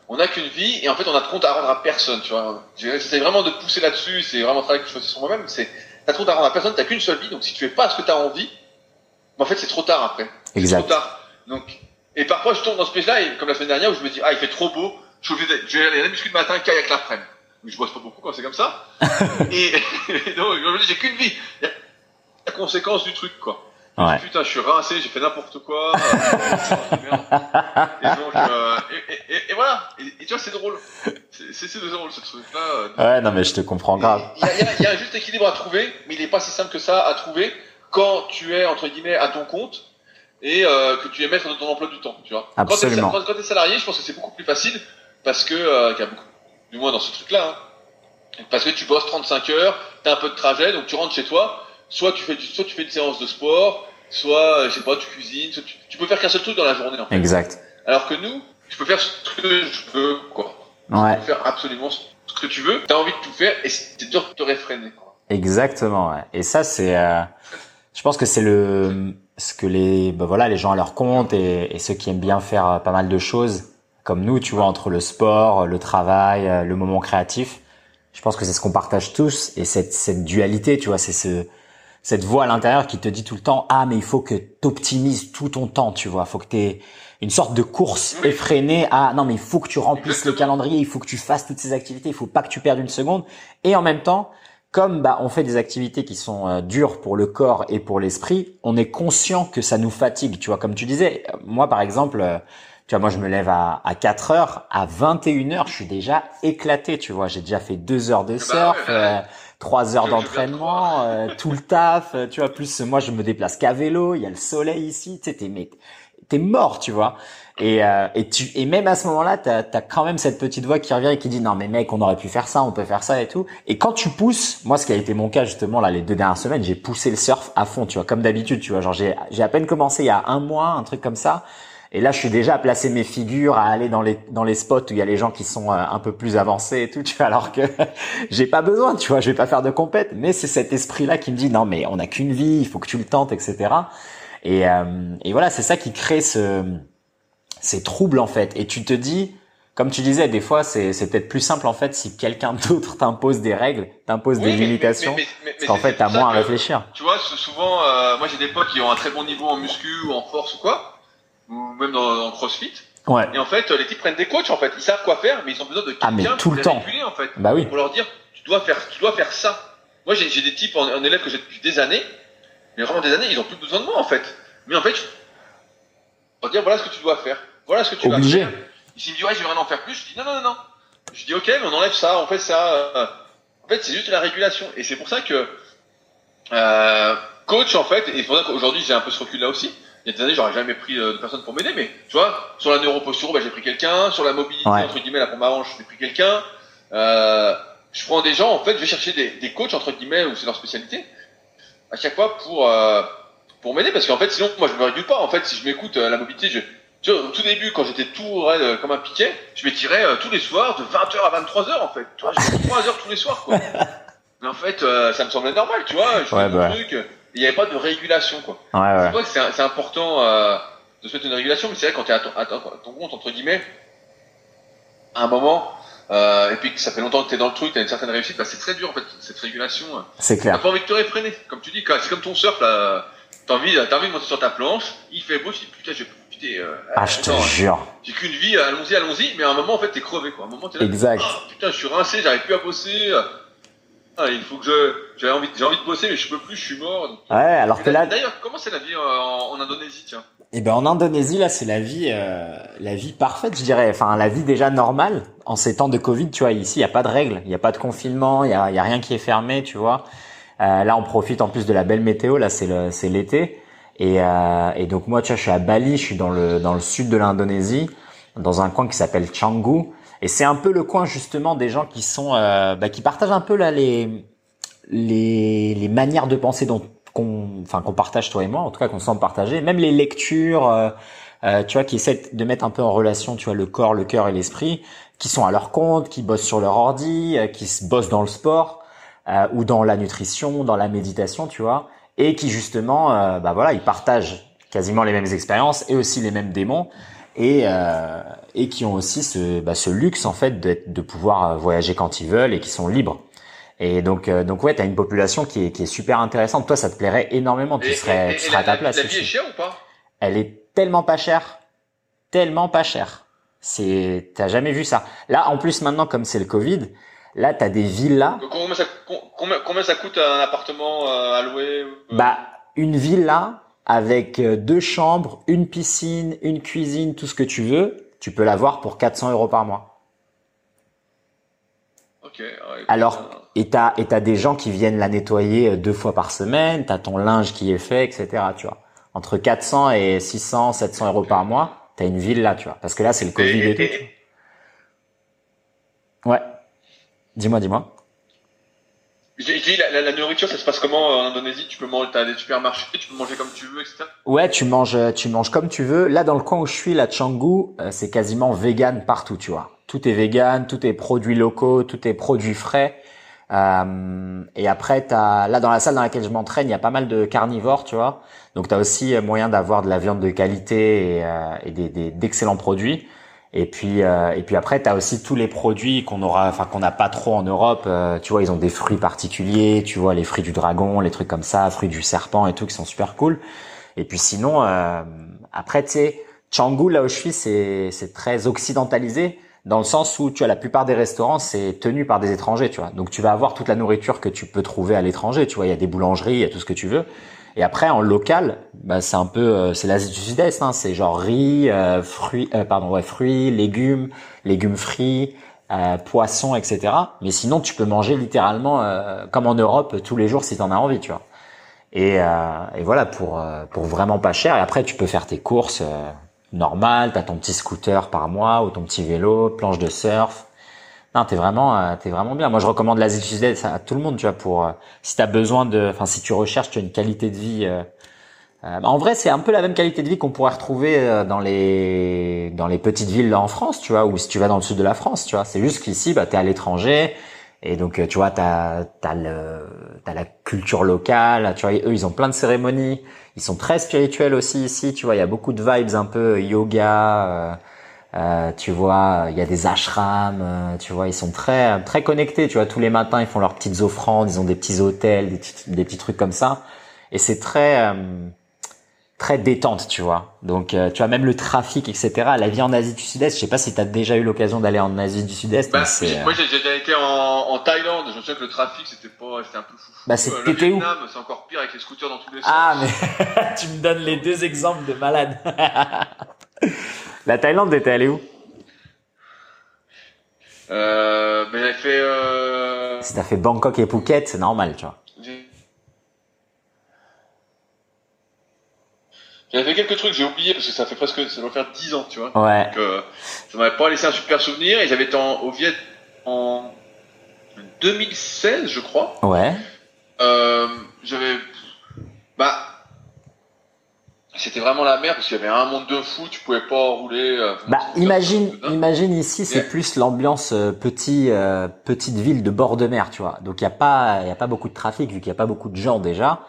On n'a qu'une vie et en fait on a de compte à rendre à personne, tu vois. J'essaie vraiment de pousser là-dessus, c'est vraiment un travail que je sur moi-même, c'est t'as de compte à rendre à personne, t'as qu'une seule vie, donc si tu fais pas ce que t'as envie, en fait c'est trop tard après. Exact. trop tard. Donc, et parfois je tombe dans ce piège-là, et comme la semaine dernière où je me dis, ah il fait trop beau, je suis obligé d'être- je vais aller à la muscu le matin, kayak l'après-midi. Je bosse pas beaucoup quand c'est comme ça. et, et donc je me dis, j'ai qu'une vie. La conséquence du truc, quoi. Ouais. Putain, je suis rincé, j'ai fait n'importe quoi. euh, et donc, euh, et, et- et- et voilà. Et, tu vois, c'est drôle. C'est- drôle ce truc-là. Ouais non mais je te comprends grave. Il y y y a un juste équilibre à trouver, mais il n'est pas si simple que ça à trouver quand tu es entre guillemets à ton compte. et euh, que tu les mettes dans ton emploi du temps, tu vois. Absolument. Quand tu es, salarié, je pense que c'est beaucoup plus facile parce que, euh, y a beaucoup, du moins dans ce truc-là, hein, parce que tu bosses 35 heures, tu as un peu de trajet, donc tu rentres chez toi, soit tu fais, du, soit tu fais une séance de sport, soit, euh, je sais pas, tu cuisines, tu, tu, peux faire qu'un seul truc dans la journée. En fait. Exact. Alors que nous, je peux faire ce que je veux, quoi. Ouais. Je peux faire absolument ce que tu veux, tu as envie de tout faire et c'est dur de te réfréner, quoi. Exactement, ouais. Et ça, c'est, euh, je pense que c'est le, ce que les, bah voilà, les gens à leur compte et, et, ceux qui aiment bien faire euh, pas mal de choses, comme nous, tu vois, entre le sport, le travail, euh, le moment créatif. Je pense que c'est ce qu'on partage tous et cette, cette dualité, tu vois, c'est ce, cette voix à l'intérieur qui te dit tout le temps, ah, mais il faut que t'optimises tout ton temps, tu vois, faut que t'aies une sorte de course effrénée à, non, mais il faut que tu remplisses le calendrier, il faut que tu fasses toutes ces activités, il faut pas que tu perdes une seconde. Et en même temps, comme bah, on fait des activités qui sont euh, dures pour le corps et pour l'esprit, on est conscient que ça nous fatigue. Tu vois, comme tu disais, moi par exemple, euh, tu vois, moi je me lève à, à 4 heures, à 21 heures, je suis déjà éclaté. Tu vois, j'ai déjà fait deux heures de bah surf, euh, trois heures d'entraînement, euh, tout le taf. Tu vois, plus moi je me déplace qu'à vélo. Il y a le soleil ici. Tu sais, t'es t'es mort, tu vois. Et, euh, et, tu, et même à ce moment-là, tu as, quand même cette petite voix qui revient et qui dit non mais mec, on aurait pu faire ça, on peut faire ça et tout. Et quand tu pousses, moi ce qui a été mon cas justement là les deux dernières semaines, j'ai poussé le surf à fond, tu vois, comme d'habitude, tu vois, genre j'ai j'ai à peine commencé il y a un mois, un truc comme ça. Et là, je suis déjà à placer mes figures, à aller dans les dans les spots où il y a les gens qui sont euh, un peu plus avancés et tout, tu vois, alors que j'ai pas besoin, tu vois, je vais pas faire de compète. Mais c'est cet esprit-là qui me dit non mais on n'a qu'une vie, il faut que tu le tentes, etc. Et, euh, et voilà, c'est ça qui crée ce c'est trouble en fait. Et tu te dis, comme tu disais, des fois c'est peut-être plus simple en fait si quelqu'un d'autre t'impose des règles, t'impose des limitations, parce qu'en fait t'as moins à réfléchir. Tu vois, souvent, euh, moi j'ai des potes qui ont un très bon niveau en muscu ou en force ou quoi, ou même dans, CrossFit. Ouais. Et en fait, les types prennent des coachs en fait, ils savent quoi faire, mais ils ont besoin de quelqu'un ah, mais tout le temps. en fait, bah oui. pour leur dire, tu dois faire, tu dois faire ça. Moi j'ai des types en, en élèves que j'ai depuis des années, mais vraiment des années, ils ont plus besoin de moi en fait. Mais en fait, je leur dire voilà ce que tu dois faire. Voilà ce que tu Obligé. vas faire. S'il me dit, ouais, je vais rien en faire plus, je dis, non, non, non, non. Je dis, ok, mais on enlève ça, on fait ça. En fait, c'est juste la régulation. Et c'est pour ça que, euh, coach, en fait, et c'est pour ça qu'aujourd'hui, j'ai un peu ce recul là aussi. Il y a des années, j'aurais jamais pris euh, de personne pour m'aider, mais tu vois, sur la neuroposture, bah, j'ai pris quelqu'un. Sur la mobilité, entre guillemets, la pompe à hanche, j'ai pris quelqu'un. Euh, je prends des gens, en fait, je vais chercher des, des coachs, entre guillemets, où c'est leur spécialité, à chaque fois pour, euh, pour m'aider, parce qu'en fait, sinon, moi, je me régule pas. En fait, si je m'écoute la mobilité, je, tu vois, au tout début, quand j'étais tout raide euh, comme un piquet, je m'étirais euh, tous les soirs de 20h à 23h en fait. Tu vois, j'ai 3 heures tous les soirs quoi. Mais en fait, euh, ça me semblait normal, tu vois. Je ouais, bah. truc, il n'y avait pas de régulation quoi. Ouais, ouais. C'est vrai que c'est important de se mettre une régulation, mais c'est vrai quand tu es à ton, à ton, compte entre guillemets, à un moment, euh, et puis que ça fait longtemps que tu es dans le truc, tu as une certaine réussite, bah, c'est très dur en fait, cette régulation. C'est clair. T'as pas envie de te réfréner, comme tu dis, c'est comme ton surf là. T'as envie, as envie de monter sur ta planche, il fait beau, tu dis putain, j'ai profiter. Euh, ah, je te jure. J'ai qu'une vie, allons-y, allons-y, mais à un moment, en fait, t'es crevé, quoi. À un moment, t'es là. Exact. Ah, putain, je suis rincé, j'arrive plus à bosser. Ah, il faut que je, j'ai envie, j'ai envie de bosser, mais je peux plus, je suis mort. Ouais, alors que là. D'ailleurs, comment c'est la vie en, en, Indonésie, tiens? Eh ben, en Indonésie, là, c'est la vie, euh, la vie parfaite, je dirais. Enfin, la vie déjà normale. En ces temps de Covid, tu vois, ici, il y a pas de règles, il y a pas de confinement, il y a, y a rien qui est fermé, tu vois. Euh, là, on profite en plus de la belle météo. Là, c'est le, c'est l'été. Et, euh, et, donc moi, tu vois, je suis à Bali, je suis dans le dans le sud de l'Indonésie, dans un coin qui s'appelle Canggu. Et c'est un peu le coin justement des gens qui sont, euh, bah, qui partagent un peu là les les, les manières de penser dont qu'on, enfin qu'on partage toi et moi, en tout cas qu'on semble partager, même les lectures, euh, euh, tu vois, qui essaient de mettre un peu en relation, tu vois, le corps, le cœur et l'esprit, qui sont à leur compte, qui bossent sur leur ordi, qui bossent dans le sport ou dans la nutrition, dans la méditation, tu vois et qui justement, bah voilà, ils partagent quasiment les mêmes expériences et aussi les mêmes démons. Et et qui ont aussi ce bah, ce luxe en fait de, de pouvoir euh, voyager quand ils veulent et qui sont libres. Et donc euh, donc ouais, t'as une population qui est qui est super intéressante. Toi, ça te plairait énormément. Tu serais tu serais à ta place. La vie est chère ou pas? Elle est tellement pas chère, tellement pas chère. C'est t'as jamais vu ça. Là, en plus maintenant, comme c'est le Covid, Là, tu as des villas. Combien ça, combien, ça coûte un appartement euh, à louer euh? Bah, une villa avec euh, deux chambres, une piscine, une cuisine, tout ce que tu veux, tu peux l'avoir pour 400 euros par mois. Alors, et t'as et t'as des gens qui viennent la nettoyer deux fois par semaine. T'as ton linge qui est fait, etc. Tu vois. entre 400 et 600, 700 euros par mois, t'as une ville là, tu vois. Parce que là, c'est le Covid et, tout. Ouais. Dis-moi, dis-moi. J'ai dit, la, la, nourriture, ça se passe comment euh, en Indonésie? Tu peux manger, t'as des supermarchés, tu peux manger comme tu veux, etc. Ouais, tu manges, tu manges comme tu veux. Là, dans le coin où je suis, la Canggu, euh, c'est quasiment vegan partout, tu vois. Tout est vegan, tout est produits locaux, tout est produits frais. Euh, et après, as, là dans la salle dans laquelle je m'entraîne, il y a pas mal de carnivores, tu vois. Donc tu as aussi moyen d'avoir de la viande de qualité et, euh, et d'excellents produits. Et puis euh, et puis après, tu as aussi tous les produits qu'on aura, enfin qu'on n'a pas trop en Europe. Euh, tu vois, ils ont des fruits particuliers. Tu vois, les fruits du dragon, les trucs comme ça, fruits du serpent et tout, qui sont super cool. Et puis sinon, après, tu sais, Canggu là où je suis, c'est c'est très occidentalisé dans le sens où tu as la plupart des restaurants c'est tenu par des étrangers, tu vois. Donc tu vas avoir toute la nourriture que tu peux trouver à l'étranger, tu vois. Il y a des boulangeries, il y a tout ce que tu veux. Et après en local, bah, c'est un peu euh, c'est l'Asie du Sud-Est, hein. c'est genre riz, euh, fruits, euh, pardon ouais fruits, légumes, légumes frits, poissons, etc. Mais sinon tu peux manger littéralement comme en Europe tous les jours si t'en as envie, tu vois. Et, et voilà pour pour vraiment pas cher. Et après tu peux faire tes courses normal, t'as ton petit scooter par mois ou ton petit vélo, planche de surf. Non, t'es vraiment, euh, t'es vraiment bien. Moi, je recommande l'Asie du à tout le monde, tu vois, pour euh, si t'as besoin de, enfin, si tu recherches, tu as une qualité de vie. Euh, en vrai, c'est un peu la même qualité de vie qu'on pourrait retrouver dans les dans les petites villes en France, tu vois, ou si tu vas dans le sud de la France, tu vois. C'est juste qu'ici, bah, t'es à l'étranger, et donc, tu vois, t'as t'as le t'as la culture locale, tu vois, eux, ils ont plein de cérémonies. Ils sont très spirituels aussi ici, tu vois, il y a beaucoup de vibes un peu yoga, euh, euh, tu vois, il y a des ashrams, euh, tu vois, ils sont très très connectés, tu vois, tous les matins ils font leurs petites offrandes, ils ont des petits hôtels, des, des petits trucs comme ça, et c'est très très détente, tu vois. Donc, euh, tu vois, même le trafic, etc. La vie en Asie du Sud-Est, je sais pas si tu as déjà eu l'occasion d'aller en Asie du Sud-Est. Bah, moi, j'ai déjà été en, en, Thaïlande. Je me souviens que le trafic, c'était pas, c'était un peu fou. Bah, c'est, euh, le où c'est encore pire avec les scooters dans tous les sens. Ah, mais tu me donnes les deux exemples de malades. La Thaïlande, t'étais allé où? Euh, ben, j'ai fait. Euh... Si t'as fait Bangkok et Phuket, c'est normal, tu vois. J'avais fait quelques trucs, j'ai oublié parce que ça fait presque, ça doit faire 10 ans, tu vois. Ouais. Donc, euh, ça m'avait pas laissé un super souvenir et j'avais été en, au Viet en 2016, je crois. Ouais. Euh, j'avais, bah, c'était vraiment la merde parce qu'il y avait un monde de fou, tu pouvais pas rouler. Euh, bah, imagine, imagine ici, c'est plus l'ambiance euh, petit, euh, petite ville de bord de mer, tu vois. Donc il y a pas, il y a pas beaucoup de trafic vu qu'il y a pas beaucoup de gens déjà.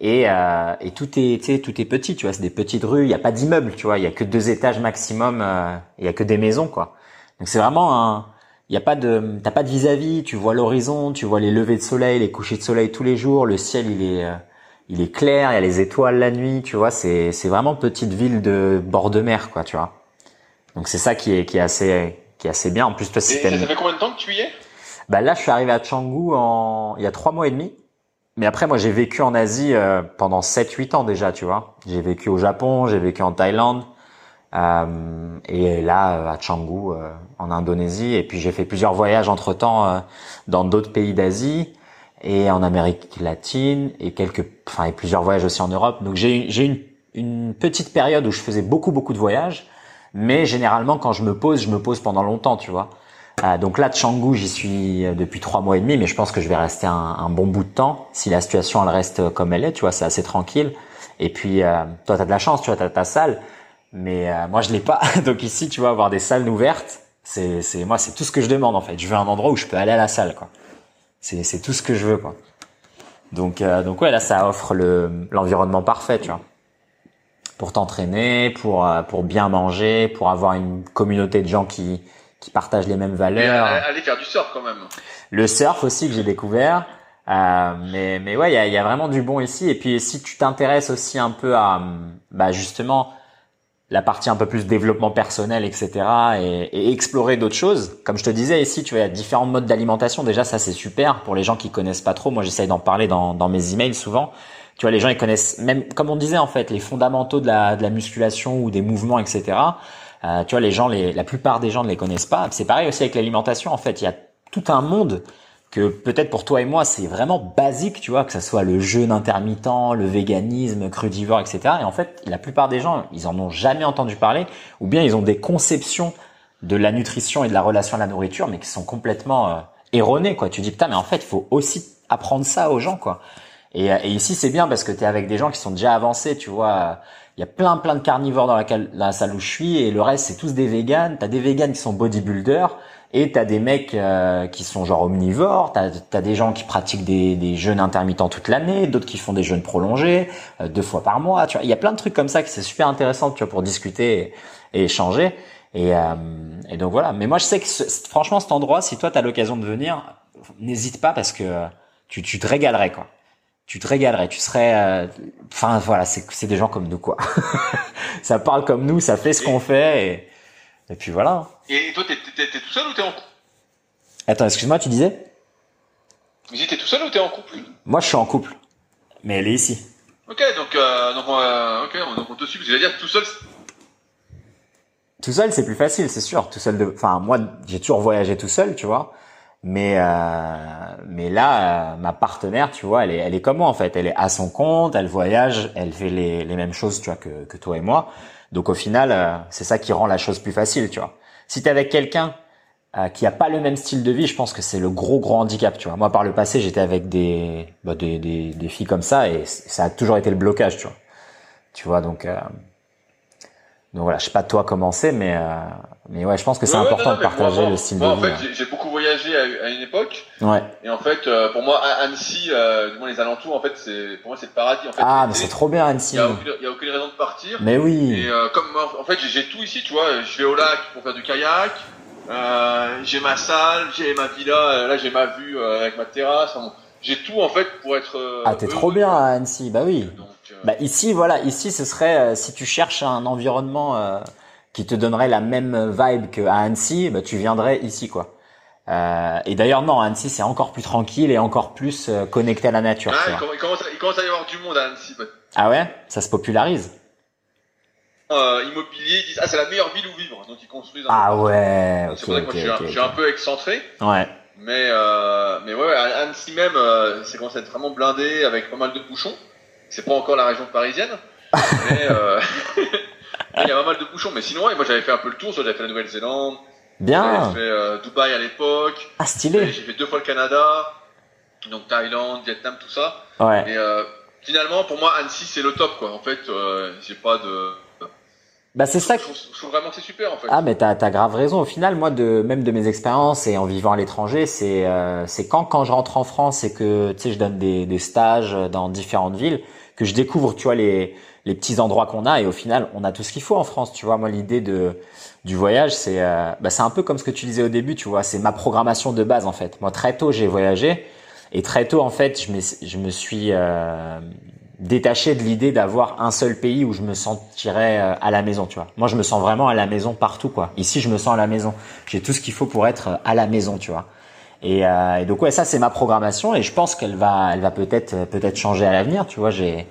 Et, euh, et tout est, tu sais, tout est petit, tu vois, c'est des petites rues, il y a pas d'immeubles, tu vois, il y a que deux étages maximum, euh, il y a que des maisons, quoi. Donc c'est vraiment un, il y a pas de, t'as pas de vis-à-vis, tu vois l'horizon, tu vois les levées de soleil, les couchers de soleil tous les jours, le ciel il est, euh, il est clair, il y a les étoiles la nuit, tu vois, c'est, c'est vraiment petite ville de bord de mer, quoi, tu vois. Donc c'est ça qui est, qui est assez, qui est assez bien. En plus, toi, si ça fait combien de temps que tu y es? Bah là, je suis arrivé à Canggu en, il y a trois mois et demi. Mais après, moi, j'ai vécu en Asie euh, pendant 7-8 ans déjà, tu vois. J'ai vécu au Japon, j'ai vécu en Thaïlande, euh, et là, euh, à Canggu, euh, en Indonésie. Et puis, j'ai fait plusieurs voyages entre-temps dans d'autres pays d'Asie et en Amérique latine, et quelques, enfin, et plusieurs voyages aussi en Europe. Donc, j'ai j'ai une, une petite période où je faisais beaucoup, beaucoup de voyages. Mais généralement, quand je me pose, je me pose pendant longtemps, tu vois. Euh, donc là, Canggu, j'y suis euh, depuis trois mois et demi, mais je pense que je vais rester un, un, bon bout de temps si la situation elle reste comme elle est. Tu vois, c'est assez tranquille. Et puis, euh, toi, t'as de la chance, tu vois, t'as ta salle, mais euh, moi, je l'ai pas. donc ici, tu vois, avoir des salles ouvertes, c'est, c'est moi, c'est tout ce que je demande en fait. Je veux un endroit où je peux aller à la salle, quoi. C'est, c'est tout ce que je veux, quoi. Donc, donc ouais, là, ça offre le l'environnement parfait, tu vois, pour t'entraîner, pour pour bien manger, pour avoir une communauté de gens qui qui partagent les mêmes valeurs. Mais aller faire du surf quand même. Le surf aussi que j'ai découvert. Euh, mais mais ouais, il y a, y a, vraiment du bon ici. Et puis si tu t'intéresses aussi un peu à bah justement la partie un peu plus développement personnel, etc. Et, et explorer d'autres choses. Comme je te disais ici, tu vois, il y a différents modes d'alimentation. Déjà, ça c'est super pour les gens qui connaissent pas trop. Moi, j'essaye d'en parler dans, dans mes emails souvent. Tu vois, les gens ils connaissent même, comme on disait en fait, les fondamentaux de la, de la musculation ou des mouvements, etc. Euh, tu vois, les gens, les, la plupart des gens ne les connaissent pas. C'est pareil aussi avec l'alimentation. En fait, il y a tout un monde que peut-être pour toi et moi c'est vraiment basique, tu vois, que ça soit le jeûne intermittent, le véganisme, crudivore, etc. Et en fait, la plupart des gens, ils en ont jamais entendu parler, ou bien ils ont des conceptions de la nutrition et de la relation à la nourriture, mais qui sont complètement euh, erronées, quoi. Tu dis putain, mais en fait, il faut aussi apprendre ça aux gens, quoi. Et, et ici, c'est bien parce que tu es avec des gens qui sont déjà avancés, tu vois. Il y a plein plein de carnivores dans la, la salle où je suis et le reste c'est tous des véganes. T'as des véganes qui sont bodybuilders et t'as des mecs euh, qui sont genre omnivores, t'as as des gens qui pratiquent des, des jeûnes intermittents toute l'année, d'autres qui font des jeûnes prolongés euh, deux fois par mois. Tu vois, il y a plein de trucs comme ça qui c'est super intéressant, tu vois, pour discuter et, échanger. Et, euh, et, donc voilà. Mais moi, je sais que franchement, cet endroit, si toi t'as l'occasion de venir, n'hésite pas parce que tu, tu te régalerais quoi. Tu te régalerais. Tu serais. Enfin voilà, c'est des gens comme nous quoi. ça parle comme nous, ça fait ce qu'on fait et et puis voilà. Et toi, t'es, tout seul ou t'es en couple? Attends, excuse-moi, tu disais? Mais t'es tout seul ou t'es en couple? Moi, je suis en couple. Mais elle est ici. Ok, donc, euh, donc, euh, ok, donc on te suit. Allez dire tout seul. Tout seul, c'est plus facile, c'est sûr. Tout seul de, enfin, moi, j'ai toujours voyagé tout seul, tu vois. Mais euh, mais là, euh, ma partenaire, tu vois, elle est elle est comme moi en fait. Elle est à son compte, elle voyage, elle fait les les mêmes choses, tu vois, que que toi et moi. Donc au final, euh, c'est ça qui rend la chose plus facile, tu vois. Si tu es avec quelqu'un euh, qui a pas le même style de vie, je pense que c'est le gros gros handicap, tu vois. Moi par le passé, j'étais avec des, bah, des, des, des filles comme ça et ça a toujours été le blocage, tu vois. Tu vois donc euh, donc voilà, je sais pas toi comment c'est, mais euh, mais ouais, je pense que c'est important de partager le style de vie. En fait, j'ai beaucoup voyagé à, une époque. Ouais. Et en fait, euh, pour moi, Annecy, euh, du moins les alentours, en fait, c'est pour moi c'est le paradis. En fait, ah, mais c'est trop bien Annecy. Il y, a aucune, y a aucune raison de partir. Mais oui. Et comme moi, en fait, j'ai tout ici, tu vois. Je vais au lac pour faire du kayak. J'ai ma salle, j'ai ma villa. Là, j'ai ma vue avec ma terrasse. J'ai tout en fait pour être. ah, t'es trop bien à Annecy, bah oui. Bah ici, voilà, ici, ce serait euh, si tu cherches un environnement euh, qui te donnerait la même vibe qu'à Annecy, bah tu viendrais ici, quoi. Euh, et d'ailleurs, non, Annecy, c'est encore plus tranquille et encore plus connecté à la nature. Ah, il, commence à, il, commence à, y avoir du monde à Annecy. Ah ouais? Ça se popularise euh, Immobilier, ils disent ah c'est la meilleure ville où vivre, donc ils construisent. Un ah ouais. c'est pour ça que moi je, suis, un, je suis un peu excentré. Ouais. Mais euh, mais ouais, Annecy même, c'est commencé à être vraiment blindé avec pas mal de bouchons. C'est pas encore la région parisienne, mais euh, il y a pas mal de bouchons. Mais sinon, moi j'avais fait un peu le tour, j'avais fait la Nouvelle-Zélande, bien, j'avais fait euh, Dubaï à l'époque, ah stylé, j'ai fait deux fois le Canada, donc Thaïlande, Vietnam, tout ça. Ouais. Et euh, finalement, pour moi, Annecy c'est le top quoi. En fait, euh, j'ai pas de bah c'est ça. Je trouve, je trouve vraiment c'est super en fait. Ah mais t'as as grave raison. Au final, moi de même de mes expériences et en vivant à l'étranger, c'est euh, c'est quand quand je rentre en France et que tu sais je donne des, des stages dans différentes villes que je découvre tu vois les les petits endroits qu'on a et au final on a tout ce qu'il faut en France. Tu vois moi l'idée de du voyage c'est euh, bah, c'est un peu comme ce que tu disais au début. Tu vois c'est ma programmation de base en fait. Moi très tôt j'ai voyagé et très tôt en fait je me je me suis euh, détaché de l'idée d'avoir un seul pays où je me sentirais euh, à la maison, tu vois. Moi, je me sens vraiment à la maison partout, quoi. Ici, je me sens à la maison. J'ai tout ce qu'il faut pour être à la maison, tu vois. Et, euh, et donc ouais, ça c'est ma programmation et je pense qu'elle va, elle va peut-être peut-être changer à l'avenir, tu vois. J'ai,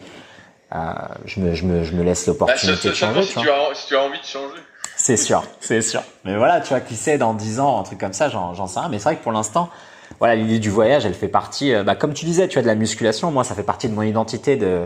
euh, je me, je me, je me laisse l'opportunité bah, de changer. Si tu, as, si tu as envie de changer. C'est sûr, c'est sûr. Mais voilà, tu vois, qui sait dans 10 ans, un truc comme ça, j'en sais rien. Mais c'est vrai que pour l'instant, voilà, l'idée du voyage, elle fait partie, euh, bah, comme tu disais, tu as de la musculation. Moi, ça fait partie de mon identité de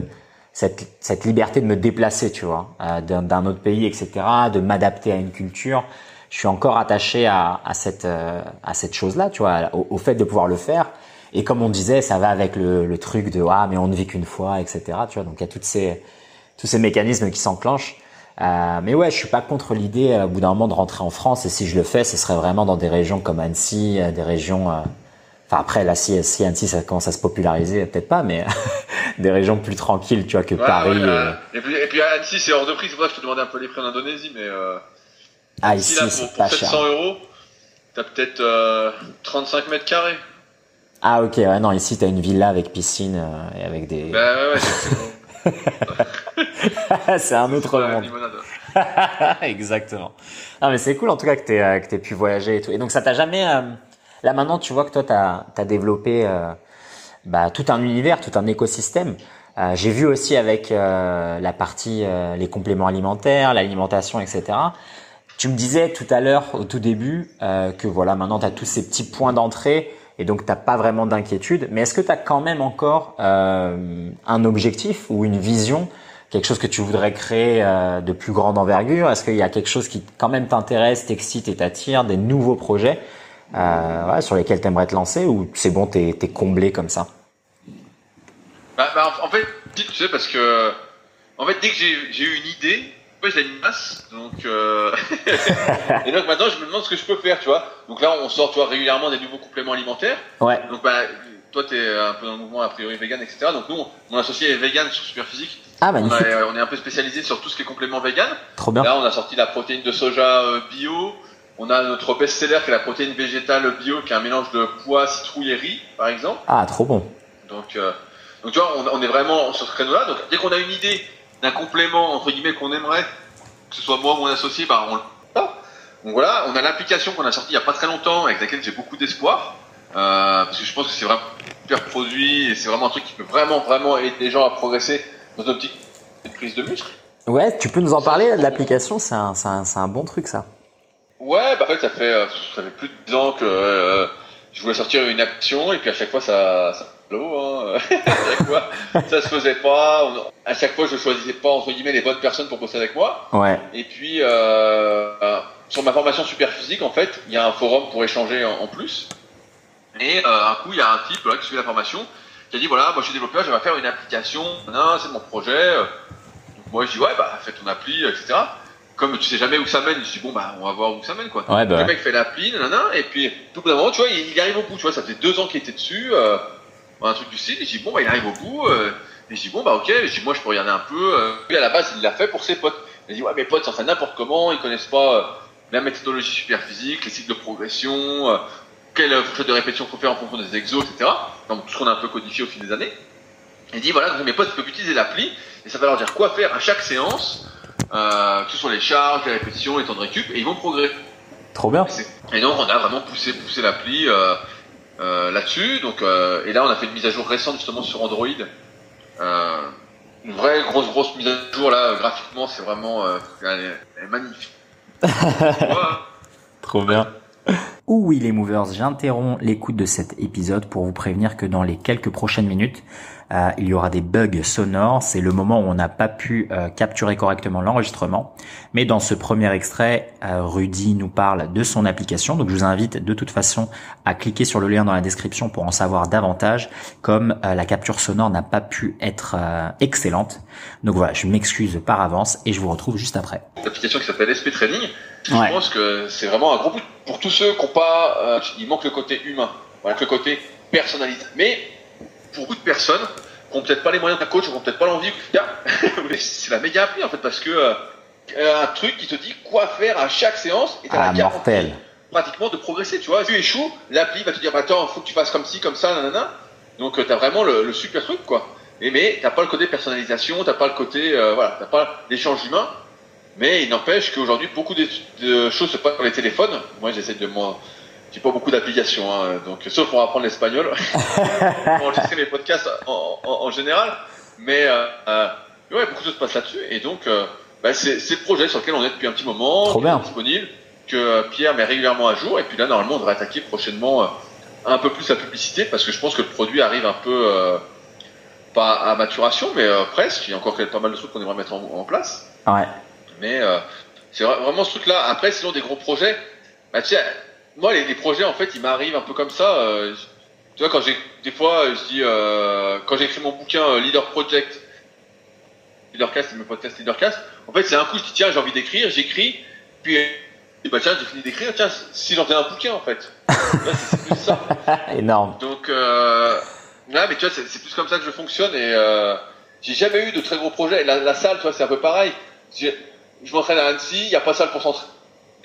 cette, cette liberté de me déplacer, tu vois, euh, d'un autre pays, etc., de m'adapter à une culture. Je suis encore attaché à, à cette euh, à cette chose-là, tu vois, au, fait de pouvoir le faire. Et comme on disait, ça va avec le, le truc de ah mais on ne vit qu'une fois, etc. Tu vois, donc il y a toutes ces tous ces mécanismes qui s'enclenchent. Euh, mais ouais, je suis pas contre l'idée au bout d'un moment de rentrer en France. Et si je le fais, ce serait vraiment dans des régions comme Annecy, des régions Enfin après là si, si Annecy ça commence à se populariser peut-être pas mais des régions plus tranquilles tu vois que ouais, Paris. Ouais, euh... et, puis, et puis Annecy c'est hors de prix c'est pour ça que je te demandais un peu les prix en Indonésie mais euh, ah ici là, pour, pour 700 cher. euros t'as peut-être euh, 35 mètres carrés. Ah ok ouais non ici t'as une villa avec piscine euh, et avec des. Bah ouais ouais c'est un autre monde. Exactement. Non mais c'est cool en tout cas que t'aies euh, que t'aies pu voyager et tout et donc ça t'a jamais euh, Là maintenant, tu vois que toi, tu as, développé euh, bah, tout un univers, tout un écosystème. Euh, J'ai vu aussi avec euh, la partie euh, les compléments alimentaires, l'alimentation, etc. Tu me disais tout à l'heure, au tout début, que voilà, maintenant tu as tous ces petits points d'entrée et donc t'as pas vraiment d'inquiétude. Mais est-ce que tu as quand même encore un objectif ou une vision, quelque chose que tu voudrais créer de plus grande envergure? Est-ce qu'il y a quelque chose qui quand même t'intéresse, t'excite et t'attire, des nouveaux projets? Euh, sur lesquels tu aimerais te lancer ou c'est bon, t'es es comblé comme ça? Bah, bah, en fait, tu sais, parce que en fait, dès que j'ai eu une idée, moi, j'ai une masse, donc euh... et donc maintenant je me demande ce que je peux faire, tu vois. Donc là, on sort, toi, régulièrement des nouveaux compléments alimentaires. Ouais. Donc bah, toi, t'es un peu dans le mouvement a priori vegan, etc. Donc nous, mon associé est vegan sur Superphysique. Ah magnifique. On, est, on est un peu spécialisé sur tout ce qui est compléments vegan. Trop bien. Là, on a sorti la protéine de soja euh, bio. On a notre best-seller qui est la protéine végétale bio, qui est un mélange de pois, citrouille et riz, par exemple. Ah, trop bon. Donc, euh, donc tu vois, on, on est vraiment sur ce créneau-là. Donc dès qu'on a une idée d'un complément entre guillemets qu'on aimerait, que ce soit moi ou mon associé, bah on le Donc voilà, on a l'application qu'on a sortie il y a pas très longtemps avec laquelle j'ai beaucoup d'espoir. Euh, parce que je pense que c'est vraiment un super produit et c'est vraiment un truc qui peut vraiment vraiment aider les gens à progresser dans une optique de prise de muscle. Ouais, tu peux nous en parler l'application, c'est un, un, un, bon truc ça. Ouais, bah en fait ça fait euh, ça fait plus de 10 ans que euh, je voulais sortir une action et puis à chaque fois ça, ça Hein. à chaque fois, ça se faisait pas. à chaque fois, je choisissais pas entre guillemets les bonnes personnes pour bosser avec moi. Ouais. Et puis euh, sur ma formation super physique, en fait, il y a un forum pour échanger en, plus. Et euh, un coup, il y a un type là, qui suit la formation qui a dit voilà, moi je suis développeur, je vais faire une application. Non, c'est mon projet. Donc moi, je dis ouais, bah fais ton appli, etc. Comme tu sais jamais où ça mène, je dis bon bah on va voir où ça mène quoi. Ouais, bah. Le mec fait l'appli, nanana, et puis tout d'un moment, tu vois, il, arrive au bout. Tu vois, ça faisait deux ans qu'il était dessus. Euh, un truc du style. Et je dis bon bah il arrive au bout. Euh, et je dis bon bah ok. je dis moi je peux regarder un peu. Euh. Lui à la base il l'a fait pour ses potes. Il dit ouais mes potes s'entraînent n'importe comment, ils connaissent pas euh, la méthodologie super physique, les cycles de progression, euh, quelle fourchette de répétition faut faire en fonction des exos, etc. Donc tout ce qu'on a un peu codifié au fil des années. Il dit voilà donc mes potes peuvent utiliser l'appli et ça va leur dire quoi faire à chaque séance, euh, que ce soit les charges, les répétitions, les temps de récup, et ils vont progresser. Trop bien. Et donc on a vraiment poussé poussé l'appli. Euh, euh, là-dessus. Donc, euh, et là, on a fait une mise à jour récente justement sur Android. Euh, une vraie grosse grosse mise à jour là, graphiquement, c'est vraiment elle est, magnifique. Trop bien. Oui les movers, j'interromps l'écoute de cet épisode pour vous prévenir que dans les quelques prochaines minutes, euh, il y aura des bugs sonores. C'est le moment où on n'a pas pu euh, capturer correctement l'enregistrement. Mais dans ce premier extrait, euh, Rudy nous parle de son application. Donc je vous invite de toute façon à cliquer sur le lien dans la description pour en savoir davantage. Comme la capture sonore n'a pas pu être excellente. Donc voilà, je m'excuse par avance et je vous retrouve juste après. L'application qui s'appelle SP Training. Je pense que c'est vraiment un gros but pour tous ceux qui n'ont pas, il manque le côté humain, voilà, le côté personnalisé. Mais pour beaucoup de personnes qui n'ont peut-être pas les moyens d'un coach, qui n'ont peut-être pas l'envie, c'est la méga appli en fait parce que euh, un truc qui te dit quoi faire à chaque séance et t'as ah, la mortel. pratiquement de progresser. Tu vois, tu échoues, l'appli va te dire bah, attends, faut que tu fasses comme ci, comme ça, nanana. Donc euh, tu as vraiment le, super truc quoi. Et mais t'as pas le côté personnalisation, t'as pas le côté euh, voilà, t'as pas l'échange humain. Mais il n'empêche qu'aujourd'hui beaucoup de, choses se passent sur les téléphones. Moi j'essaie de moi j'ai pas beaucoup d'applications, hein, donc sauf pour apprendre l'espagnol, pour enregistrer mes podcasts en, en, en général. Mais euh, euh, ouais, beaucoup de choses se passent là-dessus, et donc euh, bah, c'est le projet sur lequel on est depuis un petit moment, Trop bien. disponible, que Pierre met régulièrement à jour, et puis là normalement on devrait attaquer prochainement euh, un peu plus la publicité, parce que je pense que le produit arrive un peu euh, pas à maturation, mais presque. Il y a encore pas mal de trucs qu'on aimerait mettre en, en place. Ouais. Mais c'est vraiment ce truc-là. Après, sinon des gros projets, bah tiens moi, les, projets, en fait, ils m'arrivent un peu comme ça. Euh, tu vois, quand j'ai des fois, je dis, euh, quand j'ai écrit mon bouquin euh, Leader Project, Leadercast, c'est mon podcast Leadercast. En fait, c'est un coup, je dis tiens, j'ai envie d'écrire, j'écris, puis et bah tiens, j'ai fini d'écrire, tiens, si j'en fais un bouquin, en fait. c'est plus ça. Énorme. Donc, euh, là, mais tu vois, c'est plus comme ça que je fonctionne et euh, j'ai jamais eu de très gros projets. La, la salle, tu vois, c'est un peu pareil. Je m'entraîne à Annecy, il n'y a pas de salle pour s'entraîner.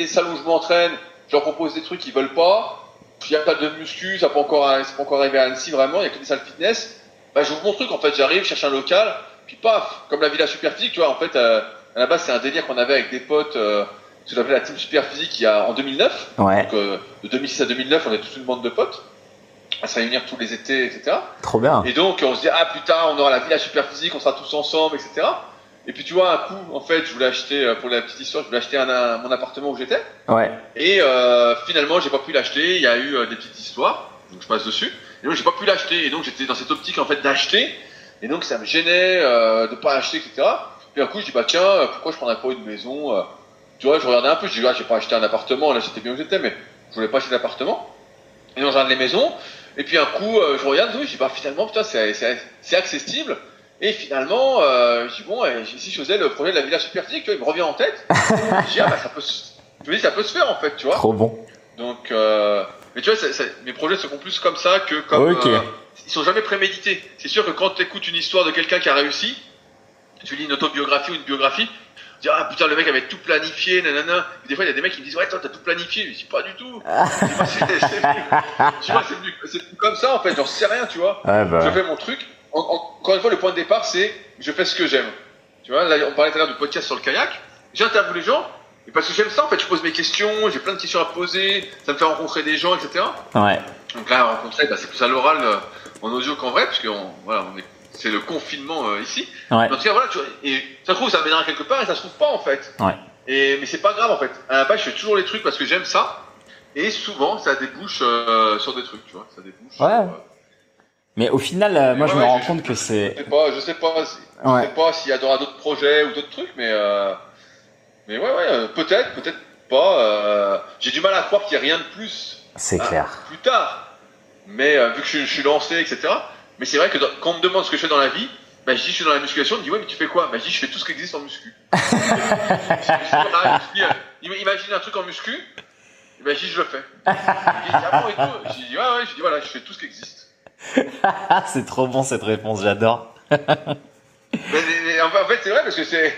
Les salles où je m'entraîne, je leur propose des trucs, ils veulent pas. Il n'y a pas de muscu, ça peut encore, pas encore arriver à Annecy vraiment, il n'y a que des salles fitness. Bah, j'ouvre mon truc, en fait, j'arrive, je cherche un local, puis paf, comme la Villa Superphysique, tu vois, en fait, euh, à la base, c'est un délire qu'on avait avec des potes, euh, ce qu'on appelait la Team Superphysique il y a, en 2009. Ouais. Donc, euh, de 2006 à 2009, on est toute une bande de potes à se réunir tous les étés, etc. Trop bien. Et donc, on se dit, ah, plus tard, on aura la Villa Superphysique, on sera tous ensemble, etc. Et puis tu vois, un coup, en fait, je voulais acheter, euh, pour la petite histoire, je voulais acheter mon appartement où j'étais. Ouais. Et euh, finalement, j'ai pas pu l'acheter. Il y a eu euh, des petites histoires. Donc je passe dessus. Et donc j'ai pas pu l'acheter. Et donc j'étais dans cette optique en fait d'acheter. Et donc ça me gênait euh, de pas acheter, etc. Puis un coup je dis bah tiens, euh, pourquoi je prendrais pas une maison euh, Tu vois, je regardais un peu. Je dis ah j'ai pas acheté un appartement. Là j'étais bien où j'étais, mais je voulais pas acheter d'appartement. Et donc je regarde les maisons. Et puis un coup je regarde, oui, je dis bah finalement putain c'est accessible. Et finalement, euh, je dis bon, si je faisais le projet de la villa superphysique, tu vois, il me revient en tête. je dis ah bah ça peut, se... je me dis ça peut se faire en fait, tu vois. Trop bon. Donc, euh, mais tu vois, ça- ça- mes projets se font plus comme ça que comme. Ok. euh, ils sont jamais prémédités. C'est sûr que quand tu écoutes une histoire de quelqu'un qui a réussi, tu lis une autobiographie ou une biographie, tu dis ah putain le mec avait tout planifié, nanana. Et des fois il y a des mecs qui me disent ouais toi t'as tout planifié, je dis pas du tout. Tu vois c'est venu, comme ça en fait, j'en sais rien tu vois. Ouais, bah. Je fais mon truc. En- en- encore une fois le point de départ c'est je fais ce que j'aime. Tu vois là on parlait tout à l'heure du podcast sur le kayak. J'interviewe les gens. Et parce que j'aime ça, en fait, je pose mes questions, j'ai plein de questions à poser, ça me fait rencontrer des gens, etc. Ouais. Donc là, rencontrer, bah, c'est plus à l'oral euh, en audio qu'en vrai, parce que on- voilà, on est, c'est le confinement euh, ici. Ouais. En tout cas, voilà, tu vois, et ça se trouve, ça m'aidera quelque part, et ça se trouve pas en fait. Ouais. Et mais c'est pas grave en fait. À la base, je fais toujours les trucs parce que j'aime ça, et souvent, ça débouche euh, sur des trucs, tu vois, ça débouche. Ouais. sur, euh, Mais au final, euh, moi, je Ouais, me rends je- compte que je c'est. sais pas, je sais pas, si- je sais pas s'il y aura d'autres projets ou d'autres trucs, mais euh, mais ouais, ouais, euh, peut-être, peut-être pas. euh, j'ai du mal à croire qu'il y ait rien de plus C'est Ah, clair. plus tard. Mais euh, vu que je, je suis lancé, etc. Mais c'est vrai que dans- quand on me demande ce que je fais dans la vie, bah, je dis je suis dans la musculation. On me dit ouais mais tu fais quoi? Bah, Je dis je fais tout ce qui existe en muscu. je, je, je dis, euh, im- imagine un truc en muscu. Ben, je dis je le fais. Me dit, ah bon et tout? Je dis ouais ouais. Je dis voilà je fais tout ce qui existe. c'est trop bon cette réponse, j'adore. Mais, mais- mais en fait c'est vrai parce que c'est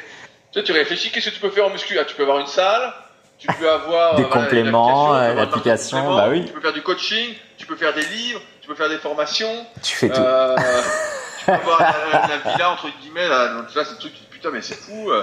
tu tu réfléchis qu'est-ce que tu peux faire en muscu? Ah, Tu peux avoir une salle. Tu peux avoir Des euh, compléments, euh, avoir l'application, de bah oui. Tu peux faire du coaching, tu peux faire des livres, tu peux faire des formations. Tu fais tout. Euh, tu peux voir la, la- la villa entre guillemets là, donc là c'est le truc putain mais c'est fou. euh.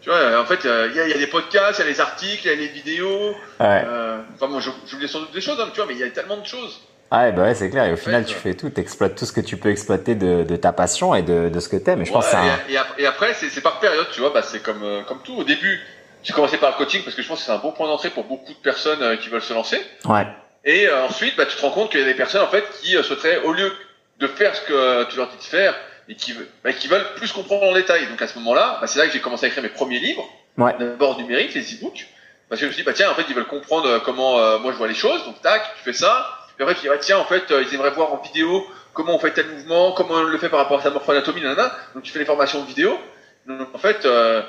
tu vois, en fait euh, il y, a, il y a des podcasts, il y a les articles, il y a les vidéos. Ouais. Euh, enfin moi je- j'oublie sans doute des choses, hein, tu vois, mais il y a tellement de choses. Ouais, bah ouais, c'est clair. Et au final, tu fais tout. T'exploites tout ce que tu peux exploiter de, de ta passion et de, de ce que t'aimes. Et je pense Ouais, un... et, et ap- et après c'est par période, tu vois, bah, c'est comme euh, comme tout. Au début j'ai commencé par le coaching parce que je pense que c'est un bon point d'entrée pour beaucoup de personnes euh, qui veulent se lancer. Ouais. Et euh, ensuite, bah, tu te rends compte qu'il y a des personnes en fait qui souhaiteraient, au lieu de faire ce que tu leur dis de faire, et qui, bah, qui veulent plus comprendre en détail. Donc à ce moment-là, bah, c'est là que j'ai commencé à écrire mes premiers livres, Ouais. d'abord numériques, les e-books, parce que je me suis dit, bah tiens, en fait, ils veulent comprendre comment euh, moi je vois les choses, donc tac, tu fais ça. Après, tu dis, bah tiens, en fait, euh, ils aimeraient voir en vidéo comment on fait tel mouvement, comment on le fait par rapport à sa morphoanatomie, nanana. Donc tu fais les formations vidéo. Donc en fait, euh,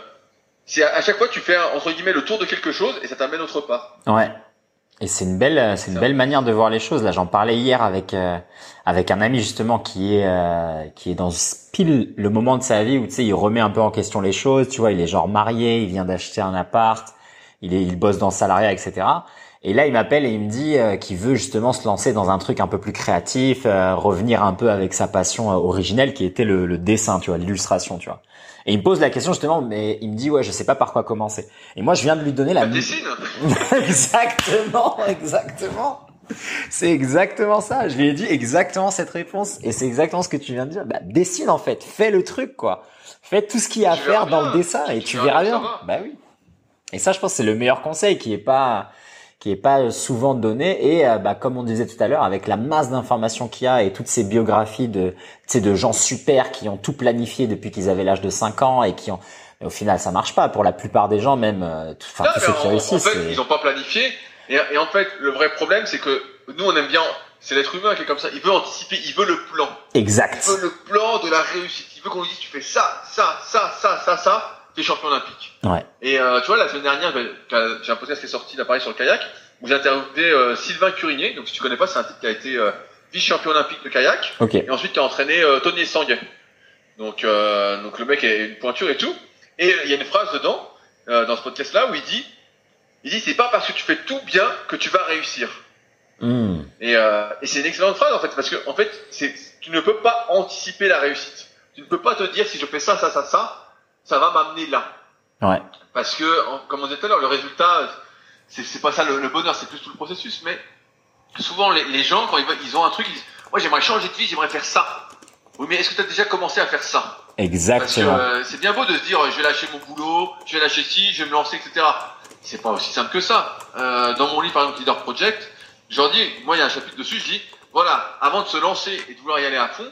c'est à, à chaque fois tu fais entre guillemets le tour de quelque chose et ça t'amène autre part. Ouais. Et c'est une belle, euh, c'est une Ça. belle manière de voir les choses. Là, j'en parlais hier avec euh, avec un ami justement qui est euh, qui est dans pile le moment de sa vie où tu sais il remet un peu en question les choses. Tu vois, il est genre marié, il vient d'acheter un appart, il est, il bosse dans le salariat, etc. Et là, il m'appelle et il me dit euh, qu'il veut justement se lancer dans un truc un peu plus créatif, euh, revenir un peu avec sa passion euh, originelle qui était le, le dessin, tu vois, l'illustration, tu vois. Et il me pose la question justement, mais il me dit ouais, je sais pas par quoi commencer. Et moi, je viens de lui donner la Bah, dessine. exactement, exactement. C'est exactement ça. Je lui ai dit exactement cette réponse. Et c'est exactement ce que tu viens de dire. Bah, dessine en fait. Fais le truc, quoi. Fais tout ce qu'il y a à faire dans le dessin et Tu verras bien. Bah oui. Et ça, je pense, c'est le meilleur conseil qui est pas, qui est pas souvent donné. Et euh, bah, comme on disait tout à l'heure, avec la masse d'informations qu'il y a et toutes ces biographies de, de gens super qui ont tout planifié depuis qu'ils avaient l'âge de 5 ans et qui ont, mais au final, ça marche pas. Pour la plupart des gens, même, euh, tout- enfin, Non, tous ceux qui en, réussissent. en fait, ils n'ont pas planifié. Et, et en fait, le vrai problème, c'est que nous, on aime bien. C'est l'être humain qui est comme ça. Il veut anticiper. Il veut le plan. Exact. Il veut le plan de la réussite. Il veut qu'on lui dise tu fais ça, ça, ça, ça, ça, ça. T'es champion olympique. Ouais. Et euh, tu vois, la semaine dernière, ben, j'ai un podcast qui est sorti d'appareil sur le kayak où j'ai interviewé euh, Sylvain Curinier. Donc, si tu connais pas, c'est un type qui a été euh, vice-champion olympique de kayak. Ok. Et ensuite, qui a entraîné Tony Estanguet. Donc, donc le mec a une pointure et tout. Et il y a une phrase dedans, dans ce podcast-là, où il dit, il dit, c'est pas parce que tu fais tout bien que tu vas réussir. Hmm. Et, et c'est une excellente phrase en fait, parce que en fait, tu ne peux pas anticiper la réussite. Tu ne peux pas te dire si je fais ça, ça, ça, ça, ça va m'amener là. Ouais. Parce que, comme on disait tout à l'heure, le résultat, c'est, pas ça le, le bonheur, c'est plus tout le processus. Mais souvent, les, les gens, quand ils, ils ont un truc, ils disent, moi j'aimerais changer de vie, j'aimerais faire ça. Oui, mais est-ce que tu as déjà commencé à faire ça? Exactement. euh, c'est bien beau de se dire, je vais lâcher mon boulot, je vais lâcher ci, je vais me lancer, etc. C'est pas aussi simple que ça. Euh, dans mon livre, par exemple, Leader Project, je leur dis, moi, il y a un chapitre dessus, je dis, voilà, avant de se lancer et de vouloir y aller à fond,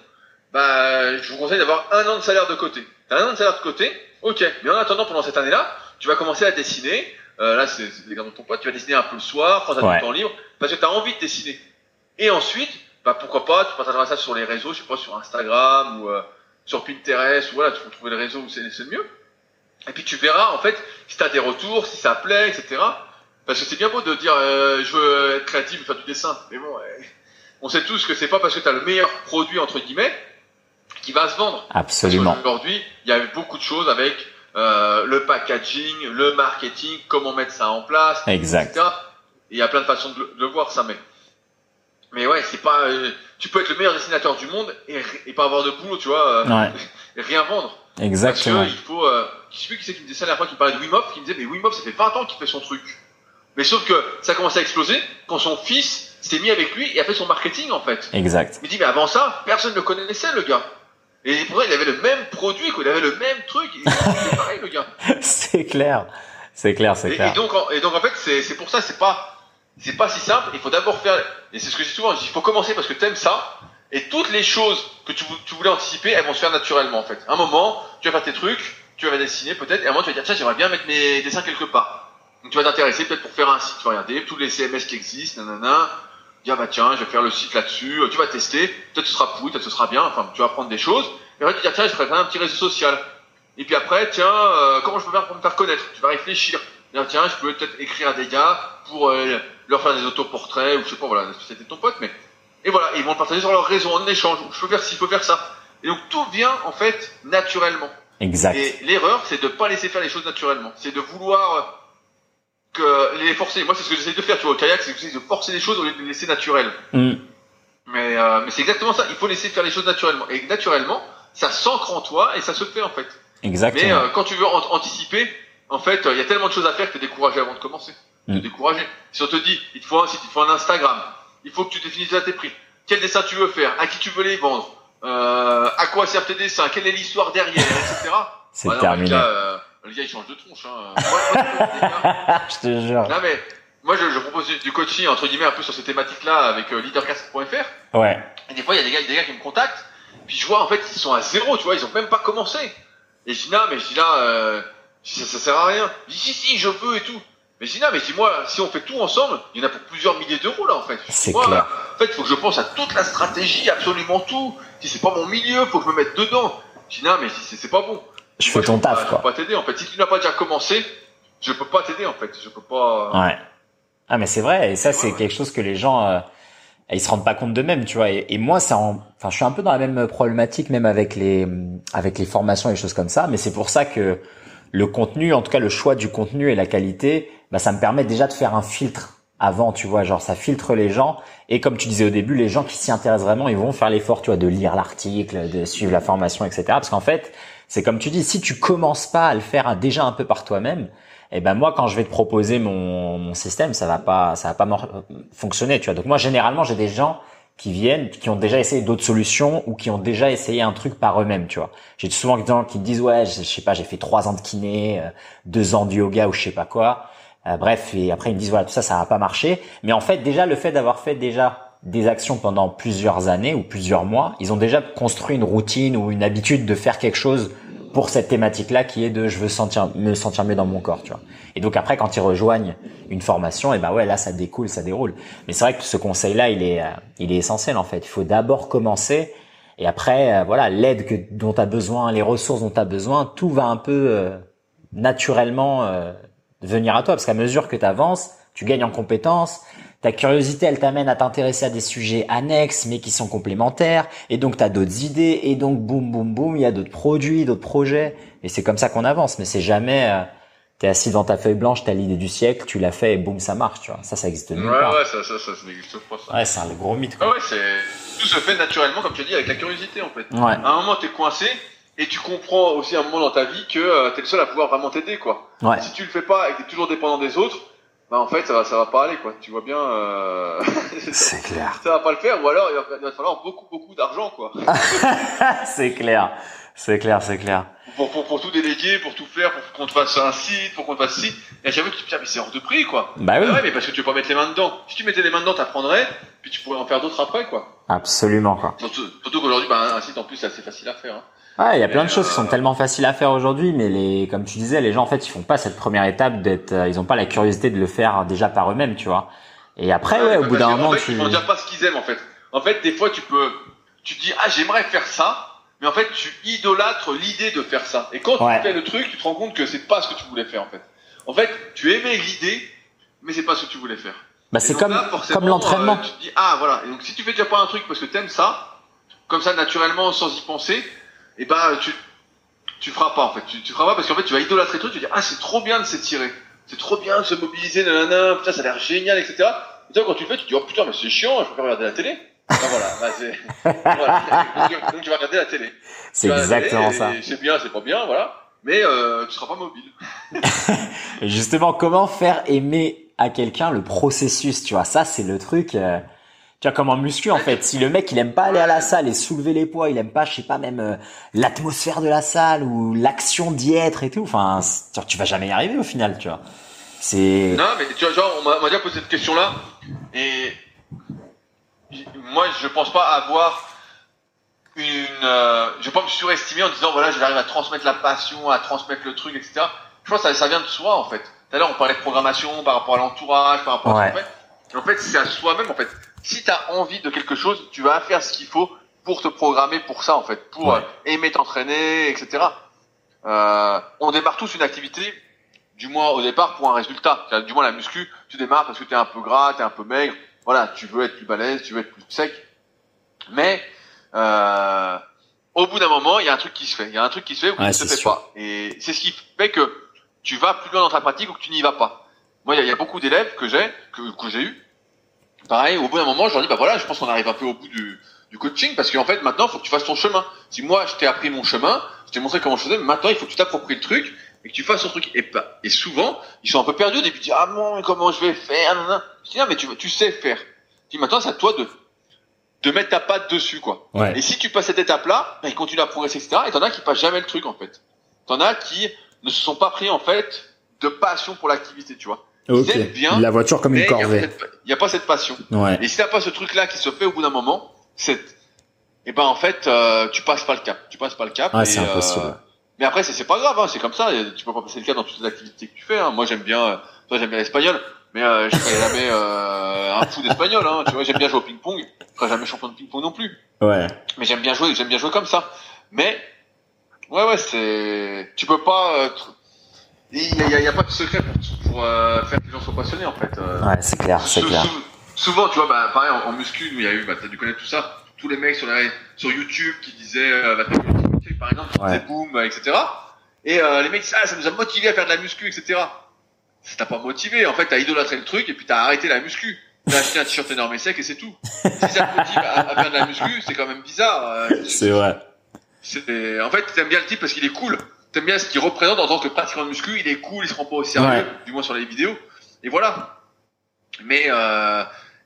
bah, je vous conseille d'avoir un an de salaire de côté. T'as un an de salaire de côté, ok. Mais en attendant, pendant cette année-là, tu vas commencer à dessiner. Euh, là, c'est l'exemple de ton pote. Tu vas dessiner un peu le soir, quand tu as Ouais. du temps libre, parce que tu as envie de dessiner. Et ensuite, bah, pourquoi pas, tu partageras ça sur les réseaux, je sais pas, sur Instagram ou euh, sur Pinterest, ou voilà, tu peux trouver le réseau où c'est le mieux. Et puis tu verras, en fait, si tu as des retours, si ça plaît, etc. Parce que c'est bien beau de dire, euh, je veux être créatif, faire du dessin. Mais bon, on sait tous que c'est pas parce que tu as le meilleur produit, entre guillemets, qui va se vendre. Absolument. Parce qu'aujourd'hui, il y a beaucoup de choses avec euh, le packaging, le marketing, comment mettre ça en place, Exact. etc. Et il y a plein de façons de voir, ça, mais. Mais ouais, c'est pas. euh, tu peux être le meilleur dessinateur du monde et, et pas avoir de boulot, tu vois, euh, Ouais. et rien vendre. Exactement. Parce que il faut. Je sais plus qui c'est qui me disait ça la dernière fois, qui parlait de Wim Hof, qui me disait, mais Wim Hof, ça fait 20 ans qu'il fait son truc. Mais sauf que ça a commencé à exploser quand son fils s'est mis avec lui et a fait son marketing, en fait. Exact. Il me dit, mais avant ça, personne ne le connaissait, le gars. Et pourtant, il avait le même produit, quoi. Il avait le même truc. Il était pareil, le gars. c'est clair. C'est clair, c'est clair. et donc, en, et donc, en fait, c'est, c'est pour ça, c'est pas, c'est pas si simple. Il faut d'abord faire, et c'est ce que je dis souvent, il faut commencer parce que t'aimes ça. Et toutes les choses que tu, vou- tu voulais anticiper, elles vont se faire naturellement, en fait. À un moment, tu vas faire tes trucs, tu vas dessiner peut-être, et à un moment, tu vas dire, tiens, j'aimerais bien mettre mes dessins quelque part. Donc, tu vas t'intéresser peut-être pour faire un site. Tu vas regarder tous les CMS qui existent, nanana. Dire, bah, tiens, je vais faire le site là-dessus. Tu vas tester. Peut-être ce sera pourri, peut-être ce sera bien. Enfin, tu vas apprendre des choses. Et après, tu vas dire, tiens, je ferais un petit réseau social. Et puis après, tiens, euh, comment je peux faire pour me faire connaître? Tu vas réfléchir. Tiens, je peux peut-être écrire à des gars pour euh, leur faire des autoportraits ou je sais pas, voilà, la spécialité de ton pote, mais et voilà, ils vont le partager sur leur réseau en échange. Je peux faire ci, je peux faire ça. Et donc tout vient en fait naturellement. Exact. Et l'erreur, c'est de pas laisser faire les choses naturellement. C'est de vouloir euh, que les forcer. Moi, c'est ce que j'essaie de faire, tu vois, au kayak, c'est que j'essaie de forcer les choses au lieu de les laisser naturelles. Hmm. Mais, euh, mais c'est exactement ça. Il faut laisser faire les choses naturellement. Et naturellement, ça s'ancre en toi et ça se fait en fait. Exactement. Mais euh, quand tu veux an- anticiper, en fait, euh, il y a tellement de choses à faire que tu es découragé avant de commencer. Mm. découragé. Si on te dit, il te faut un site, il te faut un Instagram, il faut que tu définisses à tes prix. Quel dessin tu veux faire? À qui tu veux les vendre? Euh, À quoi servent tes dessins? Quelle est l'histoire derrière Etc. c'est terminé. Euh, le gars, il change de tronche. Hein. Je- te jure. non mais, moi, je, je propose du, du coaching, entre guillemets, un peu sur ces thématiques-là avec euh, leadercast.fr. Ouais. Et des fois, il y a des gars, des gars qui me contactent, puis je vois, en fait, ils sont à zéro, tu vois, ils ont même pas commencé. Et je dis, non, mais je dis là, euh, ça, ça sert à rien. Je dis, si, si, je veux et tout. Mais je dis, non, mais je dis, moi, si on fait tout ensemble, il y en a pour plusieurs milliers d'euros, là, en fait. C'est clair. là, en fait, il faut que je pense à toute la stratégie, absolument tout. Si c'est pas mon milieu, faut que je me mette dedans. Je dis, non, mais c'est pas bon. Je Moi, fais ton pas- taf, Je quoi. peux pas t'aider, en fait. Si tu n'as pas déjà commencé, je peux pas t'aider, en fait. Je peux pas. Ouais. Ah mais c'est vrai et ça c'est ouais. quelque chose que les gens euh, ils se rendent pas compte d'eux-mêmes, tu vois. Et, et moi ça en... enfin je suis un peu dans la même problématique même avec les avec les formations et les choses comme ça, mais c'est pour ça que le contenu, en tout cas le choix du contenu et la qualité, bah ça me permet déjà de faire un filtre avant, tu vois, genre ça filtre les gens et comme tu disais au début, les gens qui s'y intéressent vraiment, ils vont faire l'effort, tu vois, de lire l'article, de suivre la formation, etc. Parce qu'en fait, c'est comme tu dis, si tu commences pas à le faire déjà un peu par toi-même, eh ben moi quand je vais te proposer mon, mon système, ça va pas ça va pas fonctionner, tu vois. Donc moi généralement j'ai des gens qui viennent, qui ont déjà essayé d'autres solutions ou qui ont déjà essayé un truc par eux-mêmes, tu vois. J'ai souvent des gens qui me disent ouais, je, sais pas, j'ai fait trois ans de kiné, euh, deux ans de yoga ou je sais pas quoi. Euh, bref, et après ils me disent voilà tout ça ça va pas marcher. Mais en fait déjà le fait d'avoir fait déjà des actions pendant plusieurs années ou plusieurs mois, ils ont déjà construit une routine ou une habitude de faire quelque chose pour cette thématique-là qui est de je veux sentir me sentir mieux dans mon corps, tu vois. Et donc après quand ils rejoignent une formation, et ben ouais là ça découle, ça déroule. Mais c'est vrai que ce conseil-là il est euh, il est essentiel en fait. Il faut d'abord commencer et après euh, voilà l'aide que dont tu as besoin, les ressources dont tu as besoin, tout va un peu euh, naturellement euh, venir à toi parce qu'à mesure que tu avances, tu gagnes en compétences, ta curiosité, elle t'amène à t'intéresser à des sujets annexes mais qui sont complémentaires et donc tu as d'autres idées et donc boum boum boum, il y a d'autres produits, d'autres projets et c'est comme ça qu'on avance mais c'est jamais euh, t'es assis dans ta feuille blanche, t'as l'idée du siècle, tu l'as fait et boum ça marche, tu vois. Ça ça existe Ouais, nulle part. ouais, ça, ça, ça, ça n'existe pas, ça. Ouais, c'est un gros mythe Ah quoi. ouais, c'est, tout se fait naturellement, comme tu as dit, avec la curiosité, en fait. Ouais. À un moment, t'es coincé, et tu comprends aussi à un moment dans ta vie que euh, t'es le seul à pouvoir vraiment t'aider, quoi. Ouais. Si tu le fais pas et que t'es toujours dépendant des autres, bah en fait, ça va, ça va pas aller, quoi. Tu vois bien, euh... C'est clair. ça va pas le faire, ou alors il va, il va falloir beaucoup, beaucoup d'argent, quoi. c'est clair. C'est clair, c'est clair. Pour, pour, pour tout déléguer, pour tout faire, pour qu'on te fasse un site, pour qu'on te fasse ci. Et j'avoue que tu te dis, ah, mais c'est hors de prix, quoi. Bah oui. ouais, mais parce que tu veux pas mettre les mains dedans. Si tu mettais les mains dedans, t'apprendrais, puis tu pourrais en faire d'autres après, quoi. Absolument, quoi. Surtout, surtout qu'aujourd'hui, bah, un site, en plus, c'est assez facile à faire. Hein. Ouais, il y a plein de choses qui sont euh, tellement faciles à faire aujourd'hui, mais les, comme tu disais, les gens en fait, ils font pas cette première étape d'être, euh, ils ont pas la curiosité de le faire déjà par eux-mêmes, tu vois. Et après, ouais, au bout d'un que, en moment, fait, tu. Ils vont dire pas ce qu'ils aiment, en fait. En fait, des fois, tu peux, tu te dis, ah, j'aimerais faire ça, mais en fait, tu idolâtres l'idée de faire ça. Et quand Ouais. tu fais le truc, tu te rends compte que c'est pas ce que tu voulais faire, en fait. En fait, tu aimais l'idée, mais c'est pas ce que tu voulais faire. Bah, c'est comme, là, comme l'entraînement. euh, tu te dis, ah, voilà. Et donc, si tu fais déjà pas un truc parce que t'aimes ça, comme ça, naturellement, sans y penser, et ben, tu, tu feras pas, en fait. Tu, tu feras pas parce qu'en fait, tu vas idolâtrer le truc, tu vas dire, ah, c'est trop bien de s'étirer. C'est trop bien de se mobiliser, nanana, putain, ça a l'air génial, etc. Et toi, quand tu le fais, tu te dis, oh putain, mais c'est chiant, je peux pas regarder la télé. Voilà, bah. Donc, donc, tu vas regarder la télé. C'est exactement ça. C'est bien, c'est pas bien, voilà. Mais, euh, tu seras pas mobile. Justement, comment faire aimer à quelqu'un le processus, tu vois? Ça, c'est le truc. euh, tu vois, comme en muscu, en fait. Si le mec, il aime pas aller à la salle et soulever les poids, il aime pas, je sais pas, même euh, l'atmosphère de la salle ou l'action d'y être et tout. Enfin, tu vas jamais y arriver au final, tu vois. C'est. Non, mais tu vois, genre, on m'a déjà posé cette question-là, et moi, je pense pas avoir une, euh, je vais pas me surestimer en disant voilà, j'arrive à transmettre la passion, à transmettre le truc, etc. Je pense que ça, ça vient de soi, en fait. Tout à l'heure, on parlait de programmation par rapport à l'entourage, par rapport à Ouais. qu'on fait. Et en fait, c'est à soi-même, en fait. Si tu as envie de quelque chose, tu vas faire ce qu'il faut pour te programmer pour ça, en fait, pour Ouais. euh, aimer t'entraîner, etc. Euh, on démarre tous une activité du moins au départ pour un résultat. Du moins la muscu, tu démarres parce que tu es un peu gras, tu es un peu maigre, voilà, tu veux être plus balèze, tu veux être plus sec. Mais euh, au bout d'un moment, il y a un truc qui se fait. Il y a un truc qui se fait ou qui ne se fait sûr. pas. Et c'est ce qui fait que tu vas plus loin dans ta pratique ou que tu n'y vas pas. Moi, il y a, il y a beaucoup d'élèves que j'ai, que, que j'ai eu. Pareil, au bout d'un moment, je leur dis, bah voilà, je pense qu'on arrive un peu au bout du, du coaching parce qu'en fait, maintenant, il faut que tu fasses ton chemin. Si moi, je t'ai appris mon chemin, je t'ai montré comment je faisais, mais maintenant, il faut que tu t'appropries le truc et que tu fasses ton truc. Et, pas- et souvent, ils sont un peu perdus au début. Ils disent, ah non, mais comment je vais faire. Je dis, non, mais tu, tu sais faire. Je dis, maintenant, c'est à toi de, de mettre ta patte dessus, quoi. Ouais. Et si tu passes cette étape-là, ben, ils continuent à progresser, etc. Et t'en as qui passent jamais le truc, en fait. T'en as qui ne se sont pas pris, en fait, de passion pour l'activité, tu vois. Ok. aiment bien, La voiture comme une corvée. il n'y a pas cette passion. Ouais. Et si t'as pas ce truc-là qui se fait au bout d'un moment, c'est, et ben en fait, euh, tu passes pas le cap. Tu passes pas le cap. Et, c'est impossible. euh, mais après, c'est pas grave. Hein, c'est comme ça. Tu peux pas passer le cap dans toutes les activités que tu fais. Hein. Moi, j'aime bien. euh, toi, j'aime bien l'espagnol, mais euh, je serai jamais euh, un fou d'espagnol. Hein. Tu vois, j'aime bien jouer au ping-pong. Je serai jamais champion de ping-pong non plus. Ouais. Mais j'aime bien jouer. J'aime bien jouer comme ça. Mais ouais, ouais, c'est. Tu peux pas. euh, Il y, a- a- a pas de secret pour, pour euh, faire que les gens soient passionnés en fait. Euh, Ouais, c'est clair, c'est clair. sou- Souvent, tu vois, bah, pareil, en, en muscu, nous, il y a eu, bah, t'as dû connaître tout ça, tous les mecs sur, la, sur YouTube qui disaient, euh, bah, par exemple, qui Ouais. boom, euh, etc. Et euh, les mecs disent, ah, ça nous a motivé à faire de la muscu, etc. Ça t'a pas motivé, en fait, t'as idolâtré le truc et puis t'as arrêté la muscu. T'as acheté un t-shirt énorme et sec et c'est tout. Si ça te motive à, à faire de la muscu, c'est quand même bizarre. euh, C'est vrai. en fait, t'aimes bien le type parce qu'il est cool. T'aimes bien ce qu'il représente en tant que pratiquant de muscu. Il est cool, il se rend pas au sérieux, Ouais. du moins sur les vidéos. Et voilà. Mais euh,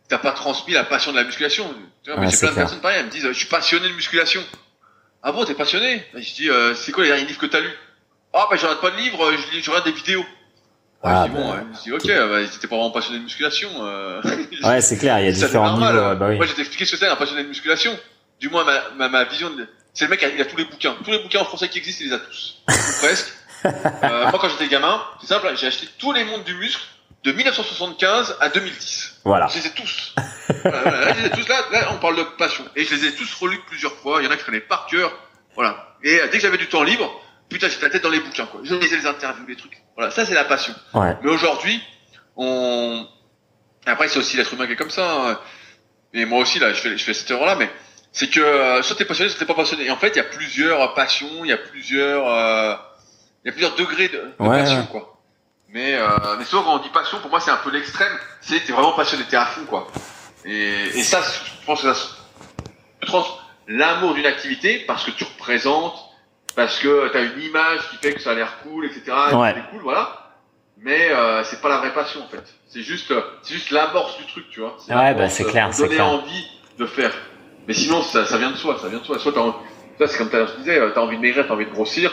t'as pas transmis la passion de la musculation. Tu vois, Ouais, mais j'ai c'est plein de personnes pareil, elles me disent, je suis passionné de musculation. Ah bon, t'es passionné Et Je dis, euh, c'est quoi les derniers livres que t'as lus Ah bah je regarde pas de livres, je, lis- je regarde des vidéos. Ouais, Ah, je dis, bon, bah, ouais. je dis, ok, bah, t'es pas vraiment passionné de musculation. Euh... Ouais, c'est clair, il y a différents niveaux. ouais, bah oui. Moi, je vais t'expliquer ce que c'est un passionné de musculation. Du moins, ma, ma, ma vision, de... c'est le mec, il a tous les bouquins. Tous les bouquins en français qui existent, il les a tous. Ou presque. Euh, moi, quand j'étais gamin, c'est simple, j'ai acheté tous les mondes du muscle de 1975 à 2010. Voilà. Je les ai tous. Voilà, voilà, là, je les ai tous là, là, on parle de passion. Et je les ai tous relus plusieurs fois. Il y en a que je connais par cœur. Voilà. Et euh, dès que j'avais du temps libre, putain, j'étais la tête dans les bouquins, quoi. Je lisais les interviews, les trucs. Voilà. Ça, c'est la passion. Ouais. Mais aujourd'hui, on. Après, c'est aussi l'être humain qui est comme ça. hein. Et moi aussi, là, je fais, je fais cette erreur-là, mais c'est que euh, soit t'es passionné, soit t'es pas passionné. Et en fait, il y a plusieurs passions, il y a plusieurs, euh, il y a plusieurs degrés de, de Ouais, passion, ouais. quoi. Mais, euh, mais souvent, quand on dit passion, pour moi, c'est un peu l'extrême. C'est t'es vraiment passionné, t'es à fond, quoi. Et, et ça, je pense que ça se- tu trans l'amour d'une activité parce que tu représentes, parce que t'as une image qui fait que ça a l'air cool, etc. et Ouais. C'est cool, voilà. Mais euh, c'est pas la vraie passion en fait. C'est juste, c'est juste l'amorce du truc, tu vois. C'est Ouais, bah, c'est clair, c'est Donner clair. envie de faire. Mais sinon, ça, ça vient de soi, ça vient de soi. Soit t'as envie- Ça, c'est comme je disais, euh, t'as envie de maigrir, t'as envie de grossir,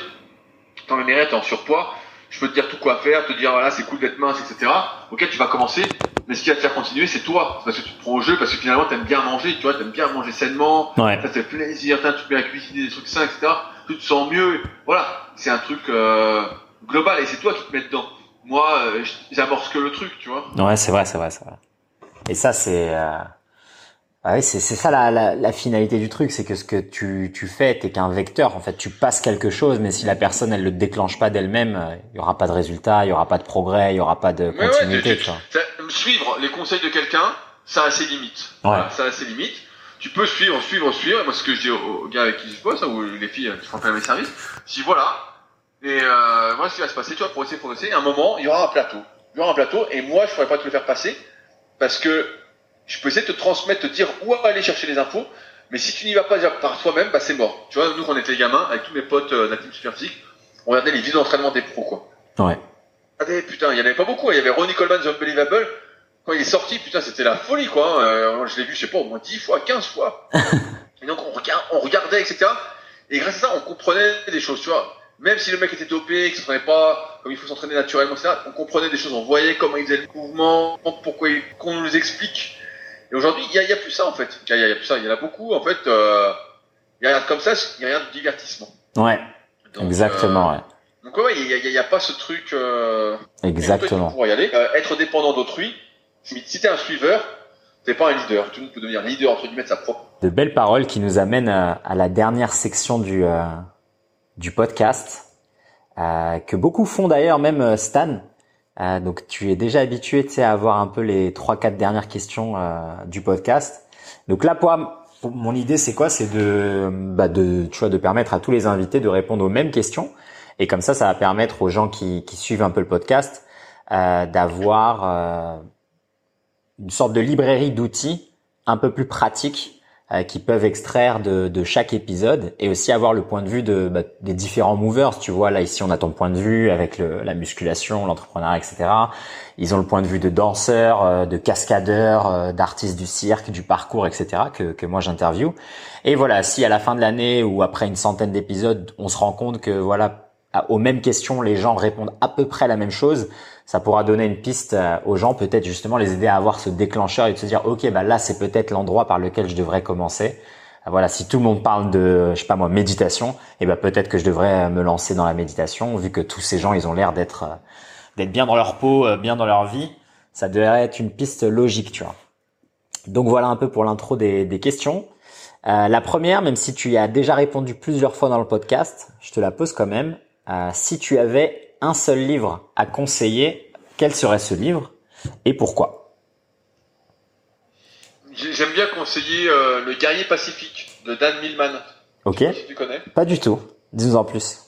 t'as envie de maigrir, t'es en surpoids. Je peux te dire tout quoi faire, te dire voilà, c'est cool d'être mince, etc. Ok, tu vas commencer, mais ce qui va te faire continuer, c'est toi. Parce que tu te prends au jeu, parce que finalement, t'aimes bien manger, tu vois, t'aimes bien manger sainement, Ouais. ça te fait plaisir, t'as- tu te mets à cuisiner des trucs sains, etc. Tu te sens mieux. Voilà, c'est un truc euh, global et c'est toi qui te mets dedans. Moi, euh, j'amorce que le truc, tu vois. Ouais, c'est vrai, c'est vrai, c'est vrai. Et ça, c'est, euh... ah ouais, c'est, c'est ça la, la, la finalité du truc, c'est que ce que tu, tu fais, t'es qu'un vecteur. En fait, tu passes quelque chose, mais si la personne, elle le déclenche pas d'elle-même, euh, il y aura pas de résultat, il y aura pas de progrès, il y aura pas de Mais ouais, continuité, tu- tu. Ça- suivre les conseils de quelqu'un, ça a ses limites. Voilà, ça a ses limites. Tu peux suivre, suivre, suivre. Moi, ce que je dis aux, aux gars avec qui je bosse, hein, ou les filles euh, qui font appel à mes services, dis voilà. Et euh, voilà ce qui va se passer. Tu essayer de progresser, à un moment, il y aura un plateau. Il y aura un plateau, et moi, je pourrais pas te le faire passer parce que je peux essayer de te transmettre, te dire où aller chercher les infos. Mais si tu n'y vas pas par toi-même, bah c'est mort. Tu vois, nous, quand on était gamins, avec tous mes potes euh, de la team Superphysique, on regardait les vidéos d'entraînement des pros, quoi. Ouais. Regardez, putain, il y en avait pas beaucoup. hein. Il y avait Ronnie Coleman, The Unbelievable. Quand il est sorti, putain, c'était la folie, quoi. Euh, je l'ai vu, je sais pas, au moins 10 fois, 15 fois. et donc, on, on regardait, etc. Et grâce à ça, on comprenait des choses, tu vois. Même si le mec était dopé, qu'il s'entraînait pas comme il faut s'entraîner naturellement, etc., on comprenait des choses, on voyait comment il faisait le mouvement, pourquoi il, qu'on nous explique. Et aujourd'hui, il y y a plus ça, en fait. Il y y a plus ça. Il y en a beaucoup, en fait. Euh, il y a rien comme ça, il y a rien de divertissement. Ouais, Donc, exactement, euh, ouais. donc ouais, il y a, a- pas ce truc. Euh, Exactement. pour y aller. Euh, être dépendant d'autrui. Si t'es un suiveur, t'es pas un leader. Tout le monde peut devenir leader entre guillemets de sa propre. De belles paroles qui nous amènent à, à la dernière section du, euh, du podcast, euh, que beaucoup font d'ailleurs, même euh, Stan. Euh, donc tu es déjà habitué à avoir un peu les trois quatre dernières questions euh, du podcast. Donc là, pour, mon idée, c'est quoi? C'est de, bah, de, tu vois, de permettre à tous les invités de répondre aux mêmes questions. Et comme ça, ça va permettre aux gens qui, qui suivent un peu le podcast euh, d'avoir euh, une sorte de librairie d'outils un peu plus pratiques euh, qui peuvent extraire de, de chaque épisode et aussi avoir le point de vue de, bah, des différents movers. Tu vois, là ici on a ton point de vue avec le, la musculation, l'entrepreneuriat, etc. Ils ont le point de vue de danseurs, euh, de cascadeurs, euh, d'artistes du cirque, du parcours, etc. que, que moi j'interview. Et voilà, si à la fin de l'année ou après une centaine d'épisodes, on se rend compte que voilà, aux mêmes questions, les gens répondent à peu près la même chose, ça pourra donner une piste euh, aux gens, peut-être justement les aider à avoir ce déclencheur et de se dire, ok, bah là c'est peut-être l'endroit par lequel je devrais commencer. Euh, Voilà, si tout le monde parle de, je sais pas moi, méditation, et ben peut-être que je devrais euh, me lancer dans la méditation, vu que tous ces gens, ils ont l'air d'être d'être bien dans leur peau, bien dans leur vie. Ça devrait être une piste logique, tu vois. Donc voilà un peu pour l'intro des, des questions. Euh, la première, même si tu y as déjà répondu plusieurs fois dans le podcast, je te la pose quand même. Euh, si tu avais un seul livre à conseiller, quel serait ce livre et pourquoi? J'ai- J'aime bien conseiller euh, le guerrier pacifique de Dan Millman. Ok Si tu connais. Pas du tout. Dis-nous en plus.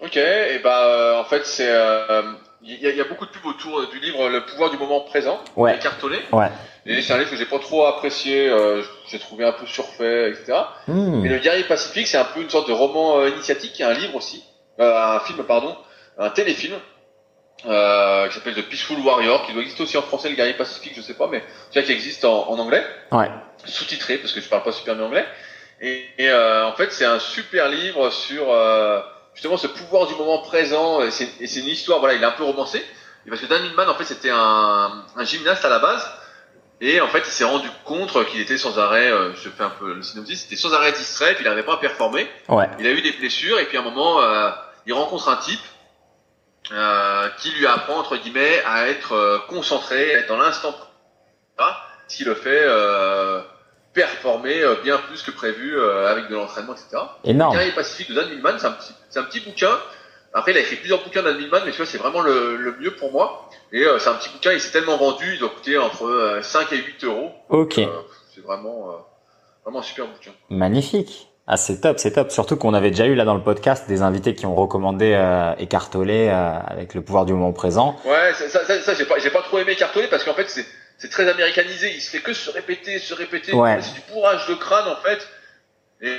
Ok. Et bah euh, en fait c'est euh, il y, a- il y a beaucoup de pubs autour du livre Le pouvoir du moment présent. Ouais. Cartonné. Ouais. Et c'est un livre que j'ai pas trop apprécié. euh, j'ai trouvé un peu surfait, etc. Hmm. Mais le guerrier pacifique, c'est un peu une sorte de roman initiatique, un livre aussi, un film, pardon, un téléfilm, euh, qui s'appelle The Peaceful Warrior, qui doit exister aussi en français, le guerrier pacifique, je sais pas, mais tu vois qui existe en, en anglais, Ouais. sous-titré, parce que je parle pas super bien anglais. Et, et, euh, en fait, c'est un super livre sur euh, justement ce pouvoir du moment présent, et c'est une histoire, voilà, il est un peu romancé, et parce que Dan Millman, en fait, c'était un, un gymnaste à la base, et en fait, il s'est rendu compte qu'il était sans arrêt, euh, je fais un peu le synopsis, il était sans arrêt distrait, puis il n'arrivait pas à performer. Ouais. Il a eu des blessures, et puis à un moment, euh, il rencontre un type euh, qui lui apprend, entre guillemets, à être euh, concentré, à être dans l'instant présent, ce qui le fait euh, performer euh, bien plus que prévu euh, avec de l'entraînement, etc. Énorme. Guerrier Pacifique de Dan Millman, c'est un petit, c'est un petit bouquin. Après, il a écrit plusieurs bouquins Dan Millman, mais tu vois, c'est vraiment le, le mieux pour moi. Et euh, c'est un petit bouquin, il s'est tellement vendu, il doit coûter entre euh, 5 et 8 euros. Ok. C'est vraiment, euh, vraiment un super bouquin. Magnifique. Ah, c'est top, c'est top. Surtout qu'on avait déjà eu là dans le podcast des invités qui ont recommandé euh, Écartolé euh, avec le pouvoir du moment présent. Ouais, ça, ça, ça, ça, j'ai pas, j'ai pas trop aimé cartonner parce qu'en fait, c'est, c'est très américanisé. Il se fait que se répéter, se répéter. Ouais. C'est du bourrage de crâne, en fait. Et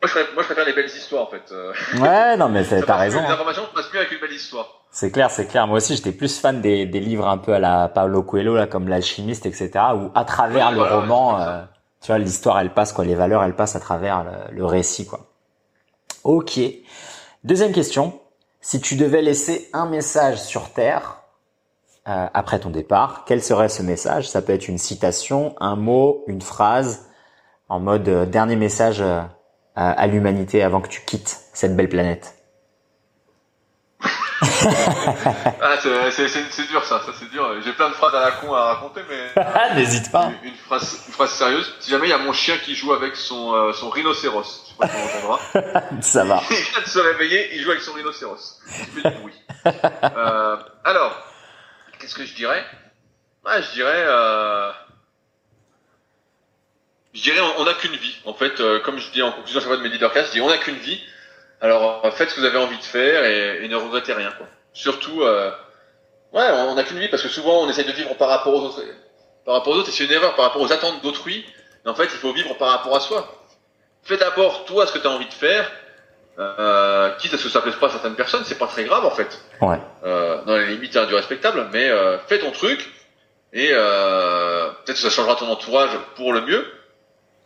moi, je préfère, moi, je préfère les belles histoires, en fait. Euh, Ouais, non mais t'as raison. Les hein. informations passent mieux avec une belle histoire. C'est clair, c'est clair. Moi aussi, j'étais plus fan des, des livres un peu à la Paulo Coelho, là, comme l'alchimiste, etc. Où à travers le voilà, roman, tu vois, l'histoire, elle passe, quoi. Les valeurs, elles passent à travers le, le récit, quoi. Ok. Deuxième question. Si tu devais laisser un message sur Terre euh, après ton départ, quel serait ce message? Ça peut être une citation, un mot, une phrase, en mode euh, dernier message euh, à l'humanité avant que tu quittes cette belle planète. ah, c'est dur ça, ça c'est dur. J'ai plein de phrases à la con à raconter, mais n'hésite pas. Une, phrase, une phrase sérieuse. Si jamais il y a mon chien qui joue avec son son rhinocéros, je sais pas si ça va. il vient de se réveiller, il joue avec son rhinocéros. Il fait du bruit. euh, alors, qu'est-ce que je dirais? Ah, je dirais. Euh... Je dirais, on n'a qu'une vie. En fait, euh, comme je dis en conclusion chaque fois de mes leadercasts, je dis, on n'a qu'une vie. Alors, faites ce que vous avez envie de faire et, et ne regrettez rien. Quoi. Surtout, euh, ouais, on n'a qu'une vie parce que souvent, on essaye de vivre par rapport aux autres. Par rapport aux autres, et c'est une erreur par rapport aux attentes d'autrui. Mais en fait, il faut vivre par rapport à soi. Fais d'abord toi ce que tu as envie de faire. Euh, quitte à ce que ça plaise pas à certaines personnes, c'est pas très grave en fait. Ouais. Euh, dans les limites hein, du respectable, mais euh, fais ton truc et euh, peut-être que ça changera ton entourage pour le mieux.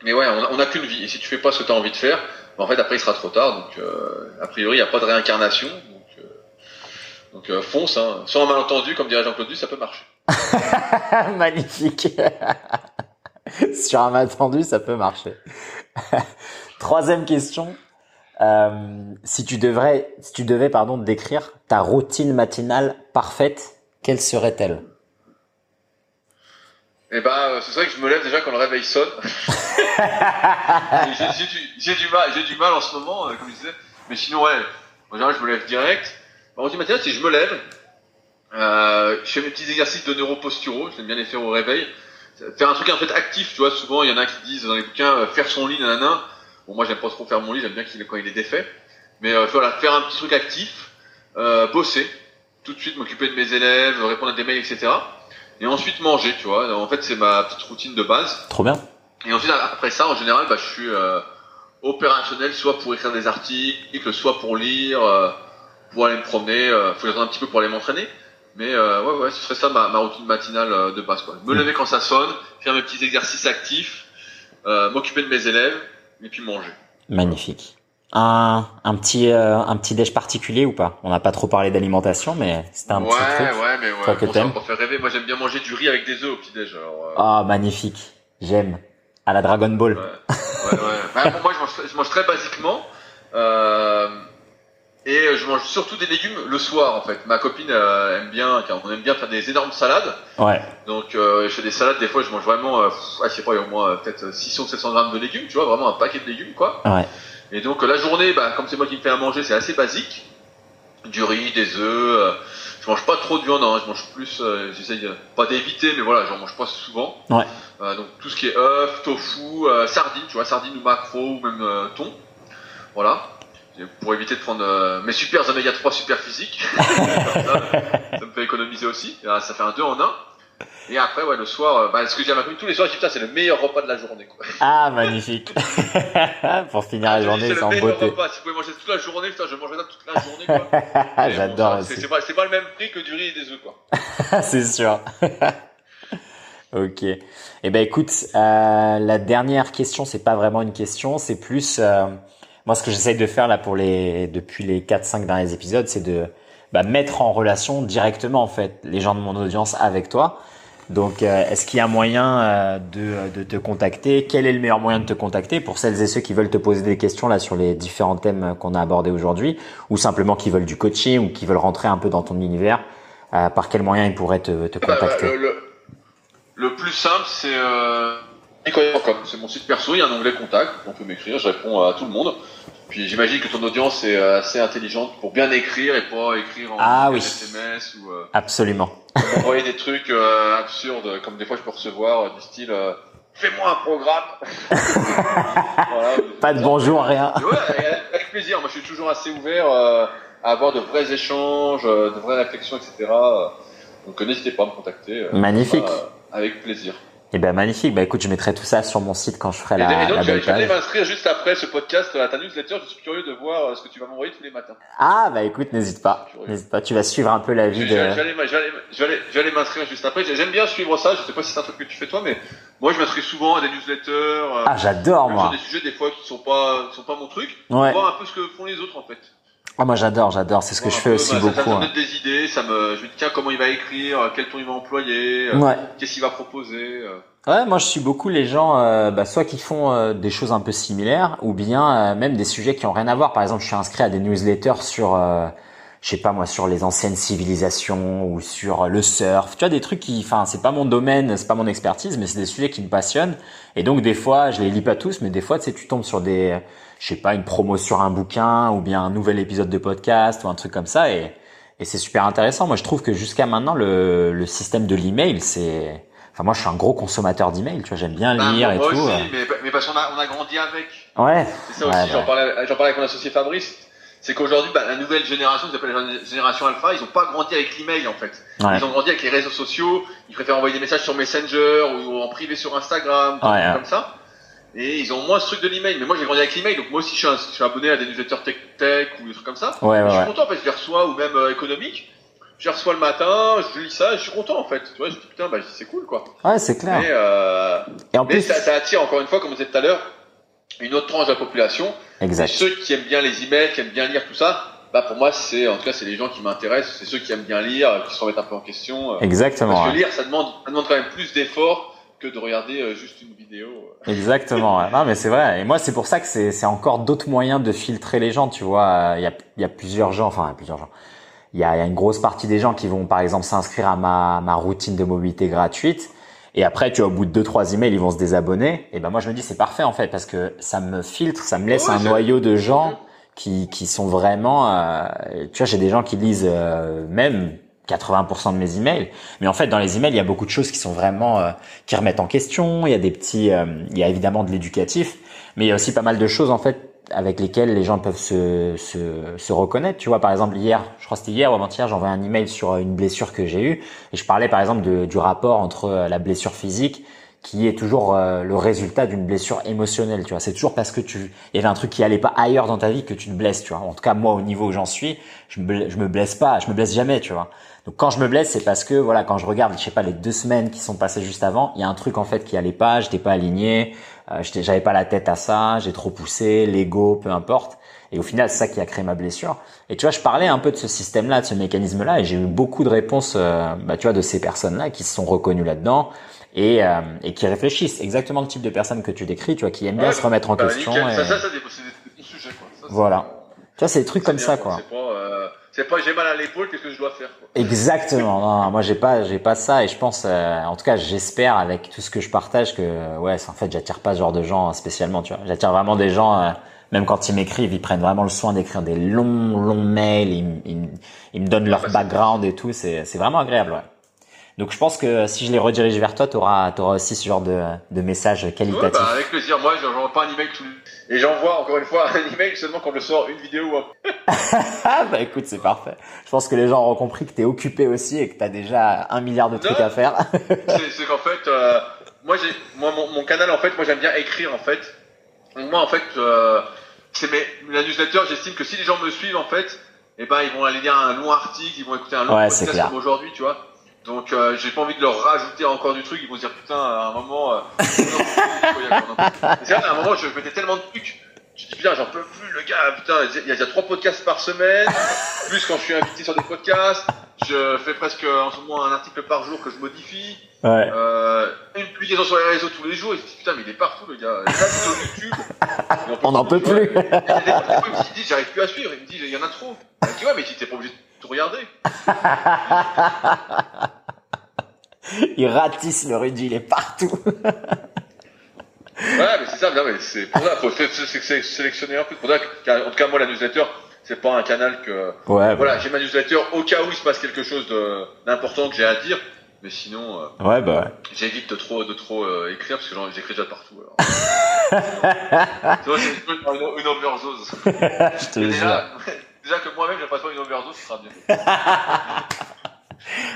Mais ouais, on a, qu'une vie. Et si tu fais pas ce que tu as envie de faire, en fait, après, il sera trop tard. Donc, euh, a priori, il n'y a pas de réincarnation. Donc, euh, donc euh, fonce. Hein. Sans un malentendu, comme dirait Jean-Claude ça peut marcher. Magnifique. Sur un malentendu, ça peut marcher. Troisième question. si tu devrais, si tu devais, pardon, décrire ta routine matinale parfaite, quelle serait-elle? Eh ben, euh, c'est vrai que je me lève déjà quand le réveil sonne. j'ai du, mal, j'ai du mal en ce moment, euh, comme je disais. Mais sinon, ouais, en général, je me lève direct. En routine matinale, si je me lève, euh, je fais mes petits exercices de neuroposturaux. J'aime bien les faire au réveil. Faire un truc en fait actif, tu vois. Souvent, il y en a qui disent dans les bouquins euh, faire son lit, nanana. Bon, moi, j'aime pas trop faire mon lit. J'aime bien qu'il quand il est défait. Mais voilà, faire un petit truc actif, bosser, tout de suite m'occuper de mes élèves, répondre à des mails, etc et ensuite manger, tu vois. En fait, c'est ma petite routine de base. Trop bien. Et ensuite, après ça, en général, bah, je suis euh, opérationnel, soit pour écrire des articles, soit pour lire, euh, pour aller me promener. Euh, faut que un petit peu pour aller m'entraîner. Mais euh, ouais, ouais, ce serait ça ma, ma routine matinale euh, de base. Quoi. Me mm. lever quand ça sonne, faire mes petits exercices actifs, m'occuper de mes élèves, et puis manger. Magnifique un, un petit euh, un petit déj particulier ou pas? On n'a pas trop parlé d'alimentation, mais c'était un ouais, petit truc. Ouais, mais ouais. que ça, pour faire rêver, moi j'aime bien manger du riz avec des œufs au petit déj. Euh. Ah, magnifique. J'aime. À la Dragon Ball. Ouais, ouais. ouais. bah, moi, je mange, je mange, très basiquement. Euh, et je mange surtout des légumes le soir en fait. Ma copine aime bien, on aime bien faire des énormes salades. Ouais. Donc je fais des salades, des fois je mange vraiment, euh, je sais pas, il y a au moins peut-être 600 700 grammes de légumes, tu vois, vraiment un paquet de légumes quoi. Ouais. Et donc la journée, bah, comme c'est moi qui me fais à manger, c'est assez basique. Du riz, des œufs. Euh, je mange pas trop de viande, hein, je mange plus. Euh, J'essaye pas d'éviter, mais voilà, j'en mange pas souvent. Ouais. Euh, donc tout ce qui est œufs, tofu, euh, sardines, tu vois, sardines ou macro ou même euh, thon. Voilà. Pour éviter de prendre mes super oméga 3 super physiques. ça, ça, me fait économiser aussi. Ça fait un 2 en 1. Et après, ouais, le soir, euh, bah, ce que j'ai tous les soirs, je dis, putain, c'est le meilleur repas de la journée, quoi. Ah, magnifique. Pour finir la journée, c'est en beauté. C'est le meilleur repas. Si vous pouvez manger toute la journée, putain, je mangerai ça toute la journée, quoi. J'adore bon, C'est pas, pas, le même prix que du riz et des œufs, quoi. c'est sûr. ok. Eh ben, écoute, euh, la dernière question, c'est pas vraiment une question, c'est plus, euh, moi, ce que j'essaye de faire là pour les, depuis les 4-5 derniers épisodes, c'est de, bah, mettre en relation directement en fait les gens de mon audience avec toi. Donc, euh, est-ce qu'il y a moyen euh, de, de, te contacter? Quel est le meilleur moyen de te contacter pour celles et ceux qui veulent te poser des questions là sur les différents thèmes qu'on a abordés aujourd'hui, ou simplement qui veulent du coaching ou qui veulent rentrer un peu dans ton univers euh, Par quel moyen ils pourraient te, te bah, contacter? le, le, plus simple, c'est euh, c'est mon site perso, il y a un onglet contact, on peut m'écrire, je réponds à tout le monde. Puis j'imagine que ton audience est euh, assez intelligente pour bien écrire et pas écrire en ah, oui. SMS ou euh, absolument. envoyer des trucs euh, absurdes comme des fois je peux recevoir du style fais-moi un programme. voilà, pas de bonjour rien. Ouais, avec plaisir. Moi je suis toujours assez ouvert à avoir de vrais échanges, de vraies réflexions, etc. Donc n'hésitez pas à me contacter. Magnifique. avec plaisir. Eh ben magnifique. Bah écoute, je mettrai tout ça sur mon site quand je ferai la, et, et donc, la je, vais m'inscrire juste après ce podcast à ta newsletter. Je suis curieux de voir euh, ce que tu vas m'envoyer tous les matins. Ah bah écoute, n'hésite pas, n'hésite pas. Tu vas suivre un peu la vie je de. je vais aller- m'inscrire juste après. J'aime bien suivre ça. Je sais pas si c'est un truc que tu fais toi, mais moi je m'inscris souvent à des newsletters. euh, Ah j'adore même sur moi. des sujets des fois qui sont pas, qui sont pas mon truc. Ouais. Voir un peu ce que font les autres en fait. Ah moi j'adore, j'adore. C'est ce que je fais peu, aussi bah, ça- beaucoup. Ça, me hein. donne des idées. Ça me, je me dis tiens comment il va écrire, euh, quel ton il va employer, euh, Ouais. qu'est-ce qu'il va proposer. euh. Ouais, moi je suis beaucoup les gens, euh, bah, soit qui font euh, des choses un peu similaires, ou bien euh, même des sujets qui ont rien à voir. Par exemple, je suis inscrit à des newsletters sur, je sais pas moi, sur les anciennes civilisations ou sur le surf. Tu vois des trucs qui, enfin, c'est pas mon domaine, c'est pas mon expertise, mais c'est des sujets qui me passionnent. Et donc des fois, je les lis pas tous, mais des fois, tu sais, tu tombes sur des, je sais pas, une promo sur un bouquin ou bien un nouvel épisode de podcast ou un truc comme ça, et et c'est super intéressant. Moi, je trouve que jusqu'à maintenant, le, le système de l'email, c'est Enfin, moi, je suis un gros consommateur d'emails, tu vois, j'aime bien Bah, lire moi et tout. aussi, mais, mais parce qu'on a, on a grandi avec. Ouais. C'est ça Ouais, aussi, j'en ouais. parlais, j'en parlais avec mon associé Fabrice. C'est qu'aujourd'hui, bah, la nouvelle génération, qui s'appelle la génération alpha, ils ont pas grandi avec l'email en fait. Ouais. Ils ont grandi avec les réseaux sociaux. Ils préfèrent envoyer des messages sur Messenger ou en privé sur Instagram, comme ça. Et ils ont moins ce truc de l'email. Mais moi, j'ai grandi avec l'email, donc moi aussi, je suis, un- je suis abonné à des newsletters tech, tech ou des trucs comme ça. Ouais, je suis content en fait, je les reçois ou même euh, économique. Je les reçois le matin, je lis ça, je suis content en fait. Tu vois, je dis putain, bah, c'est cool quoi. Ouais, c'est clair. Mais, euh, Et en mais plus, ça, ça attire encore une fois, comme on disait tout à l'heure, une autre tranche de la population. exact. Ceux qui aiment bien les emails, qui aiment bien lire tout ça, bah pour moi c'est en tout cas c'est les gens qui m'intéressent, c'est ceux qui aiment bien lire, qui se remettent un peu en question. euh, Exactement. parce que lire ça demande, ça demande quand même plus d'efforts que de regarder euh, juste une vidéo. euh. Exactement. Non, mais c'est vrai. Et moi, c'est pour ça que c'est c'est encore d'autres moyens de filtrer les gens. Tu vois, Euh, il y a il y a plusieurs gens. Enfin, il y a plusieurs gens. Il y a, il y a une grosse partie des gens qui vont, par exemple, s'inscrire à ma ma routine de mobilité gratuite. Et après, tu vois, au bout de deux trois emails, ils vont se désabonner. Et ben moi, je me dis c'est parfait en fait parce que ça me filtre, ça me laisse un noyau de gens qui qui sont vraiment. euh, tu vois, j'ai des gens qui lisent euh, même 80% de mes emails. Mais en fait, dans les emails, il y a beaucoup de choses qui sont vraiment euh, qui remettent en question. Il y a des petits, euh, il y a évidemment de l'éducatif, mais il y a aussi pas mal de choses en fait avec lesquelles les gens peuvent se, se, se reconnaître. Tu vois, par exemple, hier, je crois que c'était hier ou avant-hier, j'ai envoyé un email sur euh, une blessure que j'ai eue et je parlais par exemple du rapport entre euh, la blessure physique qui est toujours euh, le résultat d'une blessure émotionnelle, tu vois. C'est toujours parce que tu, il y avait un truc qui allait pas ailleurs dans ta vie que tu te blesses, tu vois. En tout cas, moi, au niveau où j'en suis, je me, je me blesse pas, je me blesse jamais, tu vois. Donc quand je me blesse, c'est parce que voilà, quand je regarde, je sais pas, les deux semaines qui sont passées juste avant, il y a un truc en fait qui allait pas, j'étais pas aligné, euh, j'avais pas la tête à ça, j'ai trop poussé, l'ego, peu importe. Et au final, c'est ça qui a créé ma blessure. Et tu vois, je parlais un peu de ce système-là, de ce mécanisme-là, et j'ai eu beaucoup de réponses, euh, bah, tu vois, de ces personnes-là qui se sont reconnues là-dedans et, euh, et qui réfléchissent. Exactement le type de personnes que tu décris, tu vois, qui aiment bien Ouais, se remettre en bah, question. nickel. et- Ça, ça, ça, c'est des sujets quoi. Ça, Voilà. Tu vois, c'est des trucs comme ça, quoi. C'est pas, euh, c'est pas j'ai mal à l'épaule, qu'est-ce que je dois faire quoi. Exactement. Non, non, moi j'ai pas, j'ai pas ça et je pense, euh, en tout cas, j'espère avec tout ce que je partage que, ouais, en fait, j'attire pas ce genre de gens spécialement, tu vois. J'attire vraiment des gens, euh, même quand ils m'écrivent, ils prennent vraiment le soin d'écrire des longs, longs mails, ils, ils, ils me donnent leur bah, background et tout. C'est, c'est vraiment agréable, ouais. Donc je pense que si je les redirige vers toi, t'auras, t'auras aussi ce genre de, de messages Ouais, qualitatifs. bah, avec plaisir. Moi, je j'envoie pas un email les... Et j'envoie encore une fois un email seulement quand je sors une vidéo ou un Ah bah écoute, c'est parfait. Je pense que les gens auront compris que t'es occupé aussi et que t'as déjà un milliard de trucs Non. à faire. c'est qu'en fait, euh, moi, moi, mon, mon canal, en fait, moi, j'aime bien écrire, en fait. Donc, moi, en fait, euh, c'est mes, la newsletter, j'estime que si les gens me suivent, en fait, eh ben, ils vont aller lire un long article, ils vont écouter un long Ouais, podcast aujourd'hui, tu vois. Donc, euh, j'ai pas envie de leur rajouter encore du truc, ils vont se dire, putain, à un moment, euh, c'est vrai, à un moment, je mettais tellement de trucs. Je dis, putain, j'en peux plus, le gars, putain, il y a trois podcasts par semaine, plus quand je suis invité sur des podcasts, je fais presque en ce moment un article par jour que je modifie. Ouais. Euh, une publication sur les réseaux tous les jours, il se dit putain mais il est partout le gars. Là sur YouTube, il en On n'en peut plus. Il y a des fois, des il me dit j'arrive plus à suivre, il me dit il y en a trop. Je dis ouais mais tu t'es pas obligé de tout regarder. Il ratisse le Rudy, il est partout. Ouais mais c'est ça, non, mais c'est pour ça, faut sé- sé- sé- sélectionner un peu. Pour ça en tout cas moi la newsletter, c'est pas un canal que. Ouais, Voilà, j'ai ma newsletter au cas où il se passe quelque chose d'important que j'ai à dire. Mais sinon, euh, Ouais, bah ouais. j'évite de trop, de trop euh, écrire parce que j'écris déjà partout. Alors. tu vois, c'est une, une, overdose. Je te jure. Déjà, que moi-même, je passe pas une overdose, ce sera bien.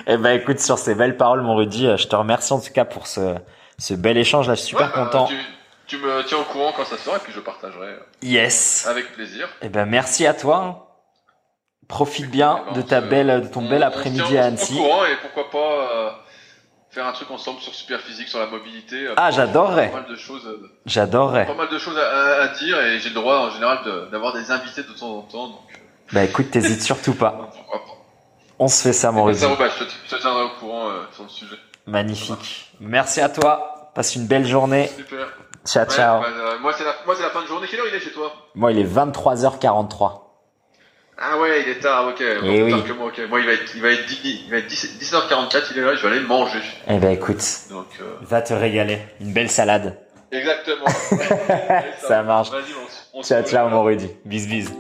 Eh ben écoute, sur ces belles paroles, mon Rudy, euh, je te remercie en tout cas pour ce ce bel échange là. Je suis super Ouais, bah, content. Tu, tu me tiens au courant quand ça sort et puis je partagerai euh, Yes. avec plaisir. Eh ben merci à toi. Profite bien Eh ben, de ta se- belle, de ton on- bel après-midi à au Annecy. courant et pourquoi pas euh, faire un truc ensemble sur super physique, sur la mobilité. Ah, j'adorerais. Pas mal de choses, J'adorerais. pas mal de choses à, à- à dire et j'ai le droit en général de- d'avoir des invités de temps en temps. Donc, Bah écoute, t'hésites surtout pas. On se fait ça, ça, bah, je, te, je te tiendrai au courant euh, sur le sujet. Magnifique. Merci à toi. Passe une belle journée. Super. Ciao, Ouais, ciao. bah, euh, moi, c'est la, moi, c'est la fin de journée. Quelle heure il est chez toi? Moi, il est 23h43. Ah ouais, il est tard, ok. Eh Bon, oui. tard que moi, ok. Moi, il va être, il va être, 10 il va être 10 17h44, il est là, je vais aller manger. Eh ben écoute, Donc, euh, va te régaler. Une belle salade. exactement. Ça marche. Vas-y, on, s- on se Ciao, ciao, mon Rudy. Bis, bis.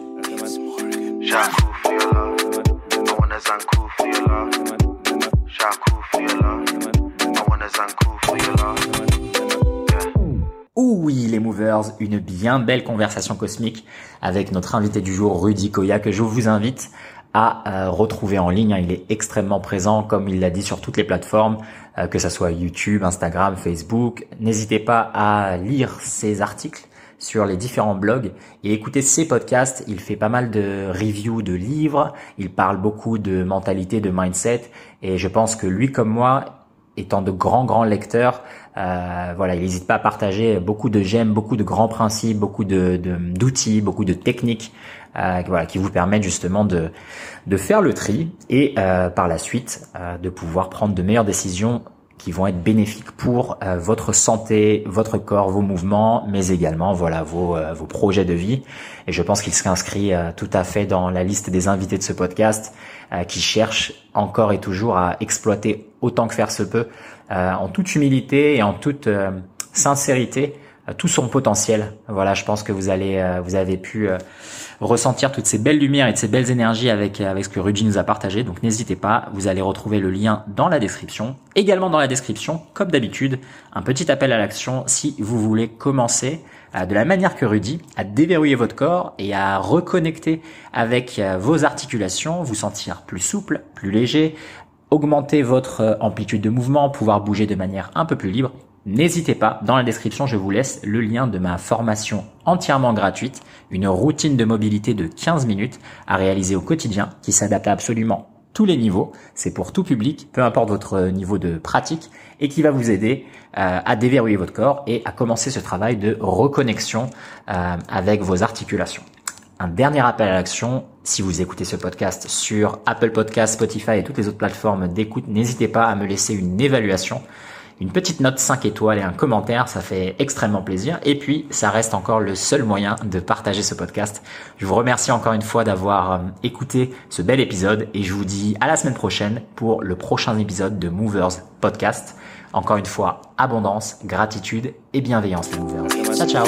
Oui, les movers, une bien belle conversation cosmique avec notre invité du jour, Rudy Koya, que je vous invite à euh, retrouver en ligne. hein. Il est extrêmement présent, comme il l'a dit, sur toutes les plateformes, euh, que ce soit YouTube, Instagram, Facebook. N'hésitez pas à lire ses articles sur les différents blogs et écouter ses podcasts. Il fait pas mal de reviews de livres, il parle beaucoup de mentalité, de mindset et je pense que lui comme moi, étant de grands grands lecteurs, euh, voilà, il n'hésite pas à partager beaucoup de j'aime, beaucoup de grands principes, beaucoup de de- d'outils, beaucoup de techniques, euh, voilà, qui vous permettent justement de de faire le tri et euh, par la suite euh, de pouvoir prendre de meilleures décisions qui vont être bénéfiques pour euh, votre santé, votre corps, vos mouvements, mais également voilà vos euh, projets de vie. Et je pense qu'il s'inscrit euh, tout à fait dans la liste des invités de ce podcast qui cherchent encore et toujours à exploiter autant que faire se peut, en toute humilité et en toute sincérité, tout son potentiel. Voilà, je pense que vous allez, euh, vous avez pu euh, ressentir toutes ces belles lumières et de ces belles énergies avec avec ce que Rudy nous a partagé. Donc n'hésitez pas, vous allez retrouver le lien dans la description. Également dans la description, comme d'habitude, un petit appel à l'action si vous voulez commencer euh, de la manière que Rudy à déverrouiller votre corps et à reconnecter avec euh, vos articulations, vous sentir plus souple, plus léger, augmenter votre euh, amplitude de mouvement, pouvoir bouger de manière un peu plus libre. N'hésitez pas, dans la description, je vous laisse le lien de ma formation entièrement gratuite, une routine de mobilité de 15 minutes à réaliser au quotidien qui s'adapte à absolument tous les niveaux. C'est pour tout public, peu importe votre niveau de pratique et qui va vous aider euh, à déverrouiller votre corps et à commencer ce travail de reconnexion euh, avec vos articulations. Un dernier appel à l'action, si vous écoutez ce podcast sur Apple Podcast, Spotify et toutes les autres plateformes d'écoute, n'hésitez pas à me laisser une évaluation, une petite note 5 étoiles et un commentaire, ça fait extrêmement plaisir. Et puis, ça reste encore le seul moyen de partager ce podcast. Je vous remercie encore une fois d'avoir euh, écouté ce bel épisode et je vous dis à la semaine prochaine pour le prochain épisode de Movers Podcast. Encore une fois, abondance, gratitude et bienveillance les Movers. Ciao ciao